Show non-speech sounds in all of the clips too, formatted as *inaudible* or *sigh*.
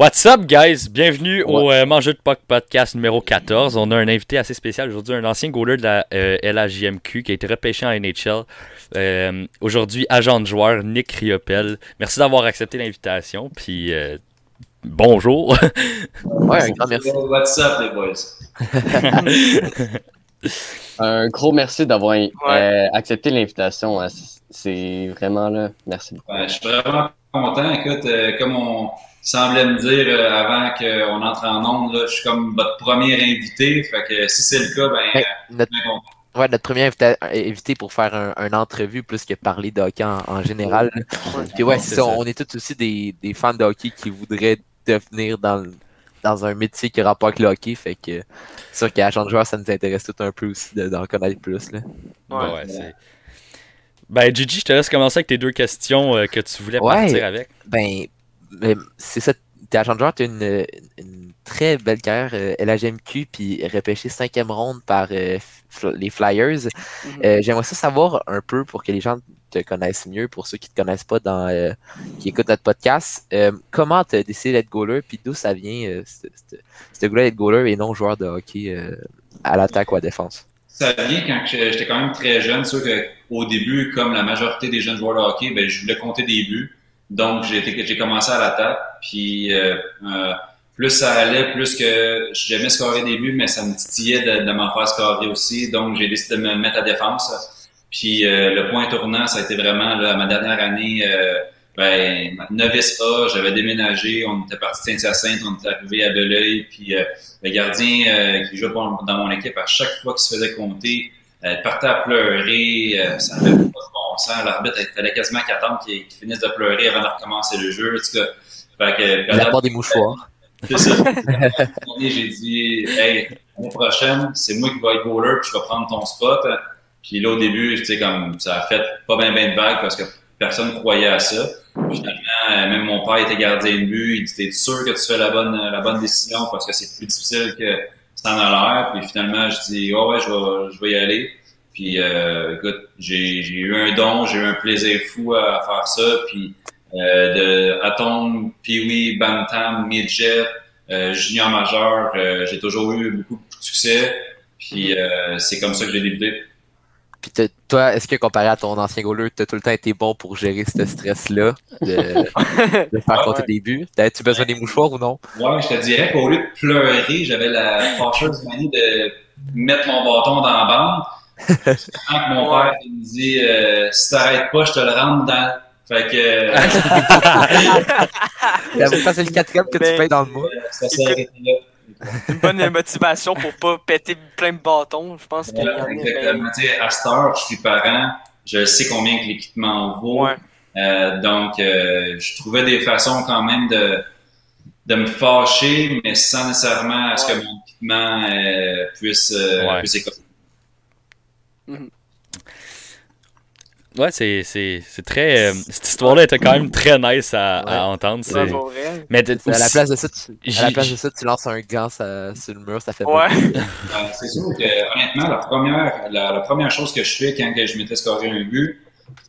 What's up, guys? Bienvenue au euh, Mangeux de Puck podcast numéro 14. On a un invité assez spécial aujourd'hui, un ancien goaler de la euh, LHJMQ qui a été repêché en NHL. Euh, aujourd'hui, agent de joueur, Nick Riopel. Merci d'avoir accepté l'invitation. Puis, euh, bonjour. Ouais, un grand merci. What's up, les boys? *laughs* Un gros merci d'avoir euh, accepté l'invitation. hein. C'est- vraiment là. Merci beaucoup. Je suis vraiment content. Écoute, euh, comme on semblait me dire euh, avant qu'on entre en onde, là, je suis comme votre premier invité. Fait que si c'est le cas, ben, Ouais, euh, notre, bien content. ouais, notre premier invité, invité pour faire un, un entrevue plus que parler de hockey en, en général. Puis ouais, c'est c'est ça, ça. on est tous aussi des, des fans de hockey qui voudraient devenir dans, un métier qui a rapport avec le hockey. Fait que c'est sûr qu'à de joueur, ça nous intéresse tout un peu aussi de- d'en connaître plus. Là. Bon, ouais, c'est- ben, Gigi, je te laisse commencer avec tes deux questions euh, que tu voulais Ouais. partir avec. Ben, ben, c'est ça. T'es agent de joueur, t'as une, une très belle carrière euh, LHMQ, puis repêché cinquième ronde par euh, les Flyers. Euh, J'aimerais ça savoir un peu pour que les gens te connaissent mieux, pour ceux qui te connaissent pas, dans, euh, qui écoutent notre podcast. euh, comment t'as décidé d'être goaler, puis d'où ça vient, euh, ce- goût-là d'être goaler et non joueur de hockey euh, à l'attaque ou à la défense? Ça vient quand j'étais quand même très jeune. C'est sûr qu'au début, comme la majorité des jeunes joueurs de hockey, ben, je voulais compter des buts. Donc, j'ai commencé à l'attaque. Puis, euh, euh, plus ça allait, plus que j'aimais scorer des buts, mais ça me titillait de, m'en faire scorer aussi. Donc, j'ai décidé de me mettre à défense. Puis, euh, le point tournant, ça a été vraiment là, ma dernière année. Ben, novice A, j'avais déménagé, on était parti de Saint-Hyacinthe, on était arrivé à Belleuil, puis euh, le gardien euh, qui jouait pour- dans mon équipe, à chaque fois qu'il se faisait compter, euh, il partait à pleurer, euh, ça n'avait pas de bon sens, l'arbitre, il fallait quasiment qu'il attende qu'il finisse de pleurer avant de recommencer le jeu, en tout cas. Fait que, La part des mouchoirs. c'est ça. *laughs* J'ai dit, hey, l'année prochaine, c'est moi qui vais être goaler, puis je vais prendre ton spot. Puis là, au début, tu sais, comme, ça a fait pas bien ben de vagues parce que personne croyait à ça. Finalement, euh, même mon père était gardien de but. Il dit, t'es sûr que tu fais la bonne, la bonne décision parce que c'est plus difficile que ça en a l'air. Puis finalement, je dis, oh ouais, je vais, je vais y aller. Puis, euh, écoute, j'ai, j'ai eu un don, j'ai eu un plaisir fou à, faire ça. Puis, euh, de Atom, Pee-Wee, Bantam, Midget, euh, junior majeur, euh, j'ai toujours eu beaucoup de succès. Puis, euh, c'est comme ça que j'ai débuté. Puis toi, est-ce que comparé à ton ancien goaler, t'as tout le temps été bon pour gérer ce stress-là, de, de faire compter ouais. des buts? T'avais-tu besoin des mouchoirs ou non? Ouais, je te dirais qu'au lieu de pleurer, j'avais la fâcheuse manie de mettre mon bâton dans la bande. *laughs* Quand que mon père me dit euh, si t'arrêtes pas, je te le rentre dans. Fait que J'avoue, quand c'est le quatrième que tu payes dans le mois. ça s'est arrêté là. Une bonne motivation pour pas péter plein de bâtons. Je pense a. ben, exactement. Sais, à cette heure, je suis parent, je sais combien que l'équipement vaut. Ouais. Euh, donc, euh, je trouvais des façons quand même de, de me fâcher, mais sans nécessairement à ce que Ouais. mon équipement euh, puisse, Ouais. puisse écoper. Ouais, c'est, c'est, c'est très. euh, cette histoire-là était quand même très nice à, entendre. Ouais, c'est- pour vrai. Mais de- À la place de ça, tu, à la place de ça, tu lances un gant ça- sur le mur, ça fait Ouais. *laughs* Euh, c'est sûr que, honnêtement, la première, la, la première chose que je fais quand que je m'étais scoré un but,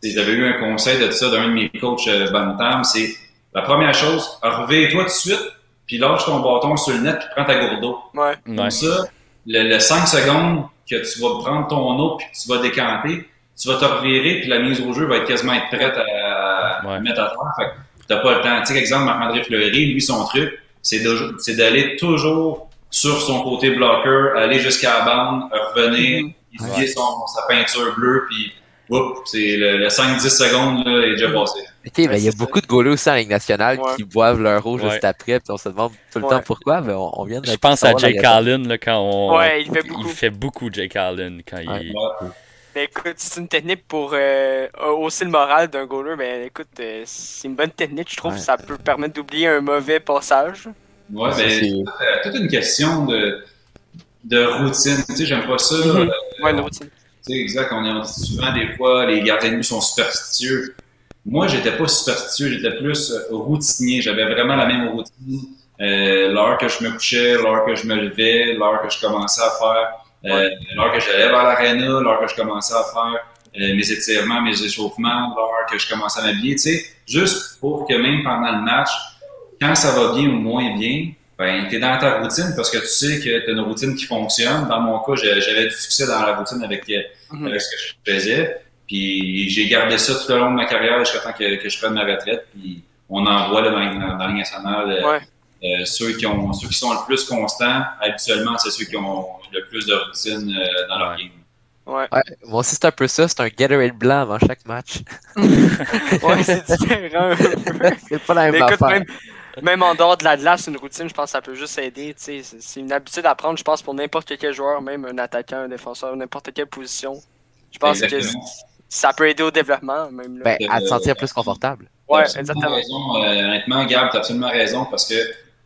c'est j'avais eu un conseil de ça d'un de mes coachs euh, Bantam, c'est la première chose, reviens-toi tout de suite, puis lâche ton bâton sur le net, puis prends ta gourde d'eau. Ouais. Ouais. Comme ça, le, le 5 secondes que tu vas prendre ton eau puis que tu vas décanter, tu vas te revirer puis la mise au jeu va être quasiment être prête à, mettre à terre. Fait t'as pas le temps. Tu sais, exemple, Marc-André Fleury, lui, son truc, c'est d'aller toujours sur son côté bloqueur, aller jusqu'à la bande, revenir, son, sa peinture bleue, puis c'est le, le 5-10 secondes là, est déjà passé. Ok, mais il y a beaucoup de goalers aussi en Ligue nationale Ouais. qui boivent leur eau Ouais. juste après, puis on se demande tout le Ouais. temps pourquoi, mais on, on vient de Je pense à Jake. Allen là, quand on. Ouais, il fait beaucoup. Il fait beaucoup Jake Allen quand Ouais. il. Mais écoute, c'est une technique pour euh, hausser le moral d'un goaler. Mais écoute, euh, c'est une bonne technique, je trouve. Ouais. Ça peut permettre d'oublier un mauvais passage. Ouais, Ça, ben, c'est- toute une question de, de routine. Tu sais, j'aime pas ça. Euh, Ouais, une routine. Tu sais, exact. On, est- souvent des fois, les gardiens de but sont superstitieux. Moi, j'étais pas superstitieux, j'étais plus euh, routinier. J'avais vraiment la même routine. Euh, l'heure que je me couchais, l'heure que je me levais, l'heure que je commençais à faire, euh, l'heure que j'allais vers l'aréna, l'heure que je commençais à faire euh, mes étirements, mes échauffements, l'heure que je commençais à m'habiller, tu sais, juste pour que même pendant le match, quand ça va bien ou moins bien, ben, tu es dans ta routine parce que tu sais que tu as une routine qui fonctionne. Dans mon cas, j'avais du succès dans la routine avec, euh, Mhm. avec ce que je faisais. Puis j'ai gardé ça tout au long de ma carrière jusqu'à temps que, que je prenne ma retraite. Puis on en voit là, dans, dans, dans la Ligue nationale. euh, Ouais. Euh, ceux, qui ont, ceux qui sont le plus constants, habituellement, c'est ceux qui ont le plus de routine euh, dans leur Ouais. game. Ouais. Ouais, moi aussi, c'est un peu ça. C'est un Gatorade blanc avant chaque match. *laughs* Ouais, c'est différent. un peu. *laughs* c'est pas la même écoute, affaire. même, même en dehors de la glace, une routine, je pense que ça peut juste aider. tu sais. C'est une habitude à prendre, je pense, pour n'importe quel joueur, même un attaquant, un défenseur, n'importe quelle position. Je pense Exactement. que ça peut aider au développement, même. Là. Ben, à te sentir plus confortable. ouais, T'as exactement. raison. Euh, honnêtement, Gab, tu as absolument raison parce que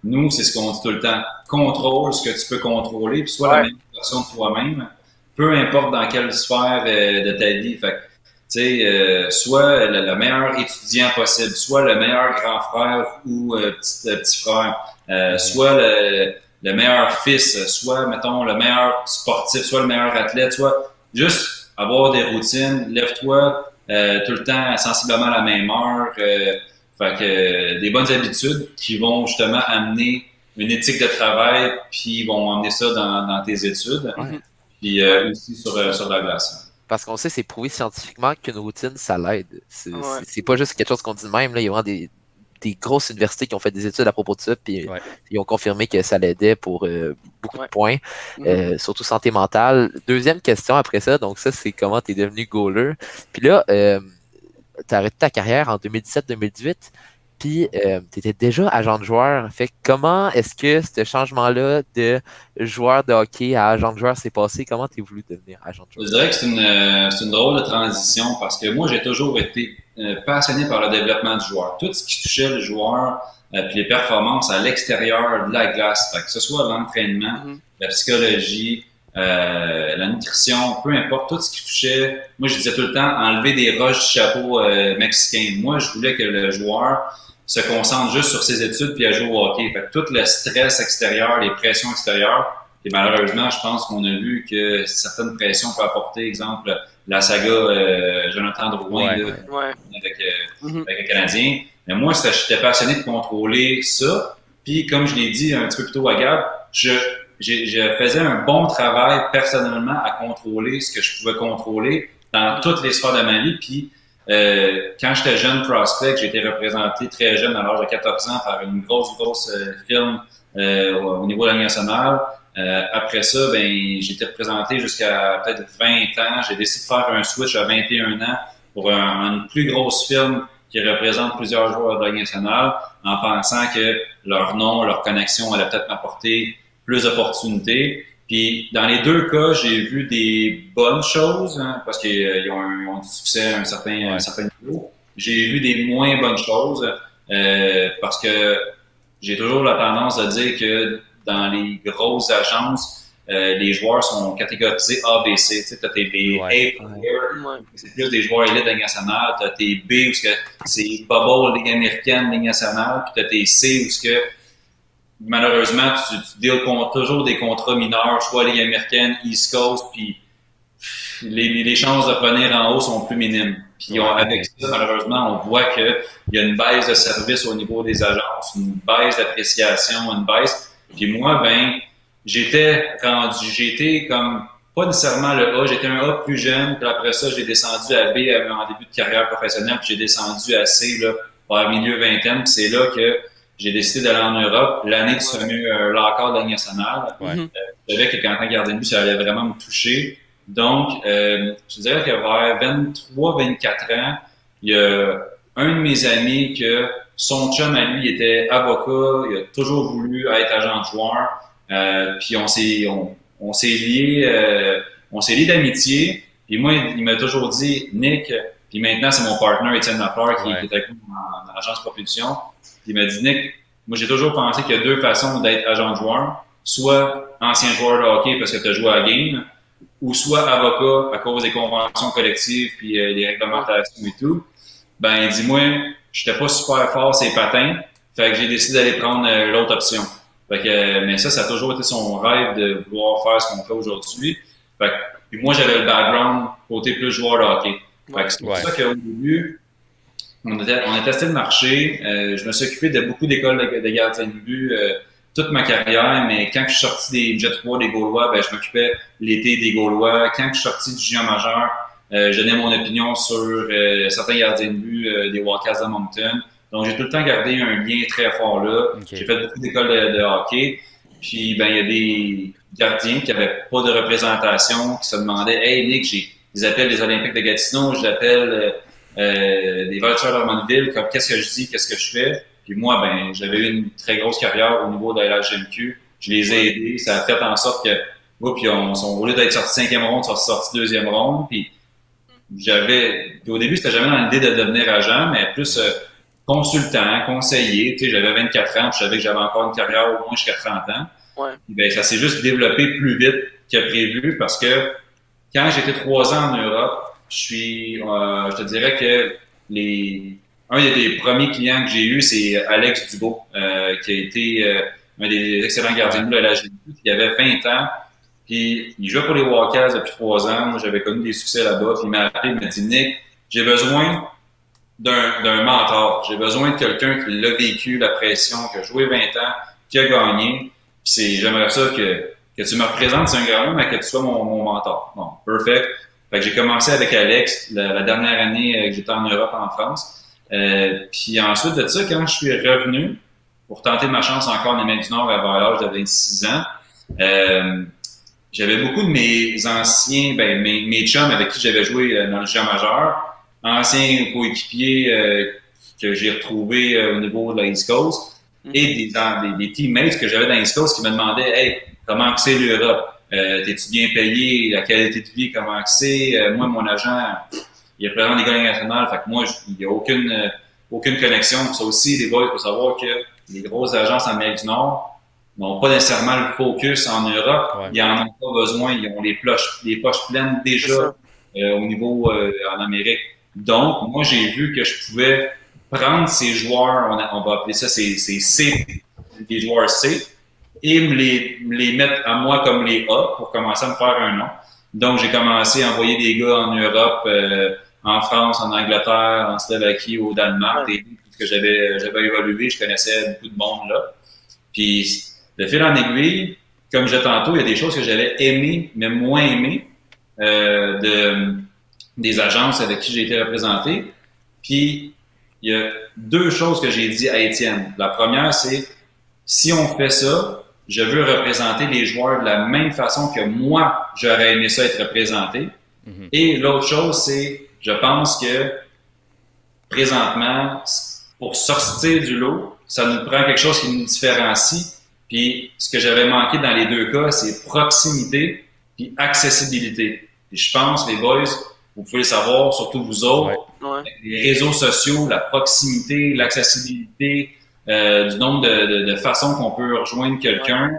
nous, c'est ce qu'on dit tout le temps. Contrôle ce que tu peux contrôler, puis sois la meilleure version de toi-même, peu importe dans quelle sphère euh, de ta vie. Fait tu sais, euh, soit le, le meilleur étudiant possible, soit le meilleur grand frère ou euh, petit, euh, petit frère, euh, soit le, le meilleur fils, soit, mettons, le meilleur sportif, soit le meilleur athlète, soit juste avoir des routines, lève-toi euh, tout le temps sensiblement à la même heure. Fait que euh, des bonnes habitudes qui vont justement amener une éthique de travail, puis vont amener ça dans, dans tes études, Ouais. puis euh, aussi sur, euh, sur la glace. Parce qu'on sait, c'est prouvé scientifiquement qu'une routine, ça l'aide. C'est Ouais. pas juste quelque chose qu'on dit de même. Là. Il y a vraiment des, des grosses universités qui ont fait des études à propos de ça, puis Ouais. ils ont confirmé que ça l'aidait pour euh, beaucoup Ouais. de points, Mhm. euh, surtout santé mentale. Deuxième question après ça, donc ça, c'est comment tu es devenu goaler? Puis là, euh, tu as arrêté ta carrière en 2017-2018. Puis, tu étais déjà agent de joueur. Fait comment est-ce que ce changement-là de joueur de hockey à agent de joueur s'est passé? Comment tu voulu devenir agent de Je joueur? dirais que c'est une, euh, c'est une drôle de transition parce que moi, j'ai toujours été euh, passionné par le développement du joueur. Tout ce qui touchait le joueur, euh, puis les performances à l'extérieur de la glace, fait que ce soit l'entraînement, Mhm. la psychologie, euh, la nutrition, peu importe, tout ce qui touchait, moi je disais tout le temps, enlever des roches du chapeau euh, mexicain. Moi, je voulais que le joueur se concentre juste sur ses études puis à jouer au hockey. Fait que tout le stress extérieur, les pressions extérieures, et malheureusement, je pense qu'on a vu que certaines pressions peuvent apporter, exemple, la saga euh, Jonathan Drouin Ouais, là, ouais. Avec, euh, Mhm. avec le Canadien. Mais moi, c'était- j'étais passionné de contrôler ça. Puis, comme je l'ai dit un petit peu plus tôt à Gab, je, je faisais un bon travail personnellement à contrôler ce que je pouvais contrôler dans toutes les sphères de ma vie. Puis, euh, quand j'étais jeune prospect, j'ai été représenté très jeune, à l'âge de 14 ans, par une grosse, grosse euh, firme euh, au au niveau de la nationale. Euh, après ça, ben, j'ai été représenté jusqu'à peut-être 20 ans. J'ai décidé de faire un switch à 21 ans pour un- une plus grosse firme qui représente plusieurs joueurs de la nationale en pensant que leur nom, leur connexion allait peut-être m'apporter plus d'opportunités. Puis dans les deux cas, j'ai vu des bonnes choses hein, parce qu'ils ont, ils ont du succès à un certain, un certain niveau. J'ai vu des moins bonnes choses euh, parce que j'ai toujours la tendance à dire que dans les grosses agences, euh, les joueurs sont catégorisés A, B, C. Tu sais, t'as tes Ouais. A players, Ouais. c'est plus des joueurs élites de Ligue nationale. T'as tes B, où ce que c'est Bubble, Ligue américaine, Ligue nationale. Puis t'as tes C, où ce que malheureusement, tu, tu deals toujours des contrats mineurs, soit Ligue américaine, East Coast, puis les, les chances de revenir en haut sont plus minimes. Puis on- avec ça, malheureusement, on voit qu'il y a une baisse de service au niveau des agences, une baisse d'appréciation, une baisse. Puis moi, ben, j'étais rendu, j'étais comme pas nécessairement le A, j'étais un A plus jeune, puis après ça, j'ai descendu à B en début de carrière professionnelle, puis j'ai descendu à C là, vers milieu vingtaine, puis c'est là que j'ai décidé d'aller en Europe, l'année du fameux euh, l'accord de la nationale. Ouais. Mhm. Je savais que quand on gardait le but, ça allait vraiment me toucher. Donc, euh, je dirais que vers 23-24 ans, il y a un de mes amis que son chum à lui était avocat, il a toujours voulu être agent de joueur. Euh, puis on s'est on, on s'est lié euh, on s'est lié d'amitié. Puis moi, il m'a toujours dit Nick, puis maintenant c'est mon partner Étienne Lafleur qui, Ouais. qui est avec nous dans, dans l'agence propulsion. Puis il m'a dit Nick, moi j'ai toujours pensé qu'il y a deux façons d'être agent de joueur, soit ancien joueur de hockey parce que tu as joué à la game, ou soit avocat à cause des conventions collectives puis euh, des réglementations et tout. Ben dis-moi, j'étais pas super fort ces patins, fait que j'ai décidé d'aller prendre euh, l'autre option. Fait que, euh, mais ça, ça a toujours été son rêve de vouloir faire ce qu'on fait aujourd'hui. Fait que, puis moi, j'avais le background côté plus joueur de hockey. Fait que c'est pour Ouais. ça qu'au début, on a, on a testé le marché. Euh, je me suis occupé de beaucoup d'écoles de, de gardiens de but euh, toute ma carrière, mais quand je suis sorti des Jet 3 des Gaulois, ben, je m'occupais l'été des Gaulois. Quand je suis sorti du junior majeur, euh, je donnais mon opinion sur euh, certains gardiens de but euh, des Wildcats de Moncton. Donc, j'ai tout le temps gardé un lien très fort là. Okay. J'ai fait beaucoup d'écoles de, de, hockey. Puis, ben, il y a des gardiens qui n'avaient pas de représentation, qui se demandaient Hey, Nick, j'ai des appels des Olympiques de Gatineau, je l'appelle euh, des Vultures d'Armandville, comme qu'est-ce que je dis, qu'est-ce que je fais? Puis moi, ben, j'avais eu une très grosse carrière au niveau de la LHGMQ. Je les ai aidés. Ça a fait en sorte que, oh, puis on, on, au lieu d'être sorti cinquième ronde, ils sont sortis deuxième ronde. Puis j'avais, au début, c'était jamais dans l'idée de devenir agent, mais plus euh, consultant, conseiller. Tu sais, j'avais 24 ans, puis je savais que j'avais encore une carrière au moins jusqu'à 30 ans. Ouais. Ben, ça s'est juste développé plus vite que prévu parce que quand j'étais trois ans en Europe, euh, je te dirais que les, un des premiers clients que j'ai eu, c'est Alex Dubo, euh, qui a été euh, un des excellents gardiens de la GDP, qui avait 20 ans, puis il jouait pour les Walkers depuis trois ans. Moi, j'avais connu des succès là-bas, il m'a appelé, il m'a dit Nick, j'ai besoin d'un mentor, j'ai besoin de quelqu'un qui l'a vécu, la pression, qui a joué 20 ans, qui a gagné. J'aimerais ça que, que tu me représentes, c'est un grand mais que tu sois mon, mon mentor. Bon, perfect. Fait que j'ai commencé avec Alex la, la dernière année que j'étais en Europe, en France. Euh, puis ensuite de ça, quand je suis revenu pour tenter ma chance encore en Amérique du Nord à l'âge de 26 ans, euh, j'avais beaucoup de mes anciens, ben, mes, mes chums avec qui j'avais joué dans le jeu majeur, anciens coéquipiers euh, que j'ai retrouvés au niveau de la East Coast, mm -hmm. et des, des, des, teammates que j'avais dans l'East Coast qui me demandaient Hey, comment c'est l'Europe? Euh, T'es-tu bien payé? La qualité de vie, comment c'est? Euh, moi, mon agent, il représente les gars nationales. Fait que moi, il n'y a aucune, euh, aucune connexion. Ça aussi, les boys, il faut savoir que les grosses agences en Amérique du Nord n'ont pas nécessairement le focus en Europe. Ouais. Ils en ont pas besoin. Ils ont les poches, les poches pleines déjà euh, au niveau euh, en Amérique. Donc, moi, j'ai vu que je pouvais prendre ces joueurs, on, a, on va appeler ça ces, ces C, des joueurs C, et me les, me les mettre à moi comme les A pour commencer à me faire un nom. Donc, j'ai commencé à envoyer des gars en Europe, euh, en France, en Angleterre, en Slovaquie, au Danemark, ouais. que j'avais, j'avais évolué, je connaissais beaucoup de monde là. Puis, de fil en aiguille, comme je tantôt, il y a des choses que j'avais aimées, mais moins aimées euh, de, des agences avec qui j'ai été représenté. Puis, il y a deux choses que j'ai dit à Étienne. La première, c'est si on fait ça, je veux représenter les joueurs de la même façon que moi, j'aurais aimé ça être représenté. Mm -hmm. Et l'autre chose, c'est, je pense que présentement, pour sortir du lot, ça nous prend quelque chose qui nous différencie. Puis ce que j'avais manqué dans les deux cas, c'est proximité puis accessibilité. Et je pense, les boys, vous pouvez le savoir, surtout vous autres, ouais. Ouais. les réseaux sociaux, la proximité, l'accessibilité, euh, du nombre de, de, de façons qu'on peut rejoindre quelqu'un,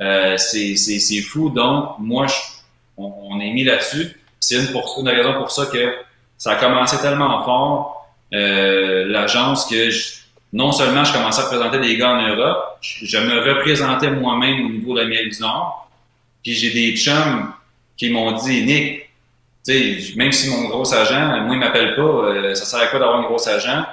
euh, c'est fou. Donc, moi, je, on, on, est mis là-dessus. C'est une, pour, une raison pour ça que ça a commencé tellement fort, euh, l'agence, que je, non seulement je commençais à présenter des gars en Europe, je, je me représentais moi-même au niveau de l'Amérique du Nord. Puis j'ai des chums qui m'ont dit, Nick, tu sais, même si mon gros agent, moi, il m'appelle pas, euh, ça sert à quoi d'avoir un gros agent?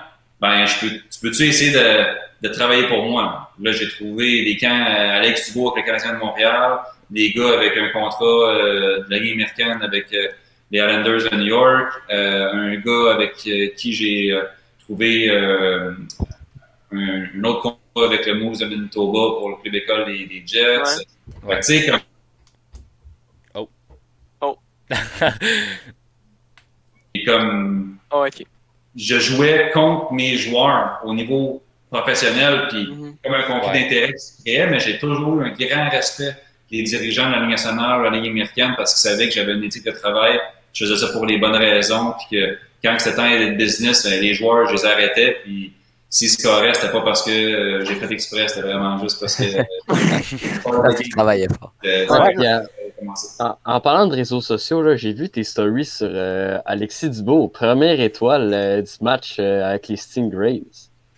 Ben, je peux, tu peux-tu essayer de, de travailler pour moi? Là, j'ai trouvé des camps, euh, Alex Dubois avec le Canadien de Montréal, des gars avec un contrat euh, de la Ligue américaine avec euh, les Islanders de New York, euh, un gars avec qui j'ai trouvé un, un, autre contrat avec le Moose de Manitoba pour le club école des, des Jets. Ouais. tu sais, comme... Oh. Oh. *laughs* Et comme... Oh, OK je jouais contre mes joueurs au niveau professionnel, puis mm -hmm. comme un conflit ouais. d'intérêt qui se créait, mais j'ai toujours eu un grand respect des dirigeants de la Ligue nationale, de la Ligue américaine, parce qu'ils savaient que j'avais une éthique de travail, je faisais ça pour les bonnes raisons, puis que quand c'était temps de business, les joueurs, je les arrêtais, puis si ce correct, c'était pas parce que euh, j'ai fait exprès, c'était vraiment juste parce que... euh, *laughs* tu travaillais fort. Euh, ouais, en, en, parlant de réseaux sociaux, j'ai vu tes stories sur euh, Alexis Dubo, première étoile euh, du match euh, avec les Stingrays.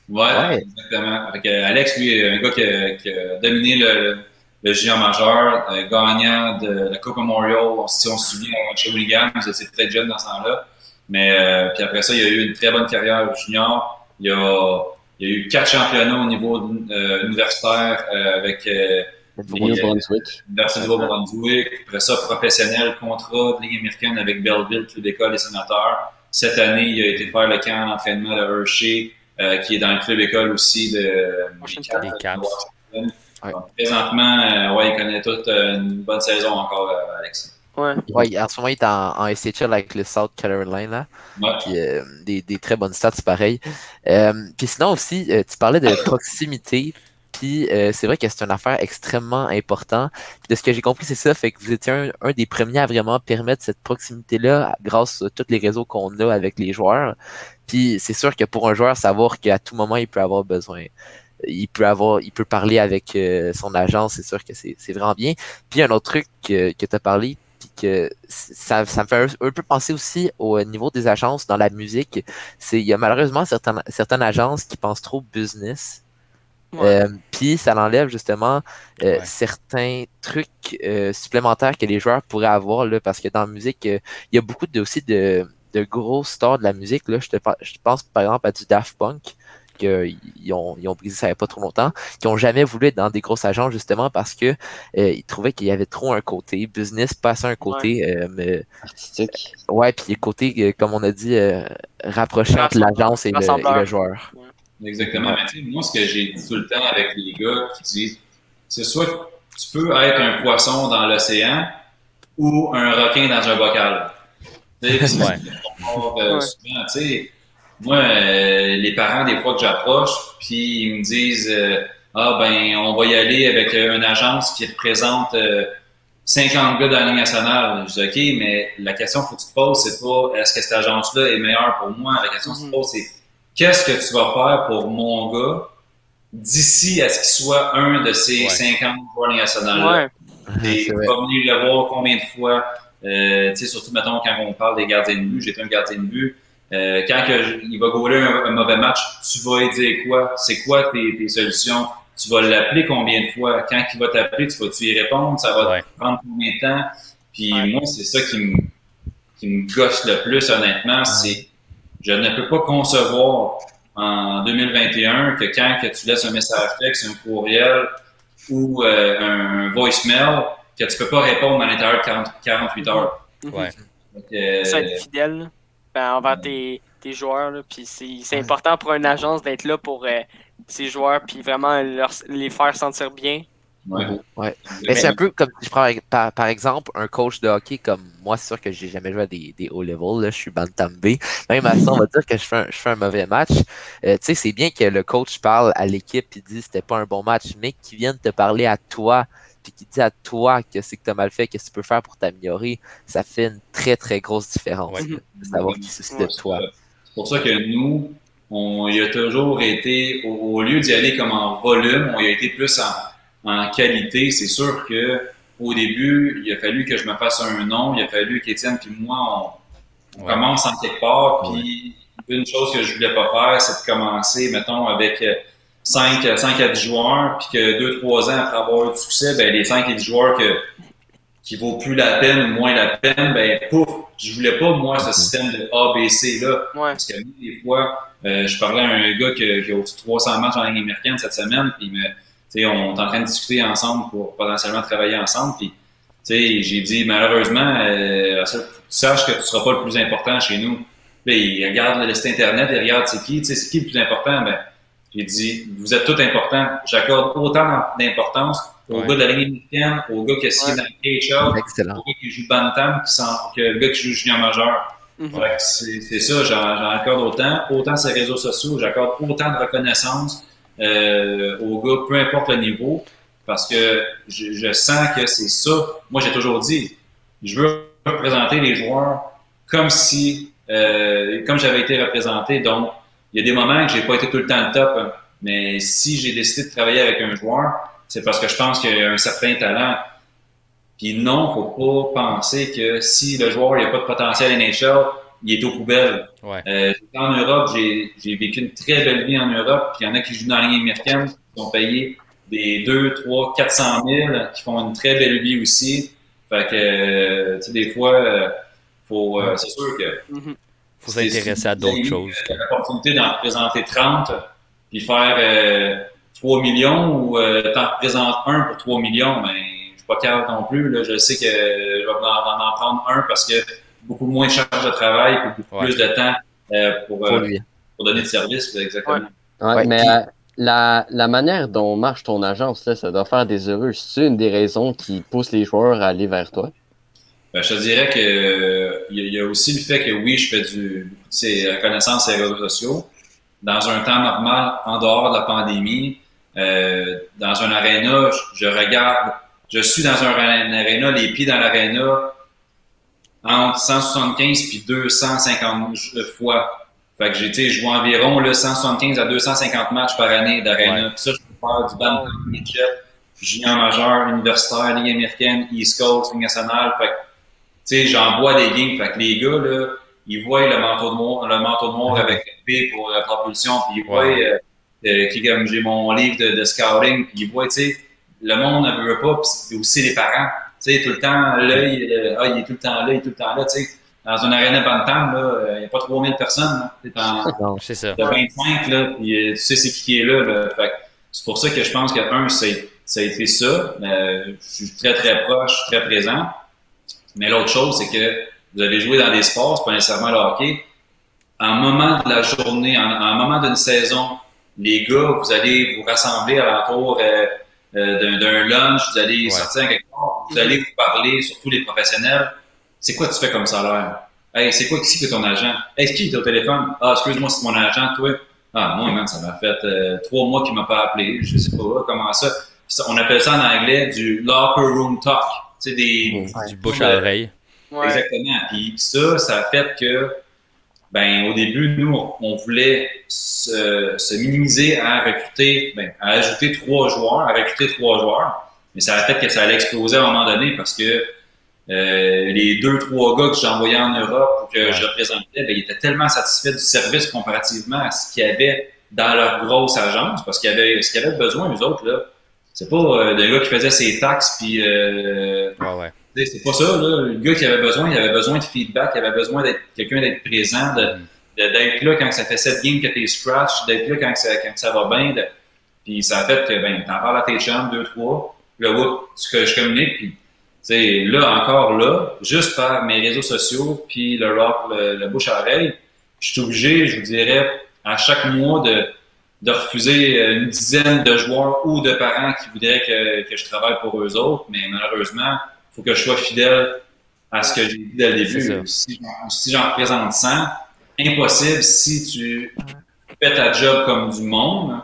Ouais, ouais. exactement. Avec, Alex, lui, un gars qui a, qui a dominé le, le junior majeur, gagnant de la Coupe Memorial, si on se souvient, chez Williams, c'était très jeune dans ce temps-là. Mais puis après ça, il a eu une très bonne carrière junior. Il a, il a eu quatre championnats au niveau universitaire avec Nouveau-Brunswick. Nouveau-Brunswick. Après ça, professionnel, contrat de Ligue américaine avec Belleville, club d'école des sénateurs. Cette année, il a été faire le camp d'entraînement de Hershey, euh, qui est dans le club école aussi de des Caps. Ouais. présentement, euh, ouais, il connaît toute euh, une bonne saison encore, euh, Alexis. Ouais. ouais. En ce moment, il est en, en SHL avec le South Carolina. Ouais. Puis, euh, des, des, très bonnes stats, pareil. Euh, puis sinon aussi, tu parlais de proximité. Puis euh, c'est vrai que c'est une affaire extrêmement importante. Puis de ce que j'ai compris, c'est ça, fait que vous étiez un, un, des premiers à vraiment permettre cette proximité-là grâce à tous les réseaux qu'on a avec les joueurs. Puis c'est sûr que pour un joueur, savoir qu'à tout moment, il peut avoir besoin. Il peut avoir, il peut parler avec euh, son agent, c'est sûr que c'est vraiment bien. Puis un autre truc que, que tu as parlé, puis que ça, ça me fait un, un, peu penser aussi au niveau des agences dans la musique. C'est il y a malheureusement certaines, certaines agences qui pensent trop business Ouais. Euh, puis ça enlève justement euh, ouais. certains trucs supplémentaires que les joueurs pourraient avoir là, parce que dans la musique, il y a beaucoup de, aussi de, de gros stars de la musique. Là. Je, te, je pense par exemple à du Daft Punk, qu'ils ont, ils ont brisé ça il n'y a pas trop longtemps, qui ont jamais voulu être dans des grosses agences justement parce que ils trouvaient qu'il y avait trop un côté business, pas un côté ouais. artistique. Ouais, puis le côté, comme on a dit, rapproché entre l'agence et, et, le joueur. Exactement. Mais tu sais, moi, ce que j'ai dit tout le temps avec les gars qui disent, c'est soit tu peux être un poisson dans l'océan ou un requin dans un bocal. *laughs* Tu sais, ouais. euh, souvent, tu sais, moi, euh, les parents, des fois que j'approche, puis ils me disent, euh, ah ben, on va y aller avec une agence qui représente 50 gars dans la Ligue nationale. Je dis, OK, mais la question qu'il faut que tu te poses, c'est pas est-ce que cette agence-là est meilleure pour moi? La question que tu te poses, c'est qu'est-ce que tu vas faire pour mon gars d'ici à ce qu'il soit un de ces ouais. 50 joueurs nationaux ouais. *laughs* Et va venir le voir combien de fois, euh, tu sais, surtout, mettons, quand on parle des gardiens de but, j'étais un gardien de but, euh, quand que, il va gauler un, un, mauvais match, tu vas lui dire quoi? C'est quoi tes, tes, solutions? Tu vas l'appeler combien de fois? Quand il va t'appeler, tu vas tu y répondre? Ça va ouais. te prendre combien de temps? Puis moi, c'est ça qui me, qui me gosse le plus, honnêtement, c'est je ne peux pas concevoir en 2021 que quand que tu laisses un message texte, un courriel ou euh, un voicemail, que tu peux pas répondre à l'intérieur de 40, 48 heures. Ouais. Donc, euh, ça être fidèle ben, envers tes, tes joueurs. Là, puis c'est important pour une agence d'être là pour euh, ses joueurs puis vraiment leur, les faire sentir bien. Ouais. ouais. Mais, c'est un peu comme je prends par, par, exemple un coach de hockey comme moi, c'est sûr que j'ai jamais joué à des, des hauts levels, là, je suis Bantam B. Même à ça, on va dire que je fais un, je fais un mauvais match. Euh, tu sais, c'est bien que le coach parle à l'équipe et dit c'était pas un bon match, mais qu'il vienne te parler à toi puis qui dit à toi que c'est que tu as mal fait, qu'est-ce que tu peux faire pour t'améliorer, ça fait une très très grosse différence ouais. de savoir qui se de toi. C'est pour ça que nous, on y a toujours été, au, au lieu d'y aller comme en volume, on y a été plus en en qualité, c'est sûr que au début, il a fallu que je me fasse un nom, il a fallu qu'Étienne puis moi, on, on ouais. commence en quelque part. Puis ouais. une chose que je voulais pas faire, c'est de commencer, mettons, avec 5, 5 à 10 joueurs, puis que 2-3 ans après avoir eu du succès, ben les 5 et 10 joueurs que, qui vaut plus la peine ou moins la peine, ben pouf, je voulais pas, moi, ce système de ABC là. Ouais. Parce que des fois, euh, je parlais à un gars qui, qui a au-dessus de 300 matchs en Ligue américaine cette semaine, puis on est en train de discuter ensemble pour potentiellement travailler ensemble. Puis, j'ai dit, malheureusement, euh, tu saches que tu ne seras pas le plus important chez nous. Là, il regarde le site Internet, il regarde c'est qui, c'est qui le plus important. Ben, j'ai dit, vous êtes tous importants. J'accorde autant d'importance ouais. gars de la ligne américaine, aux gars qui sont ouais. dans le KHL, Excellent. aux gars qui jouent Bantam, qui sont, que le gars qui joue junior majeur. Mm -hmm. C'est ça, j'en accorde autant. Autant ces réseaux sociaux, j'accorde autant de reconnaissance euh, aux gars, peu importe le niveau, parce que je, je sens que c'est ça. Moi, j'ai toujours dit, je veux représenter les joueurs comme si, euh, comme j'avais été représenté. Donc, il y a des moments que j'ai pas été tout le temps le top, hein, mais si j'ai décidé de travailler avec un joueur, c'est parce que je pense qu'il a un certain talent. Puis non, faut pas penser que si le joueur n'a pas de potentiel NHL, il est aux poubelles. Ouais. Euh, en Europe, j'ai vécu une très belle vie en Europe. Puis il y en a qui jouent dans la ligne américaine, qui sont payés des 2, 3, 400 000, qui font une très belle vie aussi. Fait que, tu sais, des fois, euh, faut, euh, c'est sûr que mm -hmm. S'intéresser à d'autres choses. L'opportunité d'en représenter 30, puis faire 3 millions ou t'en représentes un pour 3 millions, mais je suis pas capable non plus. Là. Je sais que je vais en, en prendre un parce que beaucoup moins de charge de travail, beaucoup plus de temps pour, pour, donner de service. Exactement. Ouais. mais la, la, manière dont marche ton agence, là, ça doit faire des heureux. C'est une des raisons qui pousse les joueurs à aller vers toi? Ben, je te dirais que il y, a aussi le fait que oui, je fais du beaucoup de ces connaissances et réseaux sociaux. Dans un temps normal, en dehors de la pandémie, euh, dans un aréna, je, regarde, je suis dans un, un aréna, les pieds dans l'aréna, entre 175 puis 250 fois fait que j'ai, été joué environ là, 175 à 250 matchs par année d'arena. Ça, je peux faire du badminton midget, junior majeur, universitaire, Ligue américaine, East Coast, Ligue nationale. Fait que, tu sais, j'envoie des lignes. Fait que les gars, là, ils voient le manteau de noir, le manteau de noir avec P pour la propulsion, puis ils voient, euh, euh, comme j'ai mon livre de, de scouting, puis ils voient, tu sais, le monde ne veut pas, puis aussi les parents. Tu sais, tout le temps, l'œil, ah, il est tout le temps là, il est tout le temps là, tu sais dans une arène Bantam, là, il n'y a pas 3000 personnes. *laughs* C'est ça. De 25, là, puis, euh, tu sais c'est qui qui est là. là. Fait c'est pour ça que je pense que, un, ça a été ça. Euh, je suis très, très proche, très présent. Mais l'autre chose, c'est que vous allez jouer dans des sports, c'est pas nécessairement le hockey. En moment de la journée, en, en moment d'une saison, les gars, vous allez vous rassembler à l'entour euh, euh d'un lunch, vous allez sortir quelque part, vous allez vous parler, surtout les professionnels c'est quoi tu fais comme salaire? Hey, c'est quoi qui que ton agent? Est-ce qu'il est au téléphone? Ah, excuse-moi, c'est mon agent, toi. Ah, moi, man, ça m'a fait euh, trois mois qu'il m'a pas appelé. Je sais pas comment ça. On appelle ça en anglais du locker room talk. Tu sais, des. Du bouche à oreille. Exactement. Puis ça, ça a fait que, ben, au début, nous, on voulait se, se minimiser à recruter, ben, à ajouter trois joueurs, à recruter trois joueurs. Mais ça a fait que ça allait exploser à un moment donné parce que euh, les deux, trois gars que j'ai envoyés en Europe ou que je représentais, ben, ils étaient tellement satisfaits du service comparativement à ce qu'il y avait dans leur grosse agence, parce qu'il y avait ce qu'ils avaient besoin, eux autres, là. C'est pas euh, des gars qui faisaient ses taxes puis euh, ouais, c'est pas ça, là. Le gars qui avait besoin, il avait besoin de feedback, il avait besoin d'être quelqu'un d'être présent, de, mm. d'être là quand ça fait sept games que t'es scratch, d'être là quand ça, quand ça va bien. puis ça a fait que ben, t'en parles à tes chambres, deux, trois, là, whoop, tu, je communique, puis sais, là, encore là, juste par mes réseaux sociaux, puis le rock, le, bouche à oreille, je suis obligé, je vous dirais, à chaque mois de, de refuser une dizaine de joueurs ou de parents qui voudraient que, que je travaille pour eux autres, mais malheureusement, il faut que je sois fidèle à ce que j'ai dit dès le début. Si, si j'en représente 100, impossible si tu fais ta job comme du monde,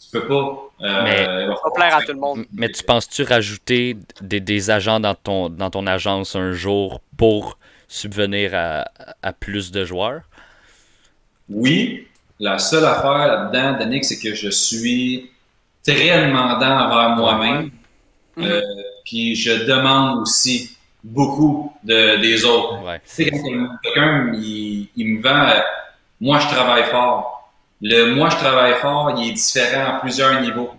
tu peux pas euh, mais, plaire à tout le monde. Mais tu penses-tu rajouter des, des, agents dans ton, dans ton agence un jour pour subvenir à, à plus de joueurs? Oui. La seule affaire là-dedans, Danick, c'est que je suis très demandant envers moi-même. Mhm. Euh, puis je demande aussi beaucoup de, des autres. Tu sais, quand quelqu'un il, il, me vend, euh, moi je travaille fort. Le moi, je travaille fort, il est différent à plusieurs niveaux.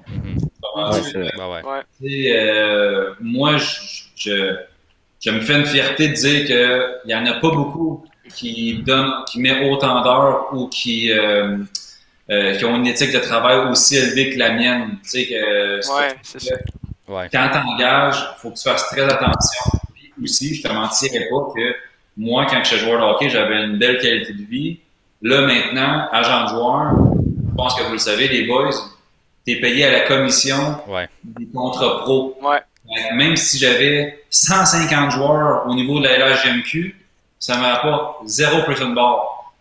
moi, je, je, me fais une fierté de dire qu'il n'y en a pas beaucoup qui donnent, qui met autant d'heures ou qui, euh, euh, qui ont une éthique de travail aussi élevée que la mienne. Tu sais, que, ouais, c'est ça. Quand tu engages, il faut que tu fasses très attention. Puis aussi, je te mentirais pas que moi, quand je joueur de hockey, j'avais une belle qualité de vie Là, maintenant, agent de joueur, je pense que vous le savez, les boys, tu es payé à la commission des contrats pro. Même si j'avais 150 joueurs au niveau de la LHGMQ, ça ne pas zéro person bar.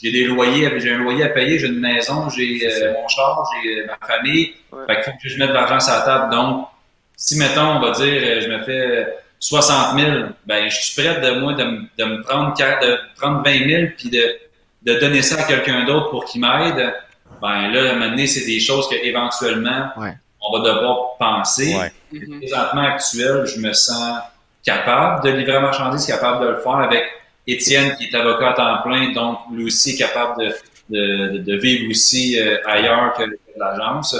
J'ai des loyers, j'ai un loyer à payer, j'ai une maison, j'ai euh, mon char, j'ai euh, ma famille. Fait qu'il faut que je mette de l'argent sur la table. Donc, si mettons, on va dire, euh, je me fais 60 000, ben, je suis prêt de moi de, de me prendre, de prendre 20 000 puis de, de donner ça à quelqu'un d'autre pour qu'il m'aide. Ben là, maintenant, c'est des choses qu'éventuellement, on va devoir penser. Ouais. Présentement actuel, je me sens capable de livrer la marchandise, capable de le faire avec Étienne qui est avocat à temps plein, donc lui aussi capable de, de, de vivre aussi euh, ailleurs que l'agence.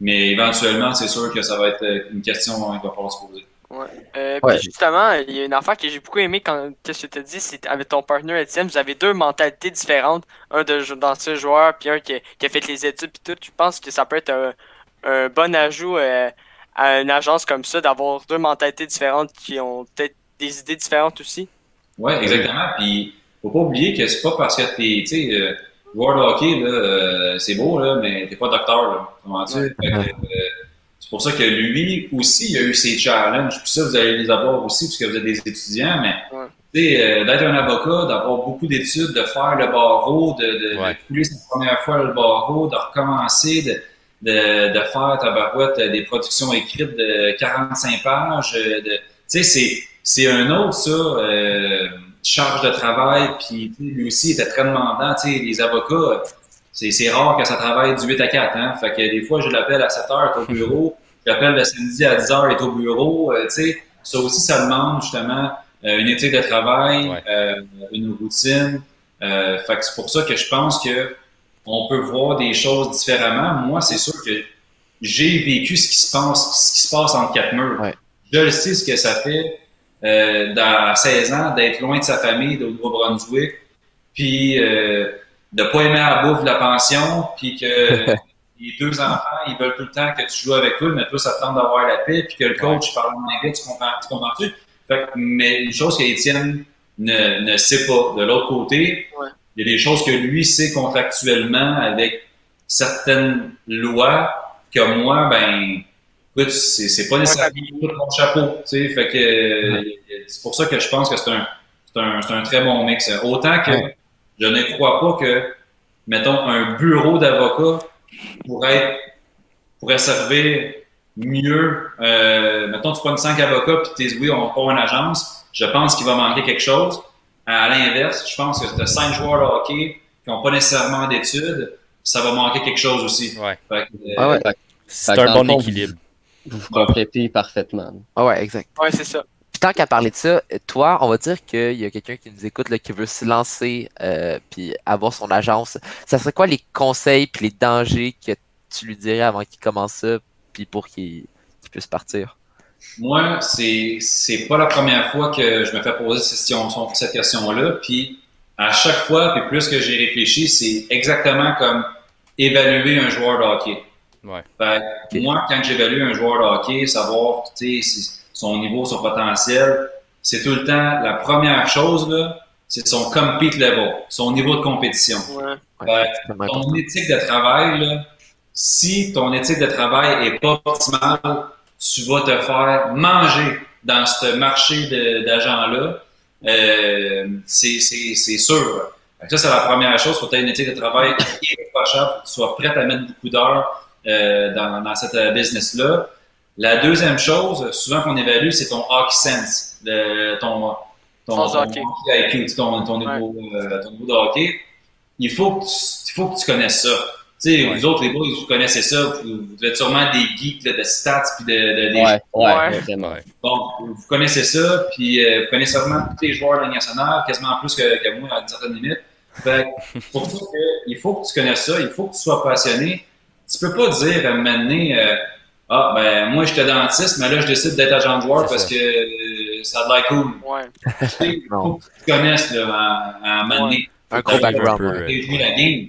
Mais éventuellement, c'est sûr que ça va être une question qu'il va falloir se poser. Ouais. Euh, puis justement, il y a une affaire que j'ai beaucoup aimé quand que tu as dit, c'est avec ton partner Etienne, vous avez deux mentalités différentes, un de d'ancien joueur puis un qui, a fait les études puis tout. Je pense que ça peut être un, bon ajout euh, à une agence comme ça d'avoir deux mentalités différentes qui ont peut-être des idées différentes aussi. Oui, exactement. Puis faut pas oublier que c'est pas parce que t'es, tu sais, euh, joueur de hockey là, c'est beau là, mais t'es pas docteur là. Comment tu c'est pour ça que lui aussi, il a eu ses challenges. Puis ça, vous allez les avoir aussi, puisque vous êtes des étudiants, mais euh, d'être un avocat, d'avoir beaucoup d'études, de faire le barreau, de, de, couler sa première fois le barreau, de recommencer, de, de, de faire ta barouette des productions écrites de 45 pages. De, tu sais, c'est, c'est un autre, ça, euh, charge de travail. Puis lui aussi, il était très demandant. Tu sais, les avocats, c'est rare que ça travaille du 8 à 4. Hein? Fait que des fois, je l'appelle à 7 heures, au bureau. Je l'appelle le samedi à 10 heures, est au bureau. Euh, tu sais, ça aussi, ça demande justement euh, une éthique de travail, euh, une routine. Euh, fait que c'est pour ça que je pense que on peut voir des choses différemment. Moi, c'est sûr que j'ai vécu ce qui se passe, ce qui se passe entre quatre murs. Je le sais ce que ça fait euh, dans, à 16 ans d'être loin de sa famille, de Nouveau-Brunswick, puis euh, de pas aimer la bouffe de la pension, puis que *laughs* les deux enfants, ils veulent tout le temps que tu joues avec eux, mais toi, ça te tente d'avoir la paix, puis que le coach parle en anglais, tu comprends, tu comprends-tu? mais une chose qu'Étienne ne, ne sait pas. De l'autre côté, il y a des choses que lui sait contractuellement avec certaines lois que moi, ben, écoute, c'est pas nécessairement tout mon chapeau, tu sais, fait que c'est pour ça que je pense que c'est un, un, un, très bon mix. Autant que je ne crois pas que, mettons, un bureau d'avocat pourrait, pourrait servir mieux. Euh, mettons, tu prends cinq avocats puis tu dis oui, on va pas une agence. Je pense qu'il va manquer quelque chose. À l'inverse, je pense que tu as cinq joueurs de hockey qui n'ont pas nécessairement d'études. Ça va manquer quelque chose aussi. Ouais. ah ouais. C'est un bon équilibre. Vous vous complétez parfaitement. Ah ouais, exact. Ouais, c'est ça tant qu'à parler de ça, toi, on va dire qu'il y a quelqu'un qui nous écoute là, qui veut se lancer euh, puis avoir son agence. Ça serait quoi les conseils puis les dangers que tu lui dirais avant qu'il commence ça puis pour qu'il puisse partir? Moi, c'est c'est pas la première fois que je me fais poser cette question cette question-là. Puis à chaque fois, puis plus que j'ai réfléchi, c'est exactement comme évaluer un joueur de hockey. Ouais. Moi, quand j'évalue un joueur de hockey, savoir, tu sais, son niveau, son potentiel, c'est tout le temps la première chose, là, c'est son compete level, son niveau de compétition. ton éthique de travail, là, si ton éthique de travail est pas optimale, tu vas te faire manger dans ce marché d'agents-là. Euh, c'est sûr. Ça, c'est la première chose. Il faut avoir une éthique de travail irréprochable. que tu sois prêt à mettre beaucoup d'heures euh, dans, dans cette euh, business-là. La deuxième chose, souvent qu'on évalue, c'est ton hockey sense, ton, ton, ton, IQ, ton, ton, niveau, euh, ton niveau de hockey. Il faut que tu, il faut que tu connaisses ça. Tu sais, vous autres, les boys, vous connaissez ça. Vous, vous êtes sûrement des geeks de stats puis de, de des ouais, ouais, vraiment. Bon, vous connaissez ça, puis euh, vous connaissez vraiment tous les joueurs de la nationale, quasiment plus que, que moi à une certaine limite. Fait pour ça, il faut que tu connaisses ça, il faut que tu sois passionné. Tu peux pas dire à un moment donné, euh, ah, ben, moi, j'étais dentiste, mais là, je décide d'être agent de joueur parce que euh, ça a l'air cool. Ouais. Il faut que tu connaisses, là, à, un ouais. Un gros background. La game.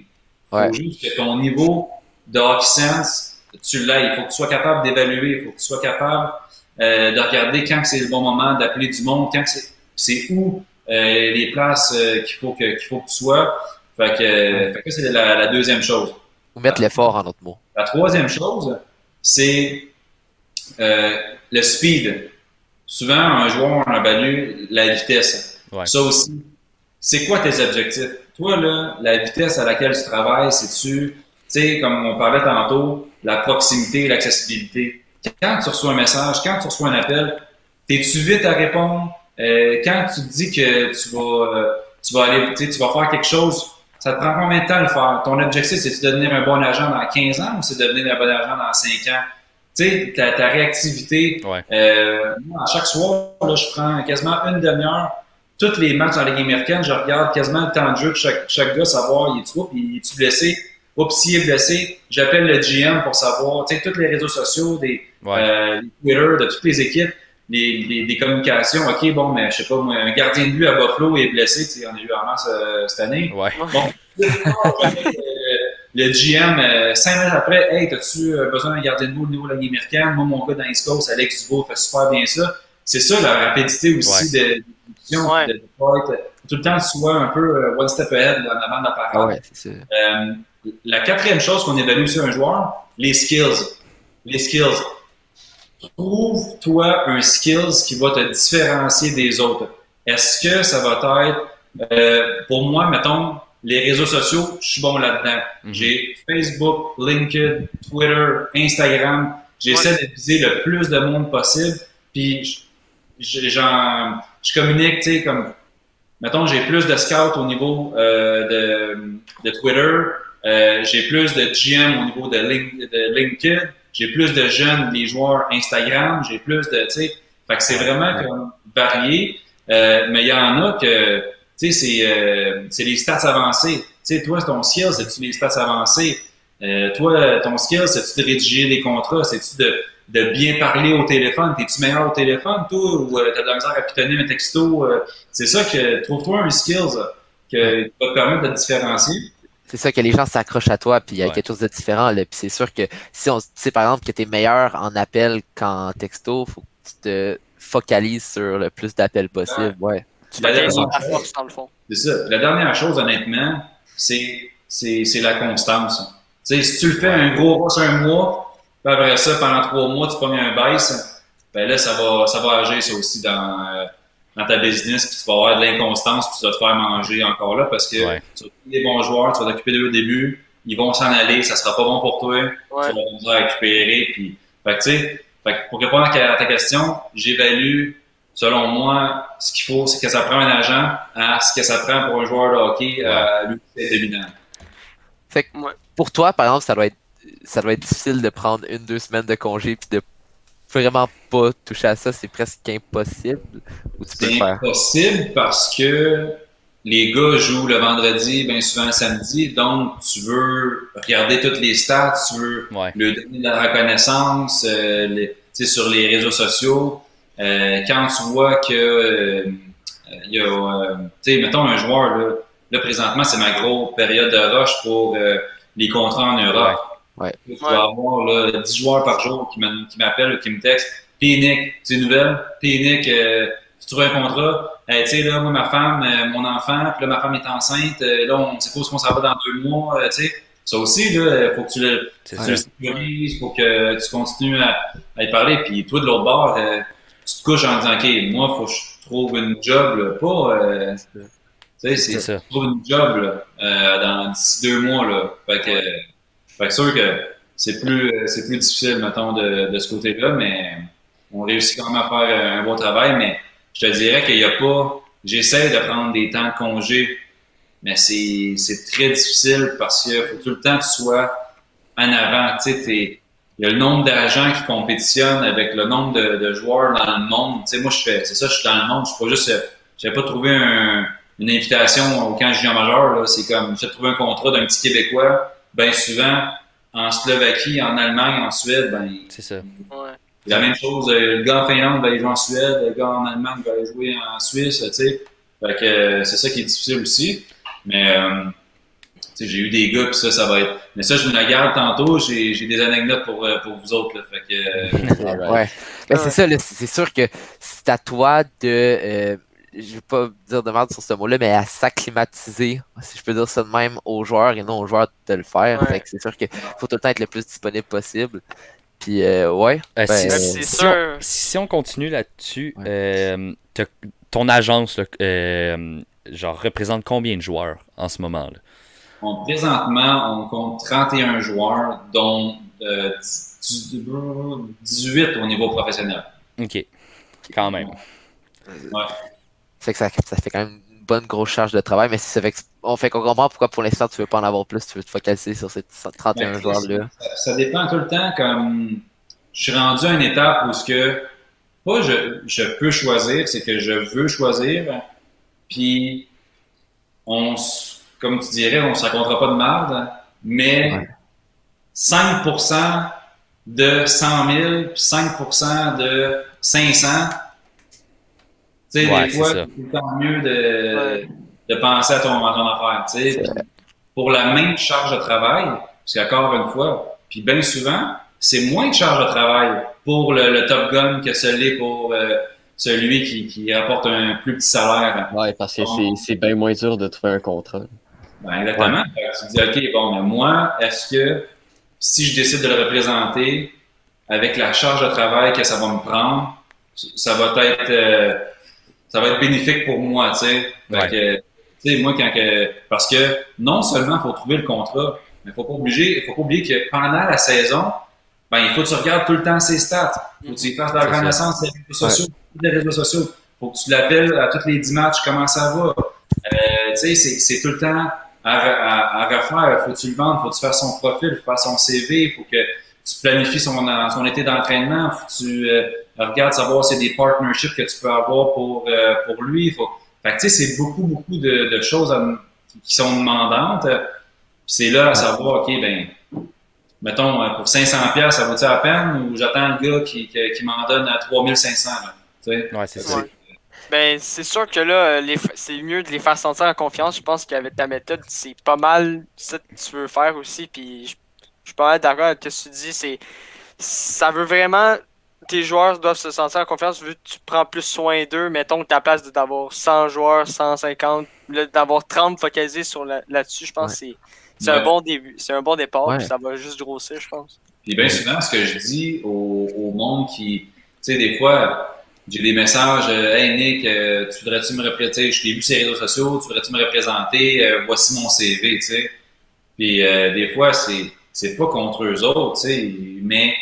Il faut juste que ton niveau de hockey sense, tu l'as. Il faut que tu sois capable d'évaluer. Il faut que tu sois capable euh, de regarder quand c'est le bon moment d'appeler du monde, quand c'est où euh, les places euh, qu'il faut, que, qu'il faut que tu sois. Fait que, fait que c'est la, la, deuxième chose. Ou mettre l'effort en autre mot. La troisième chose, c'est euh, le speed. Souvent, un joueur, on a valu la vitesse. Ça aussi. C'est quoi tes objectifs? Toi, là, la vitesse à laquelle tu travailles, c'est-tu, tu sais, comme on parlait tantôt, la proximité, l'accessibilité. Quand tu reçois un message, quand tu reçois un appel, es-tu vite à répondre? Euh, quand tu te dis que tu vas, euh, tu vas aller, tu vas faire quelque chose, ça te prend combien de temps de le faire? Ton objectif, c'est de devenir un bon agent dans 15 ans ou c'est de devenir un bon agent dans 5 ans? Tu sais, ta, ta, réactivité. Euh, moi, à chaque soir, là, je prends quasiment une demi-heure. Tous les matchs dans la Ligue américaine, je regarde quasiment le temps de jeu de chaque, chaque gars, savoir, il est où, il est-tu blessé? Oups, s'il est blessé, j'appelle le GM pour savoir, tu sais, tous les réseaux sociaux, des, euh, Twitter, de toutes les équipes. des, des, communications. OK, bon, mais je sais pas, moi, un gardien de but à Buffalo est blessé, tu sais, on a eu en masse euh, cette année. Ouais. Bon, *laughs* le GM, euh, cinq minutes après, hey, as-tu euh, besoin d'un gardien de but au niveau de la Ligue américaine? Moi, mon gars dans East Coast, Alex Dubois, fait super bien ça. C'est ça la rapidité aussi Ouais. de de, tout le temps tu sois un peu euh, one step ahead en avant de la parade. Ah ouais, ça. Euh, la quatrième chose qu'on évalue sur un joueur, les skills. Les skills. Trouve-toi un skills qui va te différencier des autres. Est-ce que ça va être, euh, pour moi, mettons, les réseaux sociaux, je suis bon là-dedans. Mhm. J'ai Facebook, LinkedIn, Twitter, Instagram. J'essaie de viser le plus de monde possible. Puis, j'en- je communique, tu sais, comme, mettons, j'ai plus de scouts au niveau euh, de, de Twitter, euh, j'ai plus de GM au niveau de, Link- de LinkedIn, j'ai plus de jeunes, des joueurs Instagram, j'ai plus de, tu sais, fait que c'est vraiment comme varié, Euh, mais il y en a que, tu sais, c'est euh, c'est les stats avancées. Tu sais, toi, ton skill, c'est-tu les stats avancées? Euh, toi, ton skill, c'est-tu de rédiger des contrats? C'est-tu de, de bien parler au téléphone? T'es-tu meilleur au téléphone, toi, ou euh, t'as de la misère à pitonner un texto? Euh, c'est ça que, trouve-toi un skills euh, que, qui va te permettre de te différencier. C'est ça que les gens s'accrochent à toi, puis il y a Ouais. quelque chose de différent. Là. Puis c'est sûr que si on sait par exemple que tu es meilleur en appel qu'en texto, faut que tu te focalises sur le plus d'appels possible. Ouais. Tu La dernière à chose- force, dans le fond. C'est ça. La dernière chose, honnêtement, c'est, c'est, c'est la constance. Tu sais, si tu le fais un gros rush un mois, puis après ça, pendant trois mois, tu prends un baisse, ben là, ça va, ça va agir, ça aussi, dans, euh, dans ta business, puis tu vas avoir de l'inconstance, puis tu vas te faire manger encore là, parce que Ouais. tu trouver des bons joueurs, tu vas t'occuper d'eux au début, ils vont s'en aller, ça sera pas bon pour toi, Ouais. tu vas à récupérer, puis, fait que, tu sais, fait que pour répondre à ta- question, j'évalue, selon moi, ce qu'il faut, c'est que ça prend un agent à ce que ça prend pour un joueur de hockey, à lui, c'est évident. Fait que pour toi, par exemple, ça doit être ça doit être difficile de prendre une, deux semaines de congé puis de vraiment pas toucher à ça, c'est presque impossible. Ou tu peux le C'est faire? impossible parce que les gars jouent le vendredi, bien souvent le samedi, donc tu veux regarder toutes les stats, tu veux Ouais. lui donner de la reconnaissance euh, les- tu sais, sur les réseaux sociaux. Euh, quand tu vois que euh, il y a, euh, tu sais, mettons un joueur, là, là présentement, c'est ma grosse période de rush pour euh, les contrats en Europe. Ouais. Tu vas avoir là, 10 joueurs par jour qui m'appellent ou qui me textent. Puis Nick, c'est nouvelle. Puis Nick, euh, tu trouves un contrat. Euh, tu sais, là, moi, ma femme, euh, mon enfant, puis là, ma femme est enceinte. euh, là, on sait pas où on s'en va dans deux mois. euh, tu sais, ça aussi, là, faut que tu le, tu le sécurises, faut que tu continues à, à y parler. Puis toi, de l'autre bord, euh, tu te couches en disant, OK, moi, faut que je trouve une job, là, pas... Euh, tu sais, C'est c'est ça. tu trouves une job là, euh, dans d'ici deux mois. Là. Fait que, fait que sûr que c'est plus, c'est plus difficile, mettons, de, de ce côté-là, mais on réussit quand même à faire un bon travail. Mais je te dirais qu'il n'y a pas. J'essaie de prendre des temps de congé, mais c'est, c'est très difficile parce que faut tout le temps que tu sois en avant. Tu sais, il y a le nombre d'agents qui compétitionnent avec le nombre de, joueurs dans le monde. Tu sais, moi, je fais, c'est ça, je suis dans le monde. Je suis pas juste, j'avais pas trouvé un, une invitation au camp junior majeur. C'est comme, j'ai trouvé un contrat d'un petit Québécois. Bien souvent, en Slovaquie, en Allemagne, en Suède, ben, C'est ça. Ouais. la même chose, euh, le gars en Finlande va aller jouer en Suède, le gars en Allemagne va aller jouer en Suisse, tu sais. Fait que euh, c'est ça qui est difficile aussi. Mais euh, tu sais, j'ai eu des gars, puis ça, ça va être. Mais ça, je me la garde tantôt. J'ai j'ai des anecdotes pour, pour vous autres. Là. Fait que, euh, *laughs* Ouais. Ben, Ouais. c'est ça, là, c'est c'est sûr que c'est à toi de. euh, je vais pas dire de merde sur ce mot-là, mais à s'acclimatiser, si je peux dire ça de même, aux joueurs et non aux joueurs de le faire. Ouais. Fait que c'est sûr qu'il faut tout le temps être le plus disponible possible. Puis, euh, ouais. Euh, Ben, si, euh, c'est si sûr. on, si on continue là-dessus, Ouais. euh, ton agence, là, euh, genre, représente combien de joueurs en ce moment? Là? présentement, on compte 31 joueurs, dont euh, 10 18 au niveau professionnel. Ok, quand même. Ouais. Fait que ça, ça fait quand même une bonne grosse charge de travail, mais ça fait on fait qu'on comprend pourquoi pour l'instant tu veux pas en avoir plus, tu veux te focaliser sur ces 31 Ben, joueurs-là. Ça, ça dépend tout le temps. Comme je suis rendu à une étape où ce que pas je, je peux choisir, c'est que je veux choisir. Puis on, comme tu dirais, on ne se racontera pas de merde, mais Ouais. 5% de 100 000 puis 5 de 500, tu sais, Ouais, des fois, c'est tant mieux de, de penser à ton, à ton affaire, tu sais. Pour la même charge de travail, parce qu'encore une fois, puis bien souvent, c'est moins de charge de travail pour le, le Top Gun que ce l'est pour euh, celui qui, qui rapporte un plus petit salaire. Ouais, parce que c'est- c'est bien moins dur de trouver un contrat. Ben, exactement. Tu te dis, OK, bon, mais moi, est-ce que si je décide de le représenter avec la charge de travail que ça va me prendre, ça va être, euh, ça va être bénéfique pour moi, tu sais. Ouais. tu moi, quand que, parce que non seulement il faut trouver le contrat, mais faut pas obliger, faut pas oublier que pendant la saison, ben, il faut que tu regardes tout le temps ses stats. Faut que tu y fasses de la reconnaissance des réseaux sociaux, des réseaux sociaux. Faut que tu l'appelles à tous les 10 matchs, comment ça va? Euh, tu sais, c'est, tout le temps à, à, à refaire. Faut que tu le vendes, faut que tu fasses son profil, faut faire son CV, faut que tu planifies son, son été d'entraînement, faut que tu euh, regardes savoir si c'est des partnerships que tu peux avoir pour, euh, pour lui. Faut... Fait que, tu sais, c'est beaucoup, beaucoup de, de choses à- qui sont demandantes. Puis c'est là à savoir, OK, ben, mettons, euh, pour 500 pièces ça vaut-il la peine ou j'attends le gars qui, qui, qui m'en donne à 3500, là, tu sais? Ouais, c'est ça. Ben, c'est sûr que là, euh, les f- c'est mieux de les faire sentir en confiance. Je pense qu'avec ta méthode, c'est pas mal ça que tu veux faire aussi. Puis je, je suis pas d'accord avec ce que tu dis. C'est, ça veut vraiment. Tes joueurs doivent se sentir en confiance vu que tu prends plus soin d'eux. Mettons que ta place de- d'avoir 100 joueurs, 150, là, d'avoir 30 focalisés sur la- là-dessus, je pense que c'est, c'est un bon début. C'est un bon départ. Ouais. puis ça va juste grossir, je pense. Puis bien souvent, ce que je dis au, au monde qui, tu sais, des fois, j'ai des messages, euh, hey Nick, euh, tu voudrais-tu me représenter, je t'ai vu sur les réseaux sociaux, tu voudrais-tu me représenter, Euh, voici mon CV, tu sais. Puis euh, des fois, c'est, c'est pas contre eux autres, tu sais, mais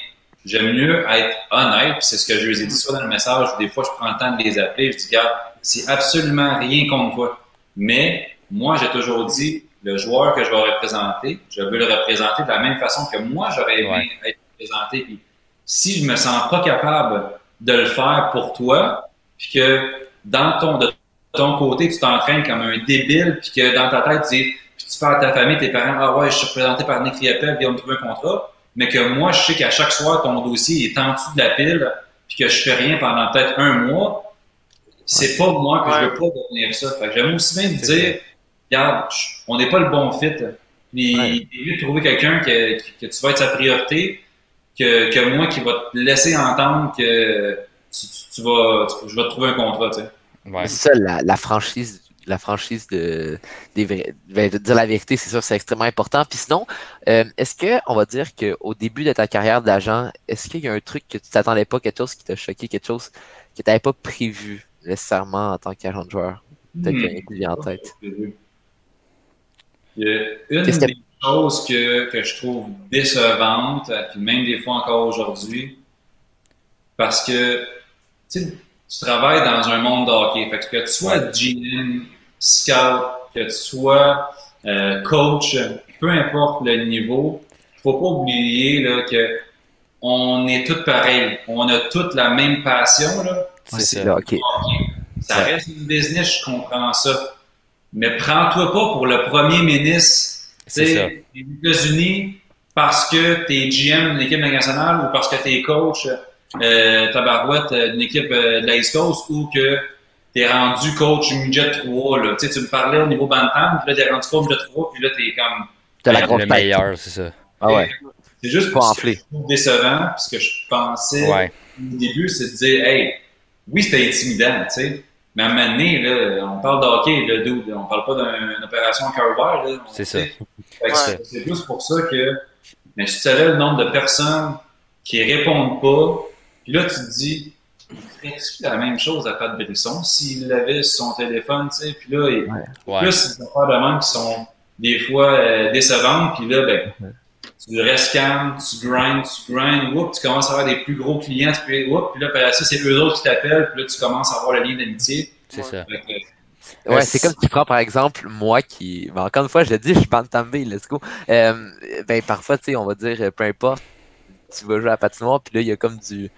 j'aime mieux être honnête, c'est ce que je les ai dit soit dans le message, des fois, je prends le temps de les appeler, je dis, regarde, c'est absolument rien contre toi. Mais moi, j'ai toujours dit, le joueur que je vais représenter, je veux le représenter de la même façon que moi, j'aurais aimé Ouais. être représenté. Puis si je me sens pas capable de le faire pour toi, puis que dans ton, de ton côté, tu t'entraînes comme un débile, puis que dans ta tête, tu dis, tu parles à ta famille, tes parents, ah ouais, je suis représenté par Nick Riappel, viens me trouver un contrat, mais que moi, je sais qu'à chaque soir, ton dossier est en dessous de la pile, puis que je fais rien pendant peut-être un mois, c'est pas moi que je veux pas devenir ça. Fait que j'aime aussi bien me dire, regarde, on n'est pas le bon fit. Puis, Ouais. il est mieux de trouver quelqu'un que, que tu vas être sa priorité que, que moi qui va te laisser entendre que tu, tu- tu vas, tu- je vais te trouver un contrat, tu sais. Ouais. C'est ça, la, la franchise, la franchise de, des vrais- ben, de dire la vérité, c'est sûr, c'est extrêmement important. Puis sinon, euh, est-ce que, on va dire qu'au début de ta carrière d'agent, est-ce qu'il y a un truc que tu t'attendais pas, quelque chose qui t'a choqué, quelque chose que tu n'avais pas prévu nécessairement en tant qu'agent de joueur? Peut-être qu'il y a un qui te vient en tête. Il y a une que- des choses que, que je trouve décevante, puis même des fois encore aujourd'hui, parce que tu sais, tu travailles dans un monde de hockey. Fait que, que tu sois GM, scout, que tu sois euh, coach, peu importe le niveau, faut pas oublier là, que on est tous pareils. On a toutes la même passion. Là. C'est ok. Ça Ouais. reste une business, je comprends ça. Mais prends-toi pas pour le premier ministre des États-Unis parce que tu es GM d'une équipe nationale ou parce que tu es coach euh, tabarouette euh, d'une équipe euh, de la East Coast ou que tu es rendu coach midget 3. Là. Tu, sais, tu me parlais au niveau Bantam, puis là, tu es rendu coach de 3, puis là, tu es comme. T'as la grosse meilleur, c'est ça. Ah ouais. C'est juste Pas enflé. décevant, puis ce que je pensais Ouais. au début, c'est de dire, hey, oui, c'était intimidant, tu sais, mais à un moment donné, là, on parle de hockey, là, dude, on parle pas d'une opération cœur ouvert, là. C'est ça. Ouais. c'est- C'est juste pour ça que, mais si tu savais le nombre de personnes qui répondent pas, puis là, tu te dis, ferais-tu la même chose à Pat Brisson? S'il l'avait sur son téléphone, tu sais, puis là, il, Ouais. plus des affaires de même qui sont des fois euh, décevantes, puis là, ben, tu restes calme, tu grindes, tu grindes, whoop, tu commences à avoir des plus gros clients, puis, whoop, puis là, après ça, c'est eux autres qui t'appellent, puis là, tu commences à avoir le lien d'amitié. C'est ça. Ouais, Euh, c'est comme si tu prends par exemple moi qui. ben, encore une fois, je le dis, je suis Bantam B, let's go. Euh, ben parfois, tu sais, on va dire, peu importe, tu vas jouer à la patinoire, puis là, il y a comme du,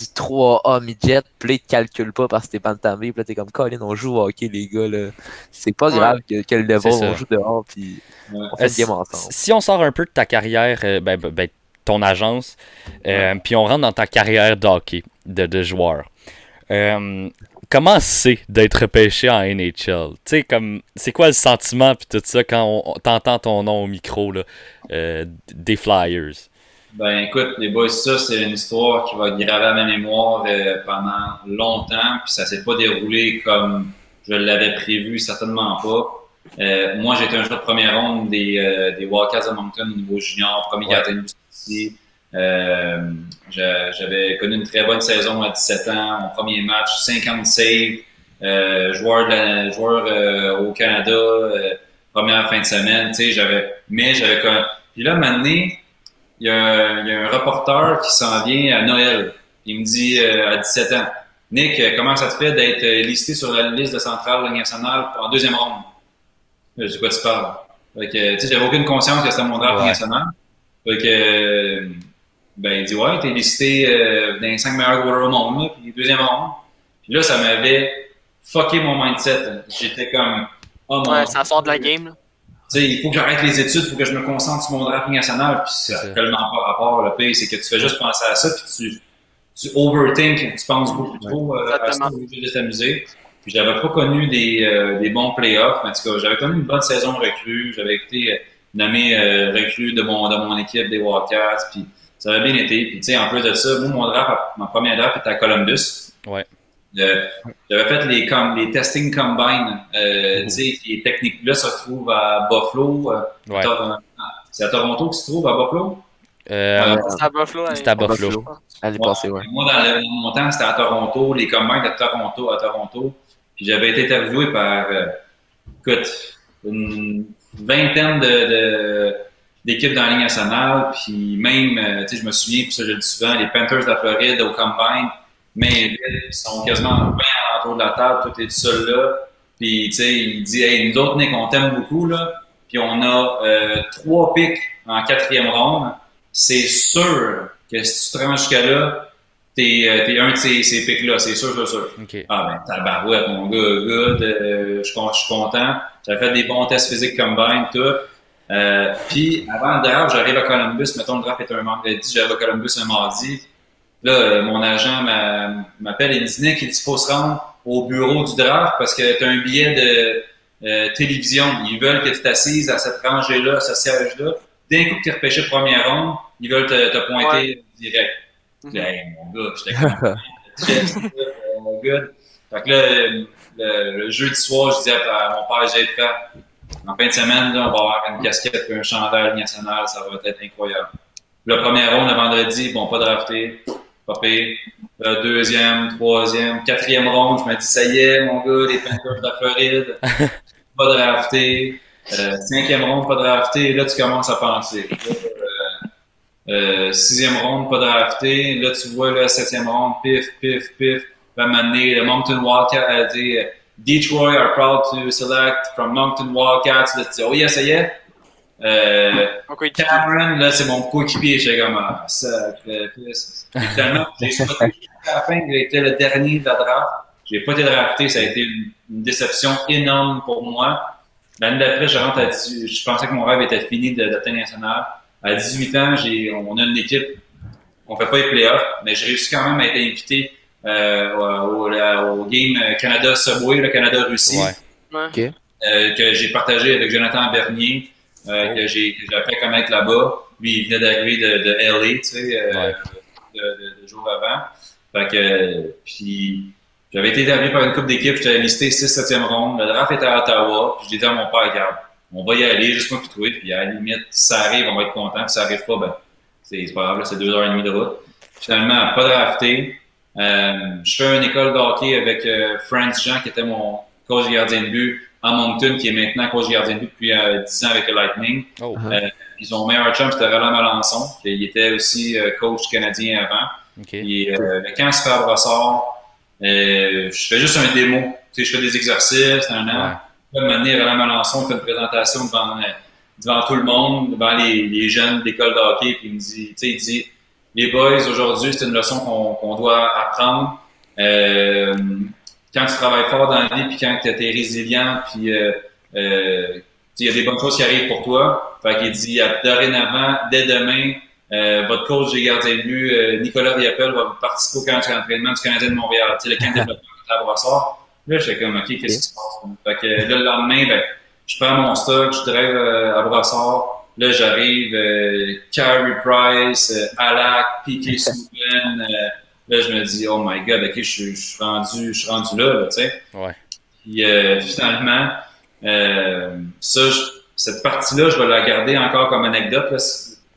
du 3A midget, puis là, ils te calculent pas parce que t'es Bantam B, puis là, t'es comme Colin, on joue au hockey, les gars, là. C'est pas Ouais. grave que, que le level, on joue dehors, puis ouais. on fait Euh, une game si- ensemble. Si on sort un peu de ta carrière, euh, ben, ben, ben, ton agence, euh, puis on rentre dans ta carrière d'hockey, de, de joueur. Euh, comment c'est d'être repêché en NHL? Tu sais, comme, c'est quoi le sentiment puis tout ça quand on, t'entend ton nom au micro là, euh, des Flyers? Ben écoute, les boys, ça c'est une histoire qui va graver à ma mémoire euh, pendant longtemps, puis ça s'est pas déroulé comme je l'avais prévu, certainement pas. Euh, moi, j'étais un joueur de première ronde des, euh, des Wildcats de Moncton au niveau junior, premier Ouais. gardien ici. Euh, j'a- J'avais connu une très bonne saison à 17 ans, mon premier match, 50 saves, euh, joueur, de la- joueur euh, au Canada, euh, première fin de semaine, tu sais, j'avais, mais j'avais comme, puis là, maintenant, il y, a, un- il y a un reporter qui s'en vient à Noël. Il me dit euh, à 17 ans, Nick, comment ça te fait d'être euh, listé sur la liste de centrale nationale en deuxième ronde? Je dis, quoi tu parles? Fait que, tu sais, j'avais aucune conscience que c'était mon draft Ouais. national. Fait que, euh, ben, il dit, ouais, t'es listé euh, dans les cinq meilleurs goalers au monde, là, puis deuxième ronde. Puis là, ça m'avait fucké mon mindset. J'étais comme, oh mon Ouais, ça sort de la game. Là. Tu sais, il faut que j'arrête les études, il faut que je me concentre sur mon draft national, puis ça ça. n'a tellement pas rapport. Le pire, c'est que tu fais juste penser à ça, puis tu, tu overthink, tu penses beaucoup trop euh, à lieu de t'amuser. Puis j'avais pas connu des, euh, des bons playoffs, mais en tout cas, j'avais connu une bonne saison recrue, j'avais été euh, nommé euh, recrue de mon, de mon équipe des Wildcats, puis ça avait bien été. Puis tu sais, en plus de ça, moi, mon draft, ma première draft était à Columbus. Ouais. Euh, J'avais fait les, com les testing combine, euh, tu sais, les techniques-là se retrouvent à Buffalo. euh, Ouais. C'est à Toronto que se trouve, à Buffalo? Euh, C'est à Buffalo. c'est à Buffalo. Passée, ouais. Moi, dans, le, mon temps, c'était à Toronto, les combines de Toronto à Toronto. Puis j'avais été interviewé par, euh, écoute, une vingtaine de, de- d'équipes dans la Ligue nationale. Puis même, euh, tu sais, je me souviens, puis ça, je le dis souvent, les Panthers de la Floride au combine, mais ils sont quasiment 20 autour de la table, tout est seul là. Puis, tu sais, il dit, hey, nous autres, Nick, on t'aime beaucoup, là. Puis on a euh, trois pics en quatrième ronde. C'est sûr que si tu te rends jusqu'à là, t'es, euh, t'es un de ces, ces pics-là, c'est sûr, c'est sûr. ok. Ah ben, tabarouette, mon gars, good, euh, je suis content. J'avais fait des bons tests physiques combine, tout. Euh, puis, avant le draft, j'arrive à Columbus. Mettons, le draft est un vendredi, j'arrive à Columbus un mardi. Là, euh, mon agent m'a- m'appelle et me dit, Nick, il dit, faut se rendre au bureau du draft parce que tu as un billet de euh, télévision. Ils veulent que tu t'assises à cette rangée-là, à ce siège-là. D'un coup que tu es repêché première ronde, ils veulent te, te pointer direct. Puis, Hey, mon gars, j'étais *laughs* mon gars. Fait que là, le, le jeudi soir, je disais à mon père, j'ai fait, en fin de semaine, là, on va avoir une casquette et un chandail national, ça va être incroyable. Le premier ronde, le vendredi, bon, pas drafté, pas pire. Le deuxième, troisième, quatrième ronde, je me dis, ça y est, mon gars, les Panthers de la Floride, *laughs* pas drafté. Euh, cinquième ronde, pas drafté. Là, tu commences à penser. Euh, euh, sixième ronde, pas drafté. Là, tu vois, là, septième ronde, pif, pif, pif. Va m'amener le Moncton Wildcat a dit euh, Detroit are proud to select from Moncton Wildcats. Là, tu dis, oh yeah, ça y est. Euh, Cameron, là, c'est mon coéquipier. J'étais comme, ah, ça, Finalement, *laughs* j'ai sauté jusqu'à la fin, a été le dernier de la draft. J'ai pas été drafté, ça a été une, une déception énorme pour moi. L'année d'après, je rentre à 18, je pensais que mon rêve était fini de d'atteindre national. À 18 ans, j'ai, on a une équipe, on fait pas les playoffs, mais j'ai réussi quand même à être invité euh, au, au- au game Canada Subway, le Canada-Russie Ouais. Ouais. euh, que j'ai partagé avec Jonathan Bernier, euh, que j'ai appris à connaître là-bas. Lui, il venait d'arriver de, de LA, tu sais, euh, Ouais. de jours avant. Fait que, puis, j'avais été établi par une coupe d'équipes, j'étais listé 6-7e ronde. Le draft était à Ottawa, puis j'ai dit à mon père, regarde, on va y aller, juste moi puis toi, puis à la limite, si ça arrive, on va être content, puis si ça arrive pas, ben, c'est pas grave, c'est deux heures et demie de route. Finalement, pas drafté. Euh, je fais une école de hockey avec euh, Franz Jean, qui était mon coach gardien de but à Moncton, qui est maintenant coach gardien de but depuis euh, 10 ans avec le Lightning. Oh. Euh, ils ont meilleur chum, c'était Roland Melançon, qui était aussi euh, coach canadien avant. Ok. Puis, euh, le camp se fait à Brossard. Euh, je fais juste un démo. Tu sais, je fais des exercices, un an. Ouais. Là, m'amener Roland Melançon, il fait une présentation devant, euh, devant tout le monde, devant les, les jeunes d'école de hockey, puis il me dit, tu sais, il dit, les boys, aujourd'hui, c'est une leçon qu'on qu'on doit apprendre. Quand tu travailles fort dans la vie, puis quand tu es résilient, puis euh, euh, il y a des bonnes choses qui arrivent pour toi. Fait qu'il dit, à- dorénavant, dès demain, euh, votre coach des gardiens de but, euh, Nicolas Riappel, va participer au camp d'entraînement du Canadien de Montréal. Tu sais, le camp de *laughs* développement de la Brassard. Là, j'étais comme, OK, qu'est-ce qui se passe? Fait que là, le lendemain, ben, je prends mon stock, je drive euh, à Brassard. Là, j'arrive, euh, Carey Price, euh, Alak, Piquet Souben. Là, je me dis, oh my God, OK, je, suis- je suis rendu, je suis rendu là, là tu sais. Ouais. Puis euh, finalement, euh, ça, je- cette partie-là, je vais la garder encore comme anecdote, là,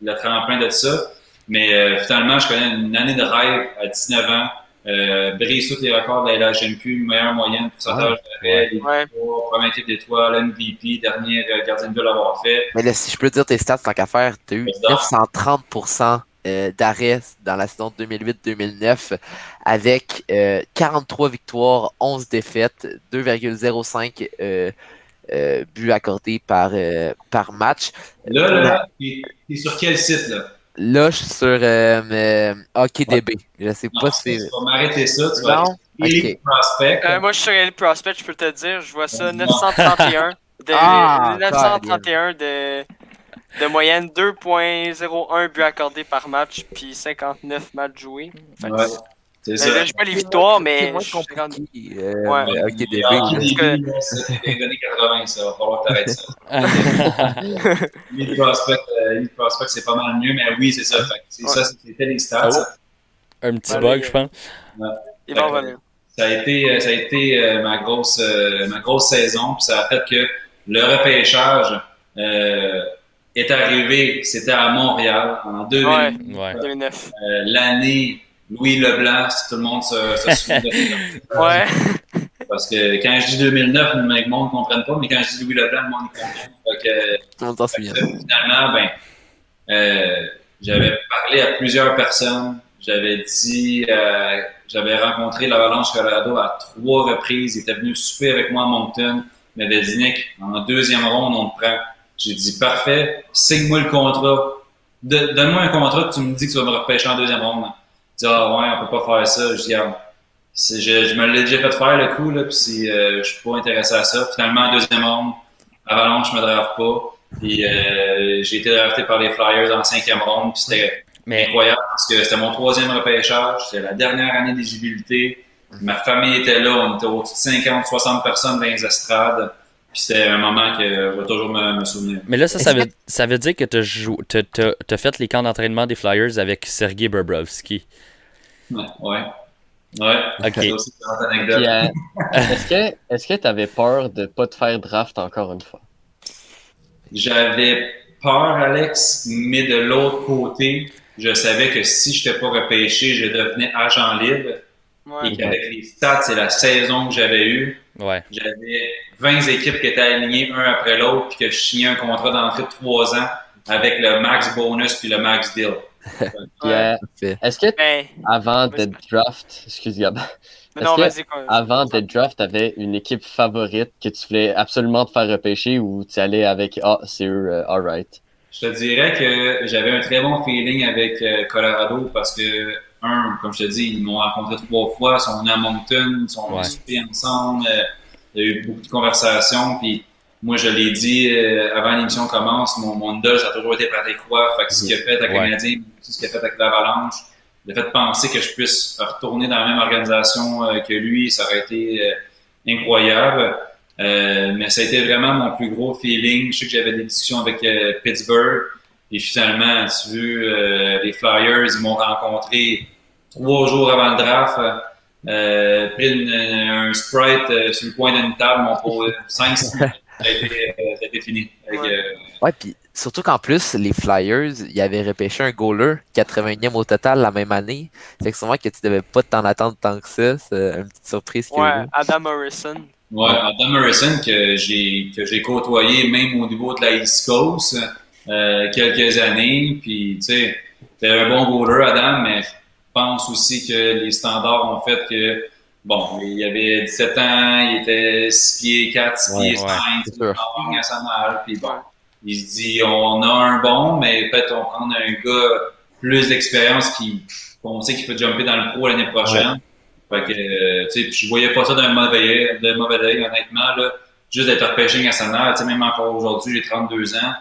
le tremplin de ça. Mais euh, finalement, je connais une année de rêve à 19 ans, euh, brise tous les records de la LHMQ, meilleure moyenne, pourcentage d'arrêt, les Ouais. victoires, premier type d'étoiles, MVP, dernier gardien de but l'avoir fait. Mais là, si je peux te dire tes stats, tant qu'à faire, tu as eu Vas-y donc. 930% euh, d'arrêt dans la saison 2008-2009 avec euh, 43 victoires, 11 défaites, 2,05 euh, euh, buts accordés par, euh, par match. Là, là, là, t'es sur quel site, là? Là, je suis sur euh, euh, HockeyDB. Je sais Non, pas tu si. vas m'arrêter ça, tu vas Non? Elite Ok. Prospect. Euh, moi, je suis sur Elite Prospect, je peux te dire. Je vois ça 931. De, Ah, 931 de, de moyenne, 2.01 buts accordés par match, puis 59 matchs joués. Fait Ouais, c'est ça. là, je vois les victoires, C'est mais. moins je suis quand- compliqué. Euh, Ouais. mais début, que- là, c'est les années 80, ça. Va falloir que ça. *laughs* Elite Prospect, euh, Prospect, c'est pas mal mieux, mais oui, c'est ça. C'est Ouais. ça, c'était les stats. Oh. Un petit Ouais, bug, les- je pense. Il va revenir. Ça a été, euh, ça a été euh, ma, grosse, euh, ma grosse saison, puis ça a fait que le repêchage euh, est arrivé, c'était à Montréal en 2000. Ouais. Ouais. 2009. Euh, L'année Louis Leblanc, si tout le monde se, se *laughs* souvient de. Ouais. Parce que quand je dis 2009, le monde ne comprenne pas, mais quand je dis Louis Leblanc, le monde comprend. Finalement, ben, euh, j'avais parlé à plusieurs personnes. J'avais dit, euh, j'avais rencontré l'Avalanche Colorado à trois reprises. Il était venu souper avec moi à Moncton. Il m'avait dit, Nick, en deuxième ronde, on te prend. J'ai dit, parfait, signe-moi le contrat. De- Donne-moi un contrat que tu me dis que tu vas me repêcher en deuxième ronde. Il dit, ah ouais, on peut pas faire ça. Je dis, Regarde, c'est- je, je me l'ai déjà fait faire le coup, là, puis si, euh, je suis pas intéressé à ça. Finalement, en deuxième ronde, Avalanche, je me draft pas. Puis euh, j'ai été drafté par les Flyers en cinquième ronde. Puis c'était Mais incroyable parce que c'était mon troisième repêchage. C'était la dernière année d'éligibilité. Ma famille était là. On était au-dessus de 50, 60 personnes dans les estrades. Puis c'était un moment que je vais toujours me, me souvenir. Mais là, ça, veut, ça veut dire que tu as, fait les camps d'entraînement des Flyers avec Sergei Bobrovski. Ouais. Ouais. Ouais. Ok. Ça aussi, c'est une anecdote. Puis, euh, *laughs* est-ce que est-ce que tu avais peur de pas te faire draft encore une fois? J'avais peur, Alex, mais de l'autre côté, je savais que si je n'étais pas repêché, je devenais agent libre. Ouais. Et qu'avec les stats et la saison que j'avais eue, Ouais. j'avais 20 équipes qui étaient alignées un après l'autre, puis que je signais un contrat d'entrée de 3 ans avec le max bonus puis le max deal. *laughs* Ouais. est-ce que Ben, avant d'être draft, excuse non, que quoi. avant d'être draft, t'avais une équipe favorite que tu voulais absolument te faire repêcher ou tu allais avec ah c'est eux, euh, alright. Je te dirais que j'avais un très bon feeling avec euh, Colorado parce que, un, comme je te dis, ils m'ont rencontré trois fois, ils sont venus à Moncton, ils sont Ouais. soupés ensemble, euh, il y a eu beaucoup de conversations, puis moi je l'ai dit euh, avant l'émission commence, mon, mon idole, ça a toujours été Patrick Roy, fait que ce qu'il a fait avec Ouais. Canadien, ce qu'il a fait avec l'Avalanche, le fait de penser que je puisse retourner dans la même organisation euh, que lui, ça aurait été euh, incroyable. Euh, mais ça a été vraiment mon plus gros feeling. Je sais que j'avais des discussions avec Pittsburgh. Et finalement, tu veux, euh, les Flyers, ils m'ont rencontré trois jours avant le draft. Euh, pris une- un Sprite euh, sur le coin d'une table, mon pauvre 5 6 ça, a été, euh, ça a été fini. Ouais. euh, Ouais, puis surtout qu'en plus, les Flyers, ils avaient repêché un goaler 80e au total la même année. Fait que sûrement que tu devais pas t'en attendre tant que ça. C'est une petite surprise qu'il y a Ouais, eu. Adam Morrison. Ouais, Adam Morrison que j'ai que j'ai côtoyé même au niveau de la East Coast euh, quelques années. Puis tu sais, c'était un bon goaler Adam, mais pense aussi que les standards ont fait que bon, il avait 17 ans, il était 6 pieds 4, 6 Ouais, pieds 5, c'est sûr. en. Puis bon, il se dit on a un bon, mais peut-être on prend un gars plus d'expérience qui qu'on sait qu'il peut jumper dans le pro l'année prochaine. Fait que, euh, tu sais, puis je voyais pas ça d'un mauvais d'un mauvais œil, honnêtement, là. Juste d'être repêché national, tu sais, même encore aujourd'hui, j'ai 32 ans.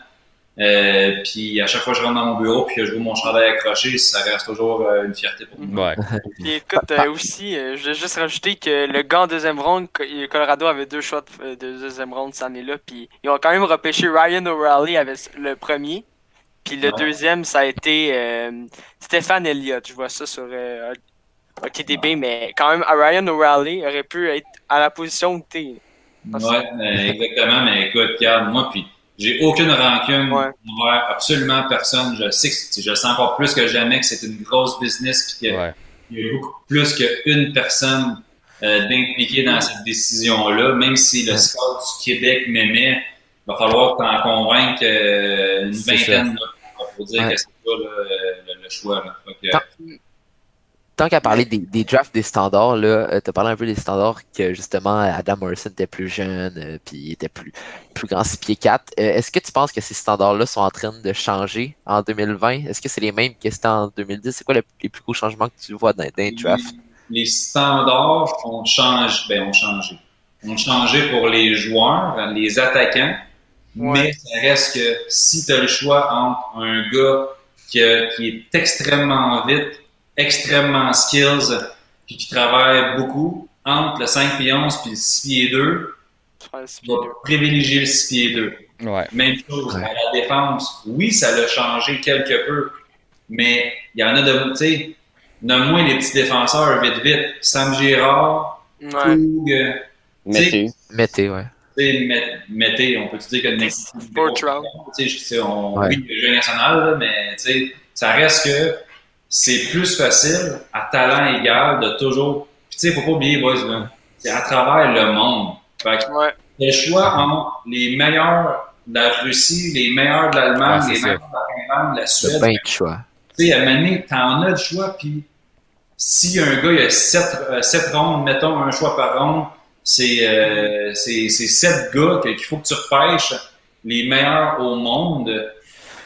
Euh, puis à chaque fois que je rentre dans mon bureau puis que je vois mon chandail accroché, ça reste toujours euh, une fierté pour moi. Ouais. *laughs* Puis écoute, euh, aussi, euh, je vais juste rajouter que le gars en deuxième ronde, Co- Colorado avait deux choix de, de deuxième ronde cette année-là. Puis ils ont quand même repêché Ryan O'Reilly avec le premier. Puis le Ouais. deuxième, ça a été euh, Stéphane Elliott. Je vois ça sur euh, OTDB, mais quand même, Ryan O'Reilly aurait pu être à la position où t'es. Ouais, euh, exactement. Mais écoute, regarde, moi, puis j'ai aucune rancune Ouais. envers absolument personne. Je sais que je sens encore plus que jamais que c'est une grosse business puis qu'il Ouais. y a beaucoup plus qu'une personne euh, d'impliquée dans cette décision-là. Même si le score du Québec m'aimait, il va falloir t'en convaincre euh, une vingtaine là, pour dire Ouais. que c'est pas le, le choix. Là. Tant- qu'à parler des, des drafts des standards, là, euh, t'as parlé un peu des standards que justement Adam Morrison était plus jeune, euh, puis il était plus, plus grand 6 pieds 4. Euh, Est-ce que tu penses que ces standards-là sont en train de changer en 2020? Est-ce que c'est les mêmes que c'était en 2010? C'est quoi le- les plus gros changements que tu vois dans, dans les drafts? les standards ont changé, ben, ont changé. Ont changé pour les joueurs, les attaquants, Ouais. mais ça reste que si tu as le choix entre un gars qui est extrêmement vite, extrêmement skills, puis qui travaille beaucoup, entre le 5 pieds 11 puis le 6 pieds 2, Tu prends le six tu pieds vas deux. privilégier le 6 pieds 2. Ouais. Même chose Ouais. à la défense. Oui, ça l'a changé quelque peu, mais il y en a de, tu sais, nomme-moi les petits défenseurs vite vite. Sam Girard, Ouais. Toug, euh, Mettez. Mettez, ouais. tu sais, Met- Mettez, on peut te dire que le Fortran. Ouais. oui, le jeu national, là, mais tu sais, ça reste que c'est plus facile, à talent égal, de toujours. Tu sais, faut pas oublier, boys, c'est à travers le monde. Fait que Ouais. le choix entre les meilleurs de la Russie, les meilleurs de l'Allemagne, Ouais, les meilleurs de la Finlande, de la Suède. bain de choix. Tu sais, à un moment donné, t'en as le choix, puis si un gars, il a sept, euh, sept rondes, mettons un choix par ronde, c'est euh, c'est c'est sept gars qu'il faut que tu repêches les meilleurs au monde.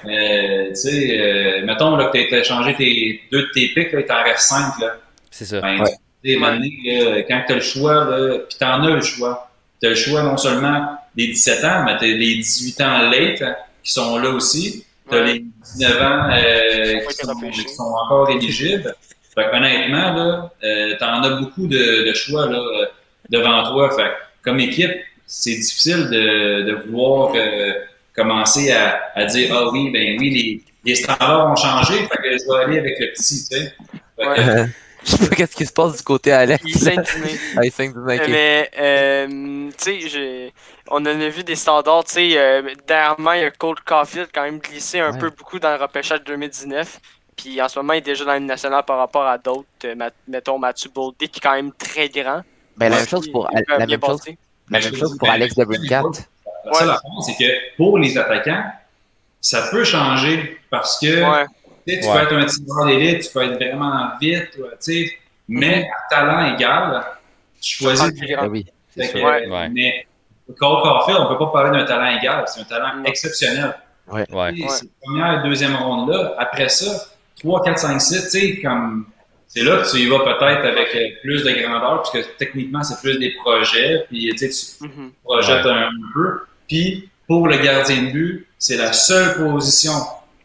Euh, tu sais, euh, mettons là, que tu as échangé tes, deux de tes pics, il t'en reste cinq. Là. C'est ça. Ben, Ouais. tu sais, à un moment donné, là, quand tu as le choix, puis tu en as le choix. Tu as le choix non seulement des 17 ans, mais tu as les 18 ans late hein, qui sont là aussi. Tu as Ouais. les 19 ans euh, qui, sont, repêché. qui sont encore éligibles. Fait que, honnêtement, là, euh, tu en as beaucoup de, de choix là, euh, devant toi. Fait que, comme équipe, c'est difficile de, de vouloir euh, commencer à, à dire Ah oui, ben oui, les, les standards ont changé, fait que je vais aller avec le petit, tu sais. *laughs* Je sais pas qu'est-ce qui se passe du côté Alex. Il. *laughs* Ah. Mais, euh, tu sais, j'ai- on en a vu des standards. Tu sais, euh, dernièrement, il y a Cold Caulfield quand même glissé un Ouais. peu beaucoup dans le repêchage 2019. Puis en ce moment, il est déjà dans l'année nationale par rapport à d'autres. euh, mettons Mathieu Boldy, qui est quand même très grand. Ben, la même chose pour, la même chose, la même chose pour Alex ben, Debrincat. La seule affaire, c'est que pour les attaquants, ça peut changer parce que Ouais. tu Ouais. peux être un tireur d'élite, tu peux être vraiment vite, tu sais, mais à talent égal, tu choisis. Ben oui, c'est Fait que. Ouais. Ouais. Mais Cole Caulfield, on peut pas parler d'un talent égal, c'est un talent exceptionnel. Ouais. Tu sais, Cette première et deuxième ronde-là, après ça, 3, 4, 5, 6, tu sais, comme. C'est là que tu y vas peut-être avec euh, plus de grandeur, puisque techniquement, c'est plus des projets, puis tu sais, tu, Mhm. projette un, un peu. Puis, pour le gardien de but, c'est la seule position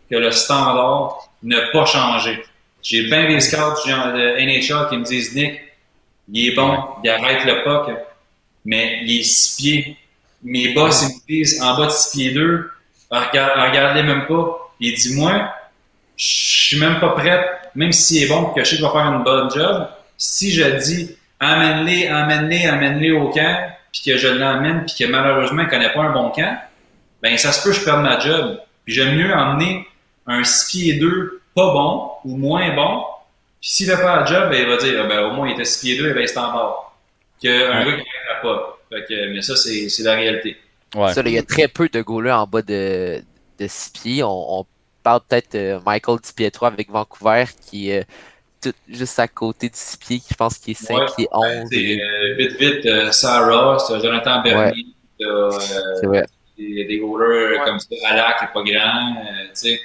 que le standard n'a pas changé. J'ai bien des scouts de NHL qui me disent Nick, il est bon, il arrête le puck, mais il est six pieds. Mes boss, ils me disent en bas de six pieds 2, regarde, regardez même pas. Il dit Moi, je suis même pas prêt, même s'il est bon, que je sais qu'il va faire une bonne job. Si je dis amène-les, amène-les, amène-les au camp, puis que je l'emmène, puis que malheureusement il connaît pas un bon camp, ben ça se peut que je perde ma job. Puis j'aime mieux emmener un 6 pieds 2 pas bon ou moins bon, puis s'il fait pas la job, ben, il va dire ah, ben, au moins il était 6 pieds 2 et ben il en bas. Qu'un Ouais. gars qui ne pas. Fait que, mais ça, c'est c'est la réalité. Ouais. Ça, là, il y a très peu de goalers en bas de, de 6 pieds. On, on parle peut-être de Michael Di avec Vancouver qui est tout juste à côté de 6 pieds, je pense qu'il est 5 Ouais. pieds 11. Ben, t'sais, euh, vite, vite, euh, Sarah, c'est Jonathan Bernier, t'as, euh, C'est vrai. des, des goalers Ouais. comme ça, Alak qui est pas grand, euh, tu sais.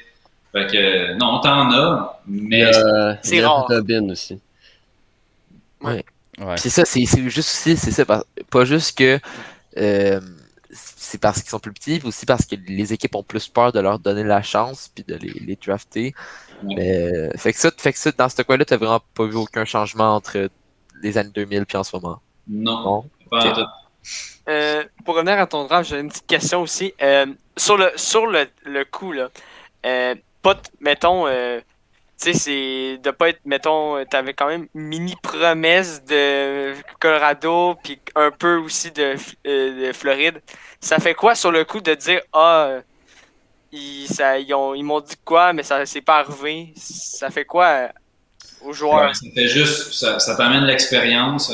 Fait que, non, t'en as, mais Euh, C'est rare. Dobbin aussi. Ouais. C'est ça, c'est c'est juste aussi, c'est ça, pas juste que euh, c'est parce qu'ils sont plus petits, aussi parce que les équipes ont plus peur de leur donner la chance puis de les, les drafter. Mais fait que ça, fait que ça, dans ce coin-là, t'as vraiment pas vu aucun changement entre les années 2000 puis en ce moment. Non. Pas euh, pour revenir à ton draft, j'ai une petite question aussi. Euh, sur le sur le, le coup, là, euh, pas, mettons, euh, tu sais, c'est de pas être, mettons, t'avais quand même une mini promesse de Colorado, puis un peu aussi de, de, Floride. Ça fait quoi sur le coup de dire, ah, ils, ça, ils, ont, ils m'ont dit quoi, mais ça c'est pas arrivé. Ça fait quoi aux joueurs? Ouais, ça fait juste, ça, ça t'amène l'expérience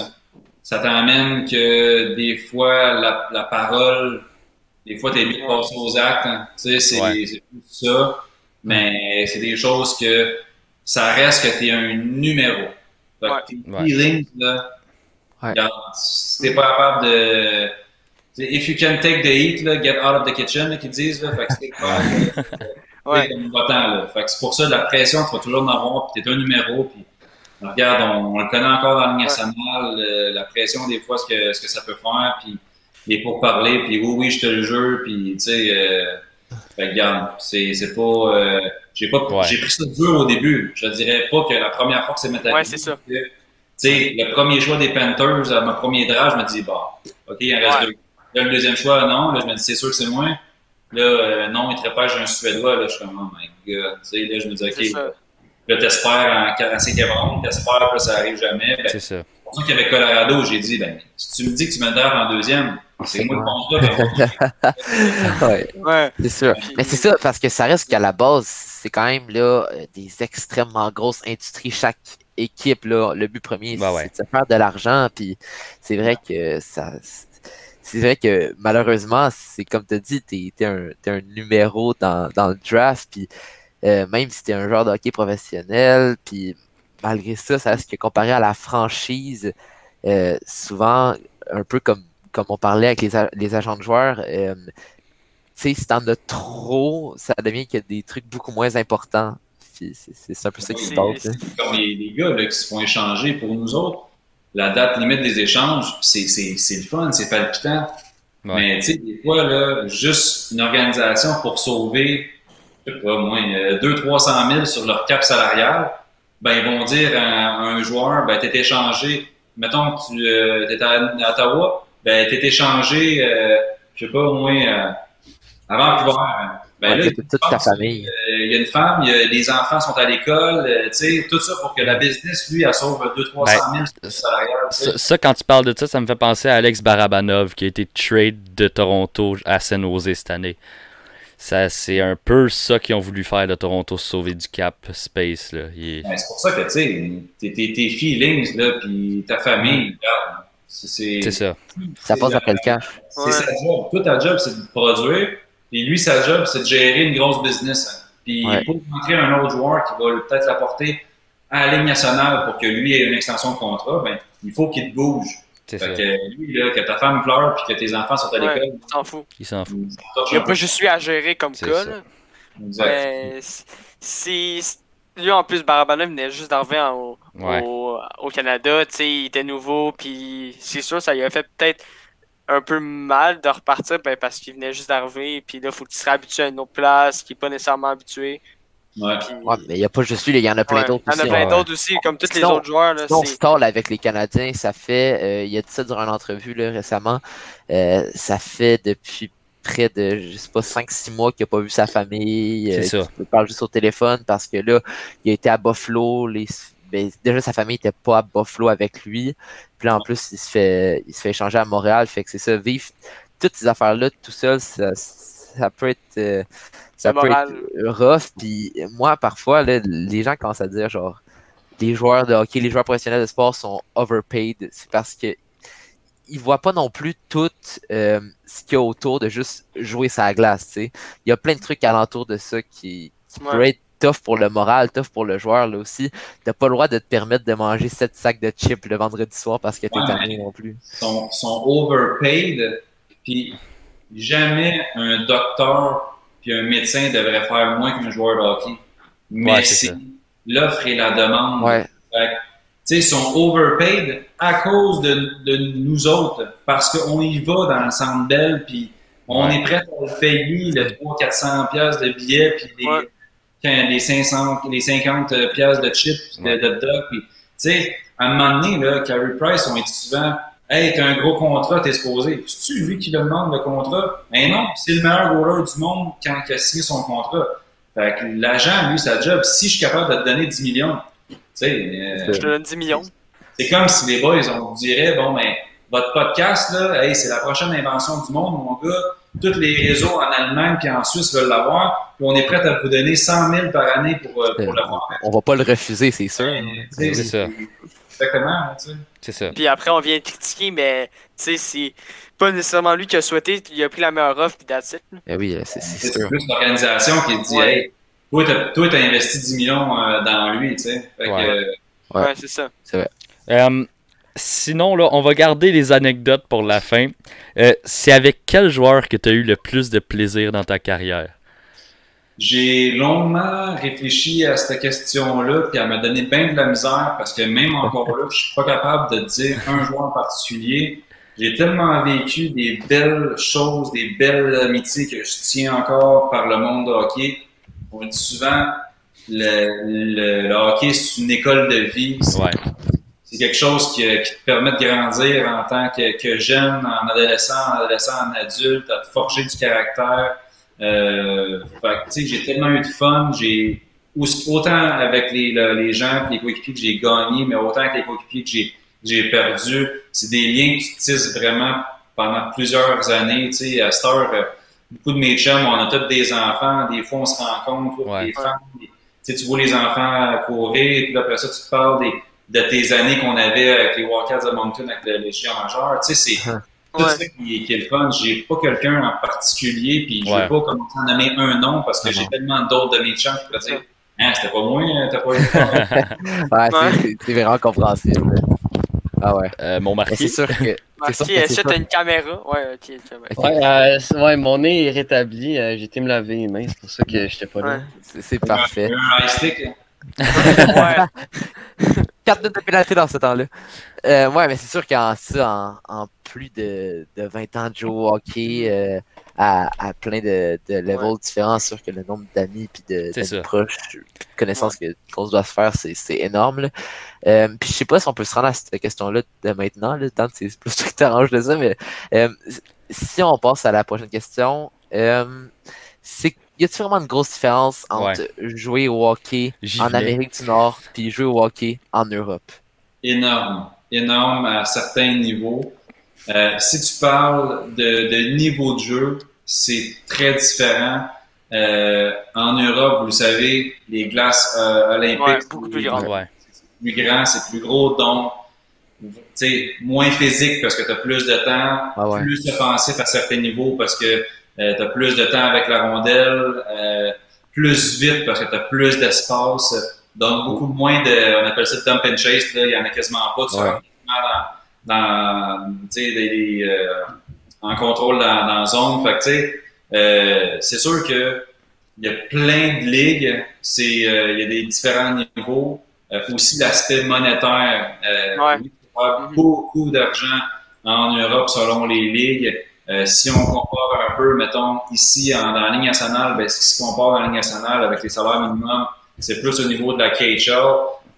ça t'amène que des fois, la, la parole, des fois, t'es bien passé aux actes. Hein. Tu sais, c'est plus ça. Mais c'est des choses que ça reste que t'es un numéro. Fait que tes feelings, là, regarde, si t'es pas capable de... If you can take the heat, là, get out of the kitchen, là, qu'ils disent. Là, fait que c'est pas... ouais. *laughs* Fait que c'est pour ça, la pression, tu vas toujours en avoir, puis t'es un numéro, puis regarde, on, le connaît encore dans la ligne nationale, euh, la pression des fois, ce que, ce que ça peut faire, puis les parler, puis oui, oui, je te le jure, puis tu sais, euh, regarde, c'est, c'est pas, euh, j'ai pas, j'ai pris ça dur au début. Je dirais pas que la première fois que c'est métallique. Ouais, c'est ça. Tu sais, le premier choix des Panthers, à mon premier draft, je me dis, bah, ok, il en reste deux. Là, le deuxième choix, non. Là, je me dis, c'est sûr que c'est moi. Là, euh, non, il trépage un Suédois. Là, je suis comme, oh my god. Tu sais, là, je me dis, ok, Là, t'espères en, en cinquième ronde, t'espères que ça arrive jamais. Ben, c'est ça. C'est pour ça qu'avec Colorado, j'ai dit, ben, si tu me dis que tu me drafts en deuxième, c'est moi le bon *laughs* ouais. ouais. C'est sûr. Mais c'est ça, parce que ça reste qu'à la base, c'est quand même là des extrêmement grosses industries. Chaque équipe, là, le but premier, bah c'est de se faire de l'argent. Puis c'est vrai que ça. C'est vrai que malheureusement, c'est comme tu as dit, t'es es un, es un numéro dans, dans le draft. Puis euh, même si t'es un joueur de hockey professionnel, puis malgré ça, ça reste que comparé à la franchise, euh, souvent, un peu comme, comme on parlait avec les, les agents de joueurs, euh, tu sais, si t'en as trop, ça devient qu'il y a des trucs beaucoup moins importants. C'est un peu ça qui se passe. Hein. Comme les, les gars là, qui se font échanger pour nous autres, la date limite des échanges, c'est le fun, c'est palpitant. Mais tu sais, des fois, là, juste une organisation pour sauver je sais pas, moins 200-300 000 sur leur cap salarial, ben, ils vont dire à, un joueur, ben, t'es échangé, mettons que tu euh, es à, Ottawa, ben, t'es échangé, euh, je sais pas, au moins, euh, avant Vancouver. Ben, là, toute ta famille. Euh, il y a une femme, y a, les enfants sont à l'école, tu sais, tout ça pour que la business, lui, elle sauve 200-300 000 ben, salarial. Ça, ça, quand tu parles de ça, ça me fait penser à Alex Barabanov, qui a été trade de Toronto à San Jose cette année ça c'est un peu ça qu'ils ont voulu faire de Toronto sauver du cap space là. C'est pour ça que tu sais tes, tes, feelings là puis ta famille c'est ça. Ça passe après le cash? C'est sa job. Toi ta job c'est de produire et lui sa job c'est de gérer une grosse business. Hein. Puis pour montrer un autre joueur qui va peut-être l'apporter à la ligne nationale pour que lui ait une extension de contrat, ben il faut qu'il te bouge. Fait que lui, là, que ta femme pleure puis que tes enfants sont à l'école. il s'en fout. Il s'en fout. Il n'y a pas juste lui à gérer comme cas. Mais c'est. Lui, en plus, Barabanov venait juste d'arriver au, au, au, Canada. il était nouveau. Puis c'est sûr, ça lui a fait peut-être un peu mal de repartir ben, parce qu'il venait juste d'arriver. Puis là, il faut qu'il se réhabitue à une autre place, qu'il n'est pas nécessairement habitué. Ouais. mais il n'y a pas juste lui, il y en a plein d'autres aussi. Il y en a plein d'autres aussi, comme tous les autres joueurs. Là, on stall avec les Canadiens, ça fait, euh, il a dit ça durant une entrevue là, récemment, euh, ça fait depuis près de, je sais pas, 5-6 mois qu'il n'a pas vu sa famille. C'est euh, ça. Il parle juste au téléphone parce que là, il a été à Buffalo, les, ben, déjà sa famille était pas à Buffalo avec lui. Puis là, en plus, il se fait, il se fait échanger à Montréal. Fait que c'est ça, vivre toutes ces affaires-là tout seul, ça, ça peut être, euh, ça peut être rough. Puis moi, parfois, là, les gens commencent à dire genre les joueurs de hockey, les joueurs professionnels de sport sont overpaid. C'est parce que ils voient pas non plus tout euh, ce qu'il y a autour de juste jouer sa glace. Il y a plein de trucs alentour de ça qui, qui être tough pour le moral, tough pour le joueur là aussi. T'as pas le droit de te permettre de manger 7 sacs de chips le vendredi soir parce que t'es ouais, non plus. Ils sont, sont overpaid, puis jamais un docteur puis un médecin devrait faire moins qu'un joueur de hockey. Mais c'est l'offre et la demande. Ouais. sais, ils sont overpaid à cause de, de nous autres, parce qu'on y va dans le centre belle, puis On est prêt à le payer le 300-400 pièces de billets, puis Ouais. Les 500, les 50 pièces de chips, de, de. Puis, tu sais, à un moment donné, là, Carey Price, on dit souvent, Hey, t'as un gros contrat, t'es supposé. C'est-tu lui qui le demande, le contrat? Mais non, c'est le meilleur goaler du monde quand il a signé son contrat. Fait que l'agent, lui, sa job, si je suis capable de te donner 10 millions, tu sais, euh, Je te donne 10 millions. c'est comme si les boys, on vous dirait, bon, ben, votre podcast, là, hey, c'est la prochaine invention du monde, mon gars. Tous les réseaux en Allemagne puis en Suisse veulent l'avoir. Puis on est prêt à vous donner 100 000 par année pour, euh, pour l'avoir. On va pas le refuser, c'est sûr. Ben, C'est ça. Exactement, tu sais. C'est ça. Puis après, on vient critiquer, mais tu sais, c'est pas nécessairement lui qui a souhaité. Il a pris la meilleure offre, puis that's it. Eh oui, c'est c'est C'est sûr. plus l'organisation qui dit, Ouais. hey, toi, t'as, t'as investi 10 millions euh, dans lui, tu sais. Fait Ouais. euh, Ouais. Ouais, c'est ça. Euh, sinon, là, on va garder les anecdotes pour la fin. Euh, c'est avec quel joueur que tu as eu le plus de plaisir dans ta carrière? J'ai longuement réfléchi à cette question-là, puis elle m'a donné bien de la misère parce que même encore là, je suis pas capable de dire un joueur en particulier. J'ai tellement vécu des belles choses, des belles amitiés que je tiens encore par le monde de hockey. On dit souvent, le, le, le hockey, c'est une école de vie. Ouais. C'est quelque chose qui, qui te permet de grandir en tant que, que jeune, en adolescent, en adolescent, en adulte, à te forger du caractère. Euh, j'ai tellement eu de fun. J'ai autant avec les, le- les gens et les coéquipiers que j'ai gagnés, mais autant avec les coéquipiers que j'ai j'ai perdu. C'est des liens que tu tisses vraiment pendant plusieurs années. Tu sais, à cette heure, euh, beaucoup de mes chums, on a tous des enfants. Des fois, on se rencontre, Ouais. des femmes. tu sais, tu vois les enfants courir, puis après ça, tu te parles des, de tes années qu'on avait avec les Wildcats de Moncton, avec le, les Géants majeurs. Tu sais, c'est tout Ouais. ça qui, qui est le fun. J'ai pas quelqu'un en particulier, puis je veux pas commencer à nommer un nom parce que j'ai tellement d'autres de mes chums qui pourraient dire *laughs* Hein, c'était pas moi, hein, t'as pas eu. *laughs* Ouais, c'est- vraiment compréhensible. Ah ouais. Euh, mon marqué. c'est sûr que. *laughs* Que est-ce que t'as une caméra? Ouais, ok, euh, ouais, mon nez est rétabli. euh, j'ai été me laver les mains, c'est pour ça que j'étais pas là. Ouais. c'est- C'est parfait. un high stick. Ouais. *laughs* 4 minutes de pénalité dans ce temps-là. Euh, ouais, mais c'est sûr qu'en en, en plus de, de 20 ans de jouer au hockey euh, à, à plein de, de levels différents, c'est sûr que le nombre d'amis puis de, ça. proches, de connaissances que- qu'on se doit se faire, c'est, énorme. là. Euh, puis je sais pas si on peut se rendre à cette question-là de maintenant. Là, Dan, c'est plus qui t'arranges de ça, mais euh, si on passe à la prochaine question, euh, c'est y a-t-il vraiment une grosse différence entre jouer au hockey J'y en venais. Amérique du Nord puis jouer au hockey en Europe? énorme, énorme à certains niveaux. Euh, si tu parles de, de niveau de jeu, c'est très différent. Euh, en Europe, vous le savez, les glaces euh, olympiques, Ouais, beaucoup plus. Ouais. plus grand, c'est plus gros, donc moins physique parce que tu as plus de temps, Ah ouais. plus offensif à certains niveaux parce que tu as plus de temps avec la rondelle, euh, plus vite parce que tu as plus d'espace, donc beaucoup moins de, on appelle ça dump and chase, là, il y en a quasiment pas, tu Ouais. dans, dans tu sais, des, des, euh, en contrôle dans, dans la zone, fait que tu sais, euh, c'est sûr que il y a plein de ligues, c'est, euh, il y a des différents niveaux, euh, aussi l'aspect monétaire. Euh, Ouais. beaucoup d'argent en Europe selon les ligues. Euh, si on compare un peu, mettons, ici en, dans la Ligue nationale, ben, ce qui se compare dans la Ligue nationale avec les salaires minimums, c'est plus au niveau de la KHL.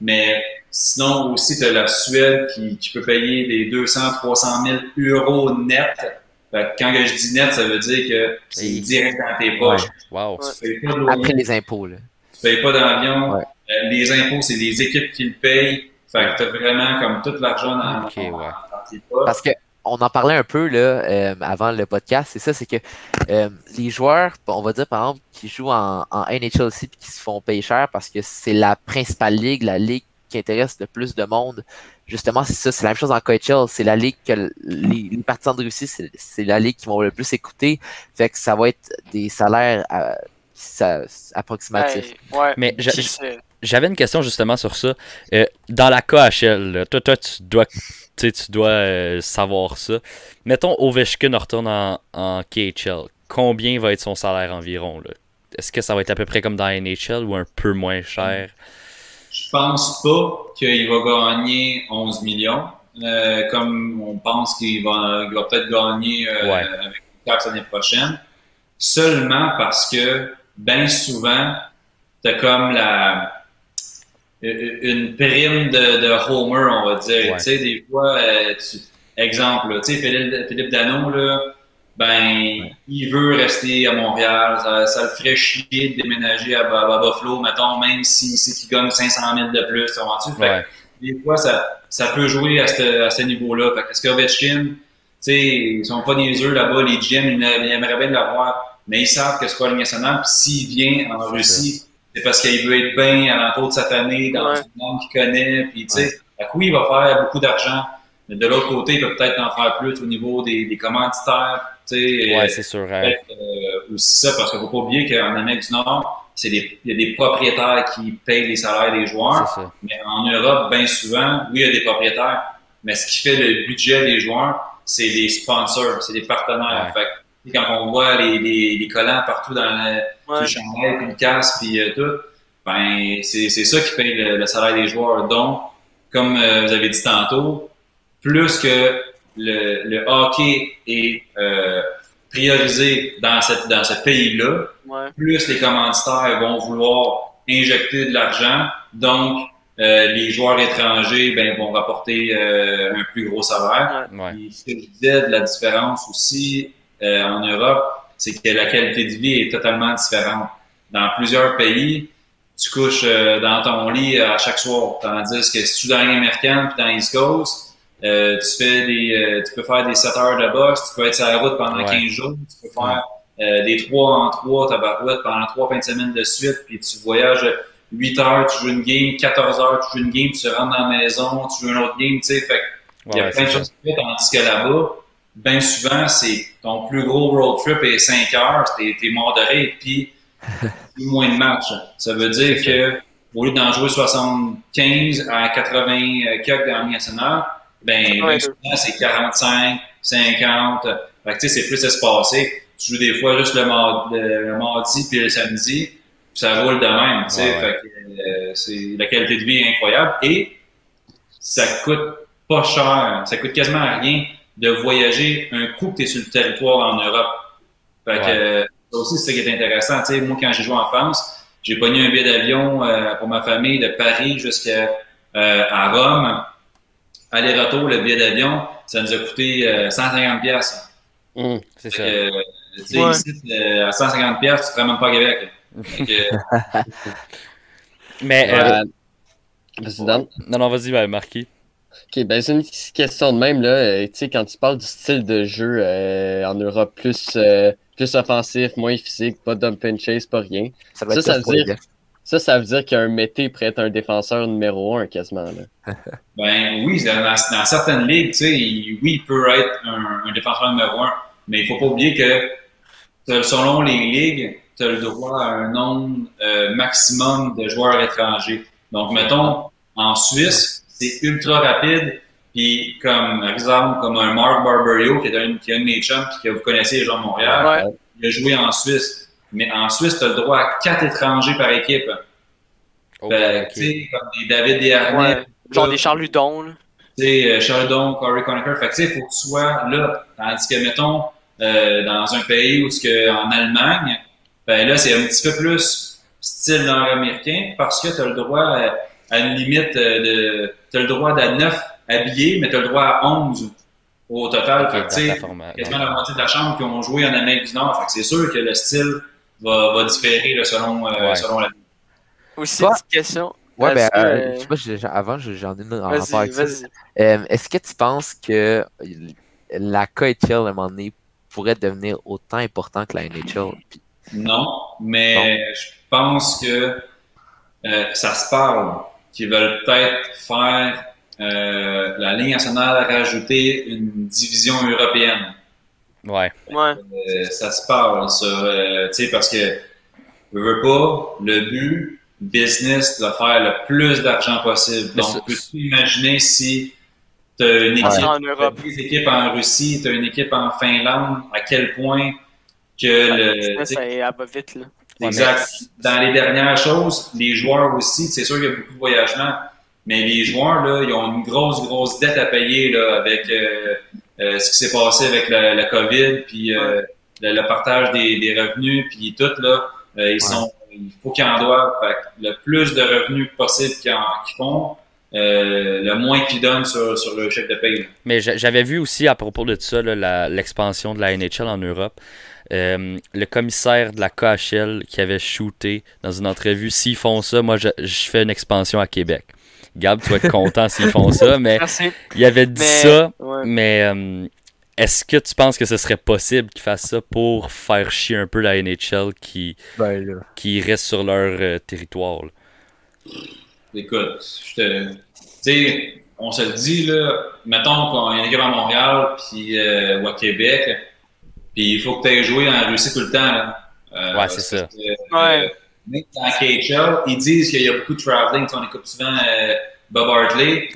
Mais sinon, aussi, tu as la Suède qui, qui peut payer des 200, 300 000 euros net. Fait que quand je dis net, ça veut dire que c'est Et- direct dans tes poches. Wow. Ouais. Tu pas Après les impôts, là. tu payes pas d'avion. Ouais. Euh, les impôts, c'est les équipes qui le payent. Fait que t'as vraiment comme tout l'argent dans, ouais. dans tes poches. Parce que on en parlait un peu là euh, avant le podcast, c'est ça, c'est que euh, les joueurs, on va dire par exemple, qui jouent en, en NHL aussi puis qui se font payer cher parce que c'est la principale ligue, la ligue qui intéresse le plus de monde. Justement, c'est ça, c'est la même chose en KHL, c'est la ligue que les, les partisans de Russie, c'est c'est la ligue qui vont le plus écouter. Fait que ça va être des salaires à- ça- approximatifs. Ouais, ouais. Mais J'avais une question justement sur ça. Euh, dans la KHL, là, toi, toi, tu dois, tu sais, tu dois euh, savoir ça. Mettons, Ovechkin retourne en, en KHL. Combien va être son salaire environ? Est-ce que ça va être à peu près comme dans la NHL ou un peu moins cher? Je pense pas qu'il va gagner 11 millions. euh, comme on pense qu'il va, peut-être gagner euh, Ouais. avec Caps l'année prochaine, seulement parce que, bien souvent, t'as comme la une prime de, de Homer, on va dire. Tu sais, des fois, euh, tu, exemple, tu sais, Philippe, Philippe Dano, là, ben, il veut rester à Montréal. Ça, ça, le ferait chier de déménager à, à, Buffalo, mettons, même s'il si, si qu'il gagne 500 000 de plus, tu fait, Des fois, ça, ça peut jouer à ce, à ce niveau-là. Fait que, ce tu sais, ils sont pas des œufs là-bas, les GM, ils, ils aimeraient bien l'avoir, mais ils savent que c'est pas le national. Puis s'il vient en Russie, c'est parce qu'il veut être bien à l'entour de sa famille, dans ouais. une monde qu'il connaît, puis tu sais, ouais. oui, il va faire beaucoup d'argent, mais de l'autre côté, il peut peut-être en faire plus au niveau des, des commanditaires, tu sais. Ouais, c'est sûr. Hein. Euh, aussi ça, parce qu'il faut pas oublier qu'en Amérique du Nord, c'est il y a des propriétaires qui payent les salaires des joueurs, mais en Europe, bien souvent, oui, il y a des propriétaires, mais ce qui fait le budget des joueurs, c'est les sponsors, c'est les partenaires. Fait quand on voit les, les, les collants partout dans le, ouais. le chandail, puis le casque, puis euh, tout, ben c'est ça qui paye le, le, salaire des joueurs. Donc, comme euh, vous avez dit tantôt, plus que le, le hockey est euh, priorisé dans, cette, dans ce pays-là, ouais. plus les commanditaires vont vouloir injecter de l'argent. Donc, euh, les joueurs étrangers ben, vont rapporter euh, un plus gros salaire. Ouais. Et ce que je disais de la différence aussi euh, en Europe, c'est que la qualité de vie est totalement différente. Dans plusieurs pays, tu couches euh, dans ton lit à chaque soir, tandis que si tu es dans l'américaine puis dans l'East Coast, euh, tu fais des, euh, tu peux faire des 7 heures de boxe, tu peux être sur la route pendant Ouais. 15 jours, tu peux faire euh, des 3 en 3 tabarouettes pendant 3 fins de semaine de suite, puis tu voyages 8 heures, tu joues une game, 14 heures, tu joues une game, tu rentres dans la maison, tu joues une autre game, tu sais, fait il y a plein de choses qui font, tandis que là-bas, bien souvent, c'est ton plus gros road trip est 5 heures, t'es, t'es modéré, puis *laughs* plus moins de matchs. Ça veut dire C'est que au lieu d'en jouer 75 à 80 quelques dans nationale, ben, Ouais, souvent, c'est 45, 50. Fait que, tu sais, c'est plus espacé. Tu joues des fois juste le, mar- le, le mardi puis le samedi, puis ça roule de même, tu sais. Ouais, ouais. Fait que, euh, c'est, la qualité de vie est incroyable et ça coûte pas cher. Ça coûte quasiment rien de voyager un coup que tu es sur le territoire en Europe. Fait que, Ouais. euh, ça aussi, c'est ça qui est intéressant. Tu sais, moi, quand j'ai joué en France, j'ai pogné un billet d'avion euh, pour ma famille de Paris jusqu'à euh, à Rome. Aller-retour, le billet d'avion, ça nous a coûté euh, 150 pièces. Hum. C'est ça. Euh, Ouais. ici, euh, à 150 pièces, tu te ramènes pas à Québec. Que, *laughs* Mais, euh, Euh, Vas-y, Dan. non, non, vas-y, ben, Marquis. Ok, ben c'est une petite question de même, là. Euh, tu sais, quand tu parles du style de jeu euh, en Europe, plus, euh, plus offensif, moins physique, pas dump and chase, pas rien. Ça, Ça, veut dire-. Ça, ça veut dire qu'un mété pourrait être un défenseur numéro un quasiment, là. *laughs* Ben oui, dans, dans certaines ligues, tu sais, il- oui, il peut être un, un défenseur numéro un, mais il faut pas oublier que selon les ligues, tu as le droit à un nombre euh, maximum de joueurs étrangers. Donc, mettons, en Suisse, c'est ultra rapide, puis comme exemple, comme un Mark Barberio, qui est un, qui est un de mes chums, puis que vous connaissez les gens de Montréal, Ouais. il a joué en Suisse. Mais en Suisse, tu as le droit à quatre étrangers par équipe. Oh, sais, comme des David Desharnais, Ouais. Genre des Charles Ludon, tu sais, euh, Sheldon, Corey Conacher. Fait que, tu sais, il faut que tu sois là. Tandis que, mettons, euh, dans un pays où, que, en Allemagne, ben là, c'est un petit peu plus style nord-américain parce que tu as le droit à, à une limite euh, de. Tu as le droit d'à 9 habillés, mais tu as le droit à 11 au total. Fait tu sais, quasiment la moitié de la chambre qui ont joué en Amérique du Nord. Fait que c'est sûr que le style va, va différer là, selon, euh, Ouais. selon la. Aussi, Toi- petite question. Ouais, ben, que, euh, je sais pas, avant, j'ai- j'en ai une en rapport avec ça. Euh, Est-ce que tu penses que la KHL, à un moment donné, pourrait devenir autant important que la NHL? Puis- Non, mais je pense que euh, ça se parle qu'ils veulent peut-être faire euh, la Ligue nationale rajouter une division européenne. Ouais. Ouais. Euh, ça se parle, ça. euh, tu sais, parce que je veux pas, le but, business, de faire le plus d'argent possible. Mais Donc, peux-tu imaginer si tu as une équipe, En Europe. t'as des équipes en Russie, tu as une équipe en Finlande, à quel point que le, Ça, ça va vite, là. Exact. Dans les dernières choses, les joueurs aussi, c'est sûr qu'il y a beaucoup de voyagements, mais les joueurs, là, ils ont une grosse, grosse dette à payer là, avec euh, euh, ce qui s'est passé avec la, la COVID, puis euh, le, partage des, des, revenus, puis tout, là, ils sont, il faut qu'ils en doivent. le plus de revenus possible qu'ils font, euh, le moins qu'ils donnent sur, sur, le chèque de paye. Mais j'avais vu aussi à propos de ça l'expansion de la NHL en Europe. Euh, le commissaire de la KHL qui avait shooté dans une entrevue, s'ils font ça, moi je, je, fais une expansion à Québec. Gab, tu vas être content s'ils font ça, *laughs* mais il avait dit ça, mais euh, est-ce que tu penses que ce serait possible qu'ils fassent ça pour faire chier un peu la NHL qui, ben, qui reste sur leur euh, territoire? Écoute, je te. Tu sais, on se le dit, là, mettons qu'il y a une équipe à Montréal puis, euh, ou à Québec, puis il faut que tu aies joué en Russie tout le temps. Euh, ouais, c'est ça. ouais. Dans KHL, ils disent qu'il y a beaucoup de traveling. On écoute souvent Bob Hartley.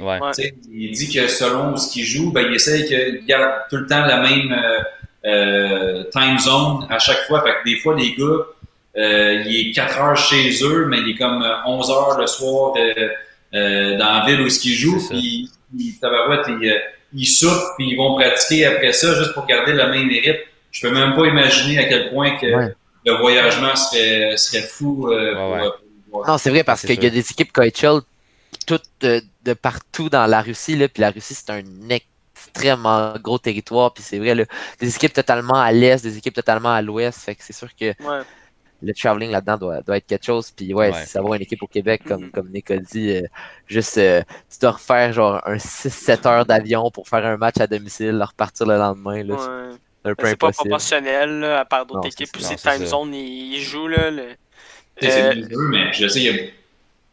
Il dit que selon ce qu'il joue, ben, il essaye qu'il garde tout le temps la même euh, euh, time zone à chaque fois. Fait que des fois, les gars, euh, il est 4 heures chez eux, mais il est comme 11 heures le soir dans la ville où ce qu'ils joue. Puis, il, il, il souffre, puis ils vont pratiquer après ça juste pour garder la même rythme. Je peux même pas imaginer à quel point que le voyagement serait, serait fou. non, c'est vrai, parce qu'il y a des équipes KHL tout de, partout dans la Russie. Là, puis la Russie, c'est un extrêmement gros territoire. Puis c'est vrai, là, des équipes totalement à l'est, des équipes totalement à l'ouest. Fait que c'est sûr que le traveling là-dedans doit, doit, être quelque chose. Puis ouais, si ça va une équipe au Québec, comme, mm-hmm. comme Nick a dit, euh, juste euh, tu dois refaire genre un 6-7 heures d'avion pour faire un match à domicile, repartir le lendemain. Là, peu C'est pas proportionnel à part d'autres équipes. Puis ces time zones, ils, jouent. Là, le... C'est euh... mais je sais, il y a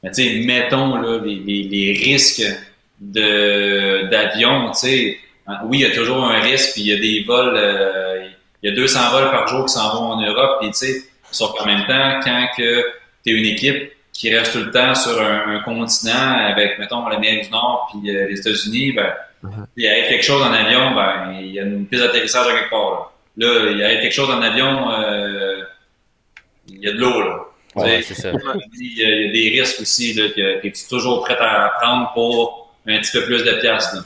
mais tu sais, mettons là, les, les, les risques d'avion, tu sais, oui, il y a toujours un risque, puis il y a des vols, euh, il y a 200 vols par jour qui s'en vont en Europe, puis tu sais, sauf qu'en même temps, quand que tu es une équipe qui reste tout le temps sur un, continent avec, mettons, l'Amérique du Nord puis euh, les États-Unis, ben, uh-huh. il y a quelque chose en avion, ben, il y a une piste d'atterrissage à quelque part. Là, là il y a quelque chose en avion, euh, il y a de l'eau, là. Ouais, ça. Il y, a, des risques aussi là, que, tu es toujours prêt à prendre pour un petit peu plus de pièces.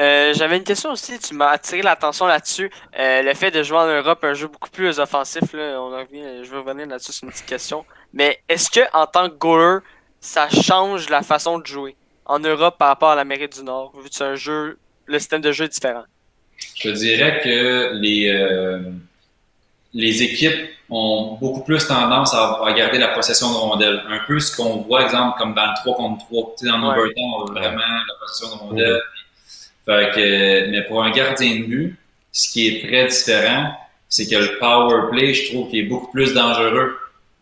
Euh, J'avais une question aussi, tu m'as attiré l'attention là-dessus. Euh, le fait de jouer en Europe, un jeu beaucoup plus offensif, là, on je vais revenir là-dessus, c'est une petite question. Mais est-ce que en tant que goaler, ça change la façon de jouer en Europe par rapport à l'Amérique du Nord, vu que c'est un jeu, le système de jeu est différent? Je dirais que les, euh, les équipes ont beaucoup plus tendance à, garder la possession de rondelle. Un peu ce qu'on voit, exemple, comme dans le 3 contre 3. Tu sais, dans ouais. on a vraiment la possession de rondelle. Fait que, mais pour un gardien de but, ce qui est très différent, c'est que le power play, je trouve qu'il est beaucoup plus dangereux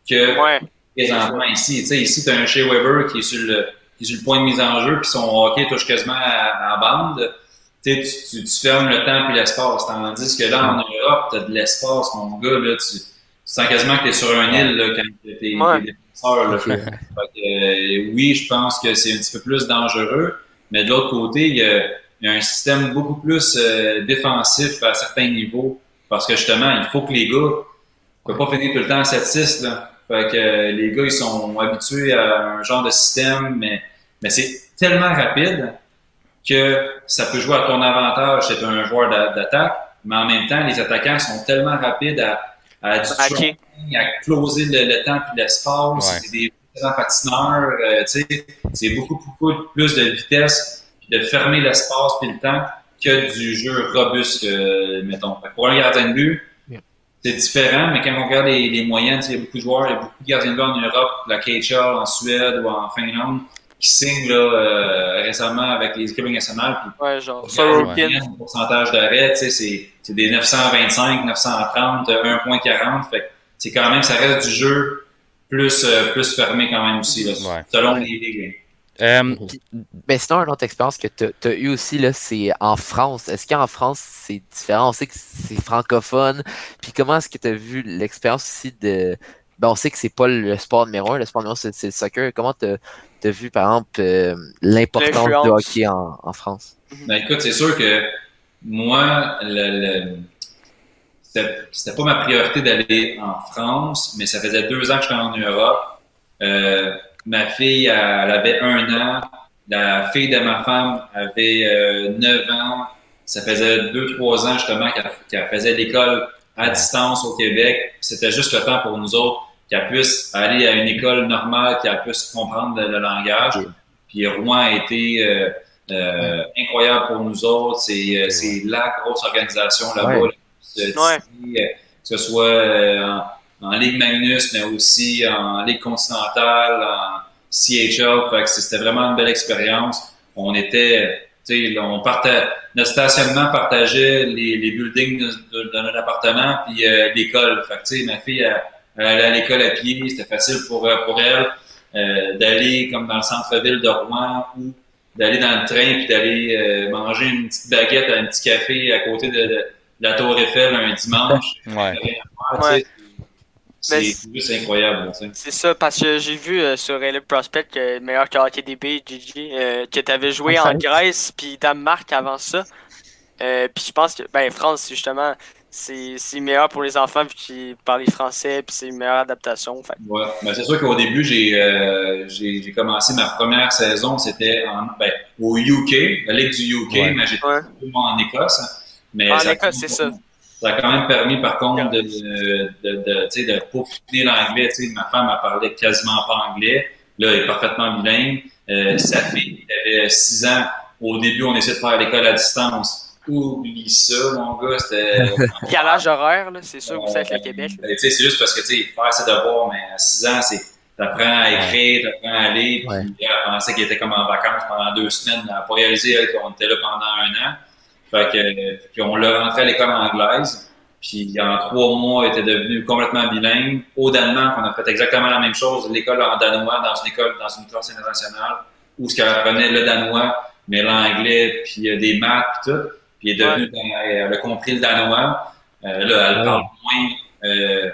que ouais. présentement ici. Tu sais, ici, tu as un Shea Weber qui est sur le, qui est sur le point de mise en jeu, puis son hockey touche quasiment à, à bande tu, tu, tu fermes le temps et l'espace. Tandis que là, en Europe, tu as de l'espace, mon gars, là, tu, tu sens quasiment que tu es sur un île là, quand tu es, défenseur. Là. *laughs* euh, oui, je pense que c'est un petit peu plus dangereux, mais de l'autre côté, il y, a, il y a, un système beaucoup plus euh, défensif à certains niveaux. Parce que justement, il faut que les gars ne peuvent pas finir tout le temps à 7-6. Là. Fait que euh, les gars, ils sont habitués à un genre de système, mais, mais c'est tellement rapide que ça peut jouer à ton avantage c'est un joueur d'attaque, mais en même temps, les attaquants sont tellement rapides à, à, du à closer le, le temps et l'espace. C'est des patineurs. Euh, c'est beaucoup, beaucoup plus de vitesse de fermer l'espace et le temps que du jeu robuste, euh, mettons. Pour un gardien de but, c'est différent, mais quand on regarde les, les moyennes, il y a beaucoup de joueurs, il y a beaucoup de gardiens de but en Europe, la KHL, en Suède ou en Finlande, qui signe là, euh, récemment avec les équipes nationales. Puis, ouais, genre. Le pourcentage d'arrêt, c'est, c'est des 925, 930, 1.40. Fait c'est quand même, ça reste du jeu plus, euh, plus fermé quand même aussi, là, ouais. selon les ligues. Euh, mais sinon, une autre expérience que tu as eu aussi, là, c'est en France. Est-ce qu'en France, c'est différent? On sait que c'est francophone. Puis comment est-ce que tu as vu l'expérience aussi de. Ben, on sait que c'est pas le sport numéro un, le sport numéro un, c'est le soccer. Comment tu as vu, par exemple, euh, l'importance du hockey en, en France? Ben, écoute, c'est sûr que moi, le, le c'était pas ma priorité d'aller en France, mais ça faisait deux ans que j'étais en Europe. Euh, ma fille, elle, avait un an. La fille de ma femme avait euh, neuf ans. ça faisait deux, trois ans justement qu'elle faisait l'école à distance au Québec. C'était juste le temps pour nous autres qu'elle puisse aller à une école normale, qu'elle puisse comprendre le, langage. Puis Rouen a été euh, euh, incroyable pour nous autres. C'est c'est la grosse organisation là-bas. Que ce soit en, Ligue Magnus, mais aussi en Ligue continentale, en CHL. Fait que c'était vraiment une belle expérience. On était on partait, notre stationnement partageait les, les buildings de, notre appartement puis euh, l'école. Fait ma fille, elle, allait à l'école à pied, c'était facile pour, euh, pour elle euh, d'aller comme dans le centre-ville de Rouen ou d'aller dans le train puis d'aller manger une petite baguette, un petit café à côté de, la Tour Eiffel un dimanche. Ouais. C'est juste incroyable. C'est ça, parce que j'ai vu euh, sur Elite Prospect, que meilleur que HTDB, Gigi, euh, que tu avais joué en, Grèce puis Danemark avant ça. Euh, puis je pense que, ben, France, justement, c'est meilleur pour les enfants vu qu'ils parlent français puis c'est une meilleure adaptation. Fait. Ouais, ben, c'est sûr qu'au début, j'ai commencé ma première saison, c'était ben, au UK, la Ligue du UK, mais j'étais en Écosse. Mais en Écosse, c'est ça. Ça a quand même permis, par contre, de, de, de, de peaufiner l'anglais. Ma femme, elle parlait quasiment pas anglais. Là, elle est parfaitement bilingue. Euh, sa fille, elle avait 6 ans. Au début, on essayait de faire l'école à distance. Oublie ça, mon gars. C'était. *laughs* âge horaire, là, c'est sûr, vous êtes le Québec. Ben, c'est juste parce que, tu sais, faire ses devoirs, mais à 6 ans, c'est. T'apprends à écrire, t'apprends à lire. Puis, elle pensait qu'elle était comme en vacances pendant deux semaines. Elle n'a pas réalisé qu'on était là pendant un an. Fait que, puis on l'a rentré à l'école anglaise. Puis en trois mois, il était devenu complètement bilingue. Au Danemark, on a fait exactement la même chose. L'école en danois dans une école, dans une classe internationale, où ce qu'elle apprenait le danois, mais l'anglais, puis euh, des maths, puis tout. Puis elle est devenue, elle a compris le danois. Euh, là, elle parle moins. Euh,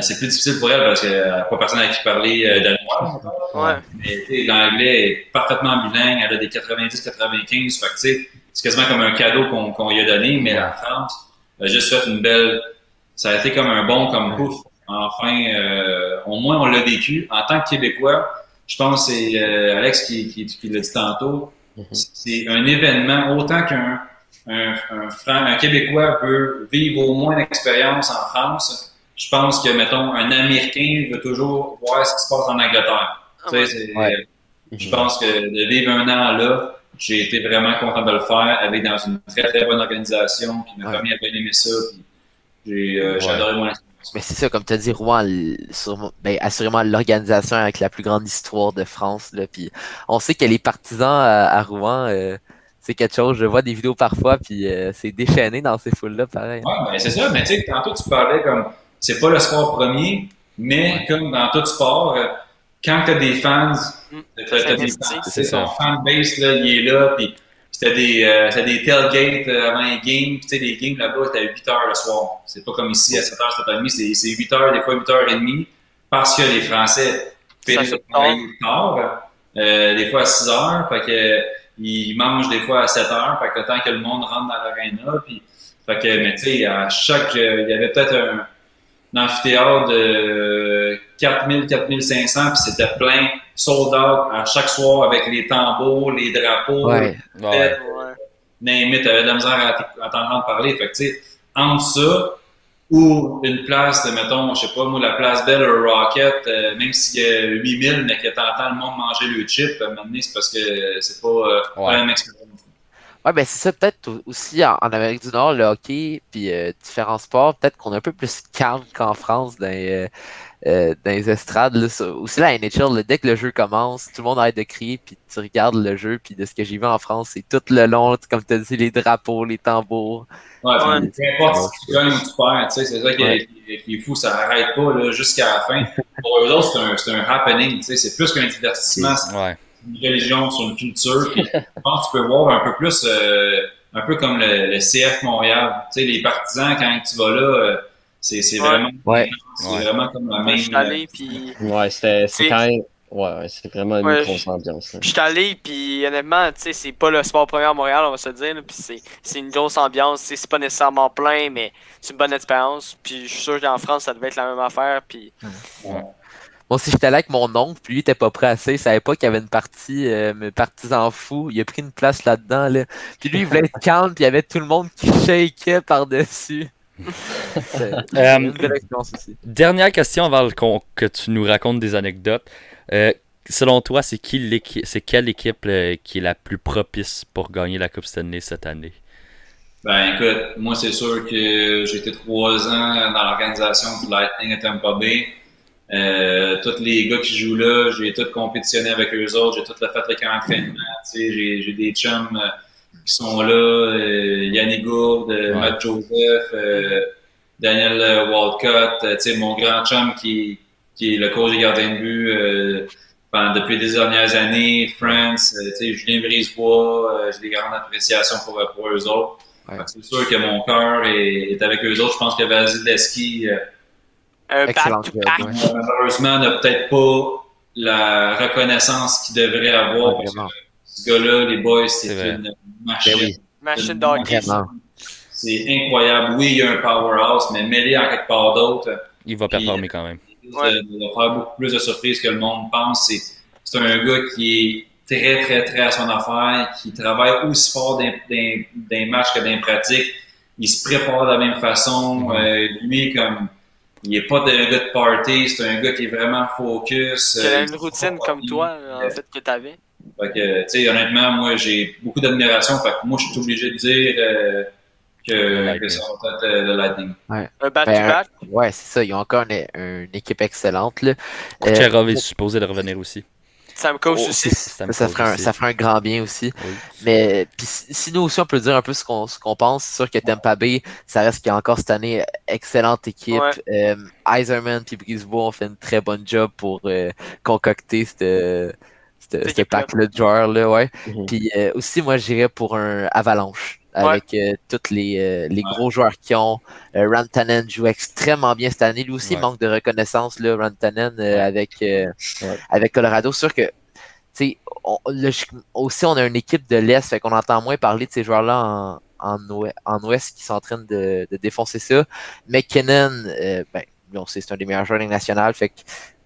c'est plus difficile pour elle parce qu'elle n'a pas personne avec qui parler euh, danois. Ouais. Mais l'anglais est parfaitement bilingue. Elle a des 90-95. Fait que tu sais, c'est quasiment comme un cadeau qu'on lui a donné, mais la France a juste fait une belle. Ça a été comme un bon comme pouf. Enfin, euh, au moins on l'a vécu. En tant que Québécois, je pense que c'est euh, Alex qui, qui, qui l'a dit tantôt. Mhm. C'est un événement autant qu'un un, un, un, Québécois veut vivre au moins une expérience en France. Je pense que, mettons, un Américain veut toujours voir ce qui se passe en Angleterre. Ah tu sais, Je pense que de vivre un an là, j'ai été vraiment content de le faire, avec dans une très très bonne organisation, puis ma famille a bien aimé ça, puis j'ai euh, adoré mon. Mais c'est ça, comme tu as dit, Rouen, ben, assurément l'organisation avec la plus grande histoire de France, là, puis on sait que les partisans à, Rouen, euh, c'est quelque chose, je vois des vidéos parfois, puis euh, c'est déchaîné dans ces foules-là, pareil. Ouais, ben c'est ça, mais tu sais, tantôt tu parlais comme, c'est pas le sport premier, mais comme dans tout sport, quand tu as des fans, mm. tu as, des fans, c'est son fanbase, là, il est là, puis c'était des, euh, des tailgates euh, avant les games, tu sais, les games là-bas, c'était à 8 h le soir. C'est pas comme ici, à 7 h, 7 h c'est, c'est 8 h, des fois 8 h 30, parce que les Français finissent tard, euh, des fois à 6 h, fait que, ils mangent des fois à 7 h, fait que le temps que le monde rentre dans l'aréna, puis, fait que, mais tu sais, à chaque, il y avait peut-être un amphithéâtre de 4000, 4500, puis c'était plein, sold out à chaque soir avec les tambours, les drapeaux. Ouais. ouais. Mais t'avais de la misère à t'entendre parler. Fait que, tu sais, entre ça, ou une place, mettons, je sais pas, moi, la place Belle ou Rocket, euh, même s'il y a 8000, mais que t'entends le monde manger le chip, maintenant, c'est parce que c'est pas, euh, pas la même expérience. Ouais, ben c'est ça, peut-être aussi en, Amérique du Nord, le hockey, puis euh, différents sports, peut-être qu'on est un peu plus calme qu'en France dans, euh, euh, dans les estrades. Là, aussi la NHL, dès que le jeu commence, tout le monde arrête de crier, puis tu regardes le jeu, puis de ce que j'ai vu en France, c'est tout le long, comme tu as dit, les drapeaux, les tambours. Ouais, peu importe si tu gagnes ou tu perds, tu sais, c'est ça qui, est, fou, ça n'arrête pas jusqu'à la fin. Pour eux autres, c'est un, un, happening, tu sais, c'est plus qu'un divertissement. Ouais une religion, sur une culture. Puis, je pense que tu peux voir un peu plus, euh, un peu comme le, le, CF Montréal. Tu sais, les partisans, quand tu vas là, euh, c'est c'est vraiment, ouais. c'est vraiment comme la même. Allé, puis... Ouais, c'était quand même. Ouais, c'est vraiment une grosse ambiance. Je suis allé, puis honnêtement, tu sais, c'est pas le sport premier à Montréal, on va se dire, puis c'est une grosse ambiance. C'est pas nécessairement plein, mais c'est une bonne expérience. Puis je suis sûr qu'en France, ça devait être la même affaire. Puis Moi aussi, j'étais là avec mon oncle, puis lui, il était pas prêt assez. Il savait pas qu'il y avait une partie, euh, mais partisan fou. Il a pris une place là-dedans, là. Puis lui, il voulait être calme, puis il y avait tout le monde qui *laughs* shakeait par-dessus. *laughs* C'est Euh, une belle expérience aussi. Dernière question avant que tu nous racontes des anecdotes. Euh, selon toi, c'est qui l'équipe, c'est quelle équipe euh, qui est la plus propice pour gagner la Coupe Stanley cette année? Ben écoute, moi c'est sûr que j'ai été trois ans dans l'organisation du Lightning à Tampa Bay. Euh, tous les gars qui jouent là, j'ai tout compétitionné avec eux autres, j'ai tout le fait le camp d'entraînement. Tu sais, j'ai, des chums euh, qui sont là, euh, Yannick Gourde, euh, Ouais. Matt Joseph, euh, Daniel Walcott, tu sais, mon grand chum qui, qui est le coach des gardiens de but euh, pendant, depuis les dernières années, France, tu sais, Julien Brisebois, euh, j'ai des grandes appréciations pour, pour eux autres. Ouais. C'est sûr que mon cœur est, est avec eux autres. Je pense que euh, Un Excellent back-to-back. ouais. malheureusement, n'a peut-être pas la reconnaissance qu'il devrait avoir. Ouais, parce que vraiment. ce gars-là, les boys, C'est c'est vrai. une machine. Ben oui. Machine d'hockey. C'est incroyable. Oui, il y a un powerhouse, mais mêlé en quelque part d'autre, Il va performer quand même. Ouais. de, de faire beaucoup plus de surprises que le monde pense. C'est, c'est un gars qui est très, très, très à son affaire, qui travaille aussi fort dans, les matchs que dans les pratiques. Il se prépare de la même façon. Mhm. Euh, lui, comme, il est pas un gars de party, c'est un gars qui est vraiment focus. Qui a Euh, une routine comme toi, en fait, que t'avais. Fait que, tu sais, honnêtement, moi, j'ai beaucoup d'admiration. Fait que moi, je suis obligé de dire euh, que, que ça va être euh, le Lightning. Un back-to-back? Ouais, c'est ça. Ils ont encore une, une équipe excellente. Là. Euh, Kucherov est supposé de revenir aussi. Sam Coach oh, aussi. *laughs* Ça me ça, cause ferait un, aussi. ça ferait un grand bien aussi. Oui. Mais puis si nous aussi on peut dire un peu ce qu'on ce qu'on pense, c'est sûr que Tampa Bay, ça reste qu'il y a encore cette année euh, excellente équipe. Euh, Iserman puis Brisbois ont fait une très bonne job pour euh, concocter cette cette, cette équipe-là. pack-là de joueurs là, ouais. Mhm. Puis euh, aussi moi j'irais pour un Avalanche avec euh, tous les, euh, les gros joueurs qui ont. Euh, Rantanen joue extrêmement bien cette année. Lui aussi Ouais. il manque de reconnaissance là, Rantanen avec avec Colorado. Sûr que tu sais, on- logiquement- aussi, on a une équipe de l'Est, fait qu'on entend moins parler de ces joueurs-là en, en, ouest, en Ouest qui sont en train de, de défoncer ça. McKinnon, euh, ben, lui, on sait, c'est un des meilleurs joueurs de nationale, fait que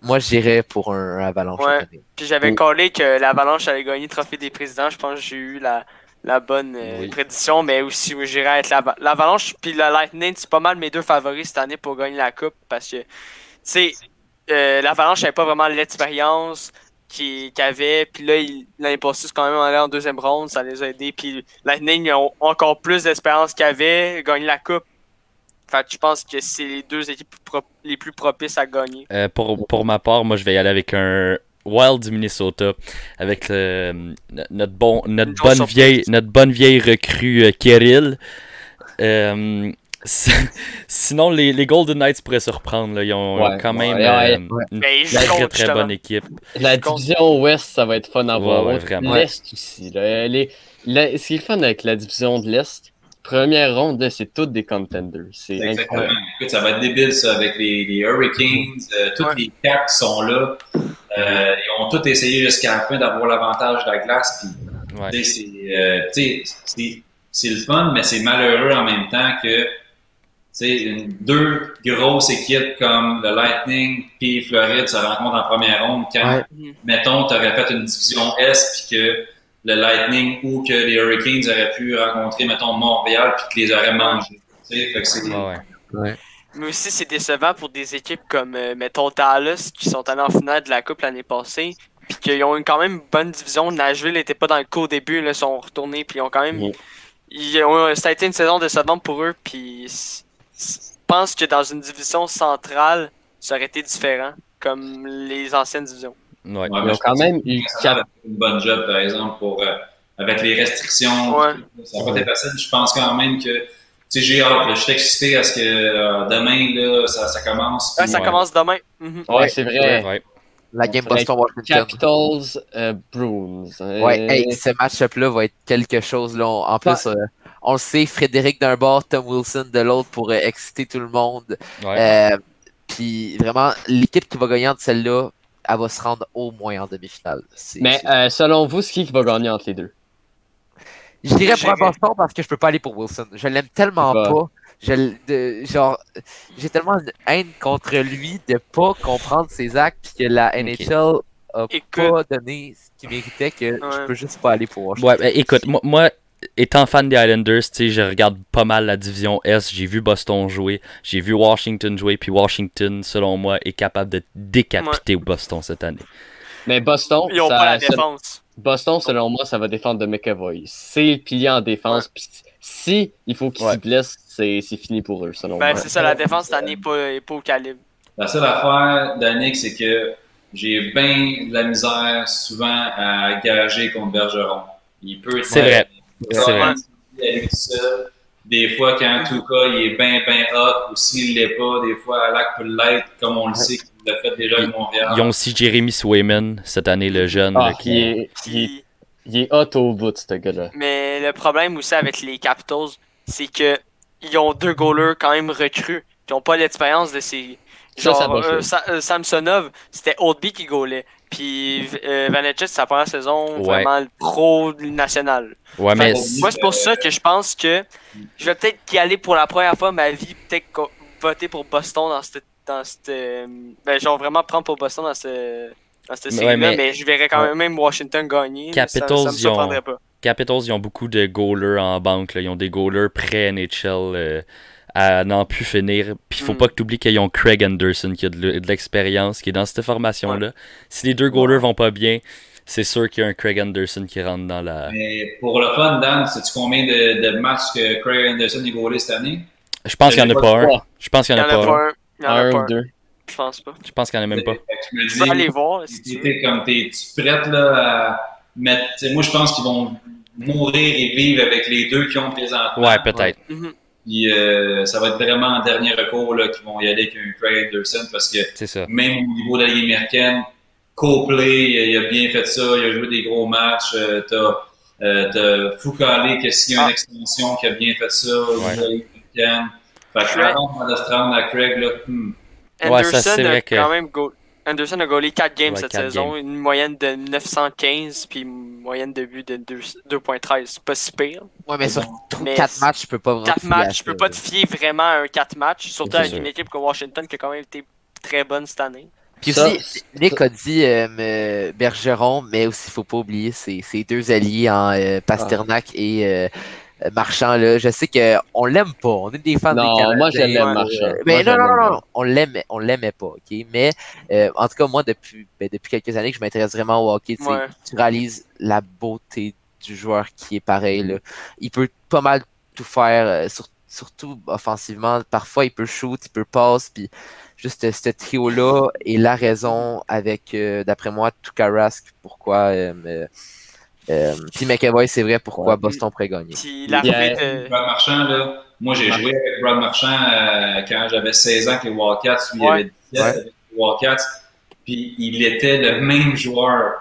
moi, j'irais pour un, un Avalanche. Ouais. Puis j'avais collé que l'Avalanche allait gagner le trophée des présidents. Je pense que j'ai eu la, la bonne euh, Oui. prédiction, mais aussi oui, j'irais avec l'Ava- l'Avalanche puis le Lightning. C'est pas mal mes deux favoris cette année pour gagner la Coupe parce que, tu sais, euh, l'Avalanche n'avait pas vraiment l'expérience qu'il avait. Puis là, l'année passée, c'est quand même allé en deuxième ronde, ça les a aidés. Puis Lightning ils ont encore plus d'expérience qu'il avait, gagné la Coupe. Fait que je pense que c'est les deux équipes les plus propices à gagner. Euh, pour, pour ma part, moi, je vais y aller avec un Wild du Minnesota, avec le- notre, bon, notre, bonne surprise. vieille, notre bonne vieille recrue euh, Kirill. Euh, si- sinon, les, les Golden Knights pourraient se reprendre. Là. Ils ont, Ouais, quand même ouais, ouais. euh, Ouais. une jouent très, très justement. bonne équipe. La division Ouest, ça va être fun à voir. Ouais, ouais, vraiment. L'Est aussi. Là. Les, la- ce qui est fun avec la division de l'Est, première ronde, c'est toutes des contenders. C'est incroyable. Écoute, ça va être débile, ça, avec les, les Hurricanes, euh, tous Ouais. les Caps qui sont là. Euh, ils ont tous essayé jusqu'à la fin d'avoir l'avantage de la glace. Puis, Ouais. tu sais, c'est, euh, c'est, c'est le fun, mais c'est malheureux en même temps que une- deux grosses équipes comme le Lightning puis Floride se rencontrent en première ronde quand, Ouais. Mettons, tu aurais fait une division Est puis que le Lightning ou que les Hurricanes auraient pu rencontrer, mettons, Montréal puis qu'ils les auraient mangés. Tu sais, fait que c'est, Ouais, ouais. Mais aussi, c'est décevant pour des équipes comme, euh, mettons, Dallas, qui sont allés en finale de la Coupe l'année passée, puis qu'ils ont une quand même une bonne division. Nashville n'était pas dans le coup au début, là, ils sont retournés, puis ils ont quand même. Ils ont, ça a été une saison décevante pour eux, puis je pense que dans une division centrale, ça aurait été différent, comme les anciennes divisions. Ouais. Ouais, Ils ont quand même eu quatre. une bonne job, par exemple, pour, euh, avec les restrictions. Ouais. Ça n'a pas été facile. Je pense quand même que, sais, j'ai hâte. Je suis excité à ce que euh, demain, là, ça, ça commence. Ouais, ça Ouais. commence demain. Mhm. Ouais, c'est vrai. Ouais. La game Boston-Washington. Capitals, euh, Bruins. Euh, Ouais, hey, ce match-up-là va être quelque chose. Là. On- En plus, euh, on le sait, Frédéric d'un bord, Tom Wilson de l'autre pour euh, exciter tout le monde. Ouais. Euh, Puis vraiment, l'équipe qui va gagner de celle-là, elle va se rendre au moins en demi-finale. Mais euh, selon vous, c'est qui qui va gagner entre les deux? Je dirais pour un Boston parce que je peux pas aller pour Wilson. Je l'aime tellement Bah. pas. je, de- genre, j'ai tellement de haine contre lui de pas comprendre ses actes puis que la NHL a Écoute. pas donné ce qu'il méritait que je Ouais. peux juste pas aller pour Washington. Ouais, ben, écoute, moi, moi, étant fan des Islanders, tu sais, je regarde pas mal la division S. J'ai vu Boston jouer, j'ai vu Washington jouer, puis Washington, selon moi, est capable de décapiter Boston cette année. Mais Boston, Ils ont ça- pas la ça- défense. Boston, selon moi, ça va défendre de McAvoy. C'est le pilier en défense. Puis si il faut qu'il Ouais. se blesse, c'est c'est fini pour eux, selon Ben, moi. c'est ça, la défense cette année n'est pas, est pas au calibre. La seule affaire, Danick, c'est que j'ai bien de la misère souvent à gager contre Bergeron. Il peut C'est vrai. C'est vrai. seul. Des fois, quand Tuca il est bien, bien hot, ou s'il l'est pas, des fois, Alak peut l'être, comme on le sait qu'il l'a fait déjà avec Montréal. Ils ont aussi Jeremy Swayman cette année, le jeune. Ah, là, qui- il, est, il, est, il est hot au bout, ce gars-là. Mais le problème aussi avec les Capitals, c'est que ils ont deux goalers quand même recrues. Qui n'ont pas l'expérience de ces. Ça, ça Genre, euh. Sa- euh, Samsonov, c'était Oldby qui goalait. Puis euh, Vanetchuk, c'est sa première saison Ouais. vraiment le pro national. Ouais, mais Moi, c'est pour ça que je pense que je vais peut-être y aller pour la première fois de ma vie, peut-être voter pour Boston dans cette. Dans cette euh, ben, genre vraiment prendre pour Boston dans ce. Dans cette Ouais, série-là, mais- mais, je verrais quand même, même Washington gagner. Capitals, ça, ça me ils ont- pas. Capitals, ils ont beaucoup de goalers en banque. là. Ils ont des goalers pré-NHL euh, à n'en plus finir. Puis il faut Mm. pas que tu oublies qu'ils ont Craig Anderson qui a de l'expérience, qui est dans cette formation-là. Si les deux goalers vont pas bien, c'est sûr qu'il y a un Craig Anderson qui rentre dans la. Mais pour le fun, Dan, sais-tu combien de, de matchs que Craig Anderson a goalé cette année? Je pense qu'il y en a Pas pas un. Je pense qu'il Il y y en en a a pas un. pas un. Il y en a Un pas ou un. deux. Je pense pas. Je pense qu'il y en a même pas. Je me Tu peux dis, aller voir si tu veux. comme t'es tu prête là à mettre. t'sais, Moi, je pense qu'ils vont mourir et vivre avec les deux qui ont présentement. Ouais, peut-être. Mhm. Puis euh, ça va être vraiment en dernier recours là qu'ils vont y aller avec un Craig Anderson parce que même au niveau de la Ligue américaine, Copley, il a bien fait ça, il a joué des gros matchs. Euh, t'as euh, Foucault qui a signé une Ah. extension qui a bien fait ça au niveau Ouais. De la Ligue américaine. Fait que Craig. avant de se rendre à Craig, là, hmm, Ouais, Anderson ça, a vrai que- quand même go- Anderson a goalé 4 games Ouais, cette saison, une moyenne de 915 puis une moyenne de but de 2 2.13. C'est pas si pire. Ouais, mais sur Mais 4 c'est- matchs, je peux pas vraiment. 4 fier à matchs, je peux pas te fier vraiment à un 4 matchs, surtout avec sûr. une équipe comme Washington qui a quand même été très bonne cette année. Puis Ça, aussi, Nick a dit euh, euh, Bergeron, mais aussi, faut pas oublier ses, ses deux alliés en euh, Pasternak et euh, euh, Marchand. Là. Je sais qu'on l'aime pas. On est des fans Non, des Canadiens. moi, je l'aime, Ouais. Marchand. Euh, Mais Moi, non, non, non, non, on l'aimait, on l'aimait pas, ok? Mais euh, en tout cas, moi, depuis, ben, depuis quelques années que je m'intéresse vraiment au hockey, tu sais, Ouais. tu réalises la beauté du joueur qui est pareil. Là. Il peut pas mal tout faire, euh, sur- surtout offensivement. Parfois, il peut shoot, il peut passe, puis juste euh, ce trio-là est la raison avec, euh, d'après moi, Tukarask, pourquoi. Euh, euh, euh, puis McAvoy, c'est vrai pourquoi Ouais. Boston pourrait gagner? Puis l'arrivée de. Brad Marchand, là, moi j'ai joué avec Brad Marchand euh, quand j'avais 16 ans avec les Wildcats, lui il avait 17 Ouais. avec les Wildcats, puis il était le même joueur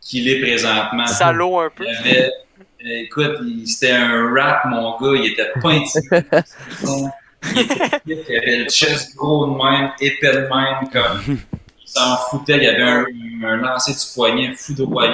qu'il est présentement. Salaud un peu. Il avait, euh, écoute, il- c'était un rap, mon gars, il était pas intimidant. *laughs* il, était- il avait le chest gros de même, épais de même, comme il s'en foutait, il y avait un, un lancer du poignet foudroyant,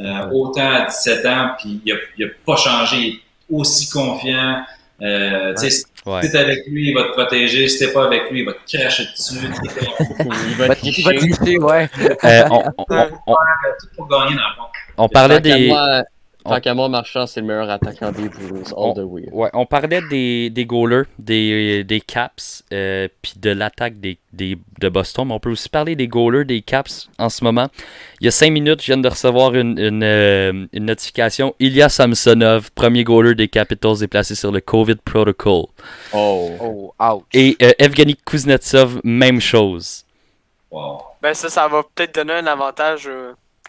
euh, autant à 17 ans, puis il a, il a pas changé, il est aussi confiant. Euh, tu sais, Ouais. Si t'es avec lui, il va te protéger. Si t'es pas avec lui, il va te cracher dessus. *laughs* Il va tricher. il va tricher, ouais. Euh, on, on- on- on- Tout pour gagner dans le fond. on parlait des. Moi- on- Tant qu'à moi, Marchand, c'est le meilleur attaquant des Bruins, all the way. Ouais, on parlait des, des goalers, des, des Caps, euh, puis de l'attaque des, des, de Boston, mais on peut aussi parler des goalers des Caps en ce moment. Il y a cinq minutes, je viens de recevoir une, une, euh, une notification. Ilya Samsonov, premier goaler des Capitals, est placé sur le COVID protocol. Oh. Oh, ouch. Et euh, Evgeny Kuznetsov, même chose. Wow. Ben ça, ça va peut-être donner un avantage.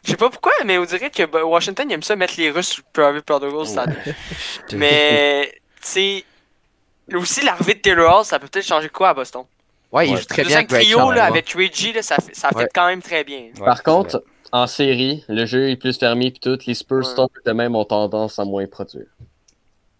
Je sais pas pourquoi, mais on dirait que ben, Washington aime ça mettre les Russes sur le Private Protocol cette année. Mais, tu sais, aussi l'arrivée de Taylor Hall, ça peut peut-être changer quoi à Boston? Ouais, il joue très bien avec trio là, avec Reggie, là, ça, fait- ça Ouais. fait quand même très bien. Ouais, Par contre, en série, le jeu est plus fermé puis tout. Les Spurs. Storm de même ont tendance à moins produire.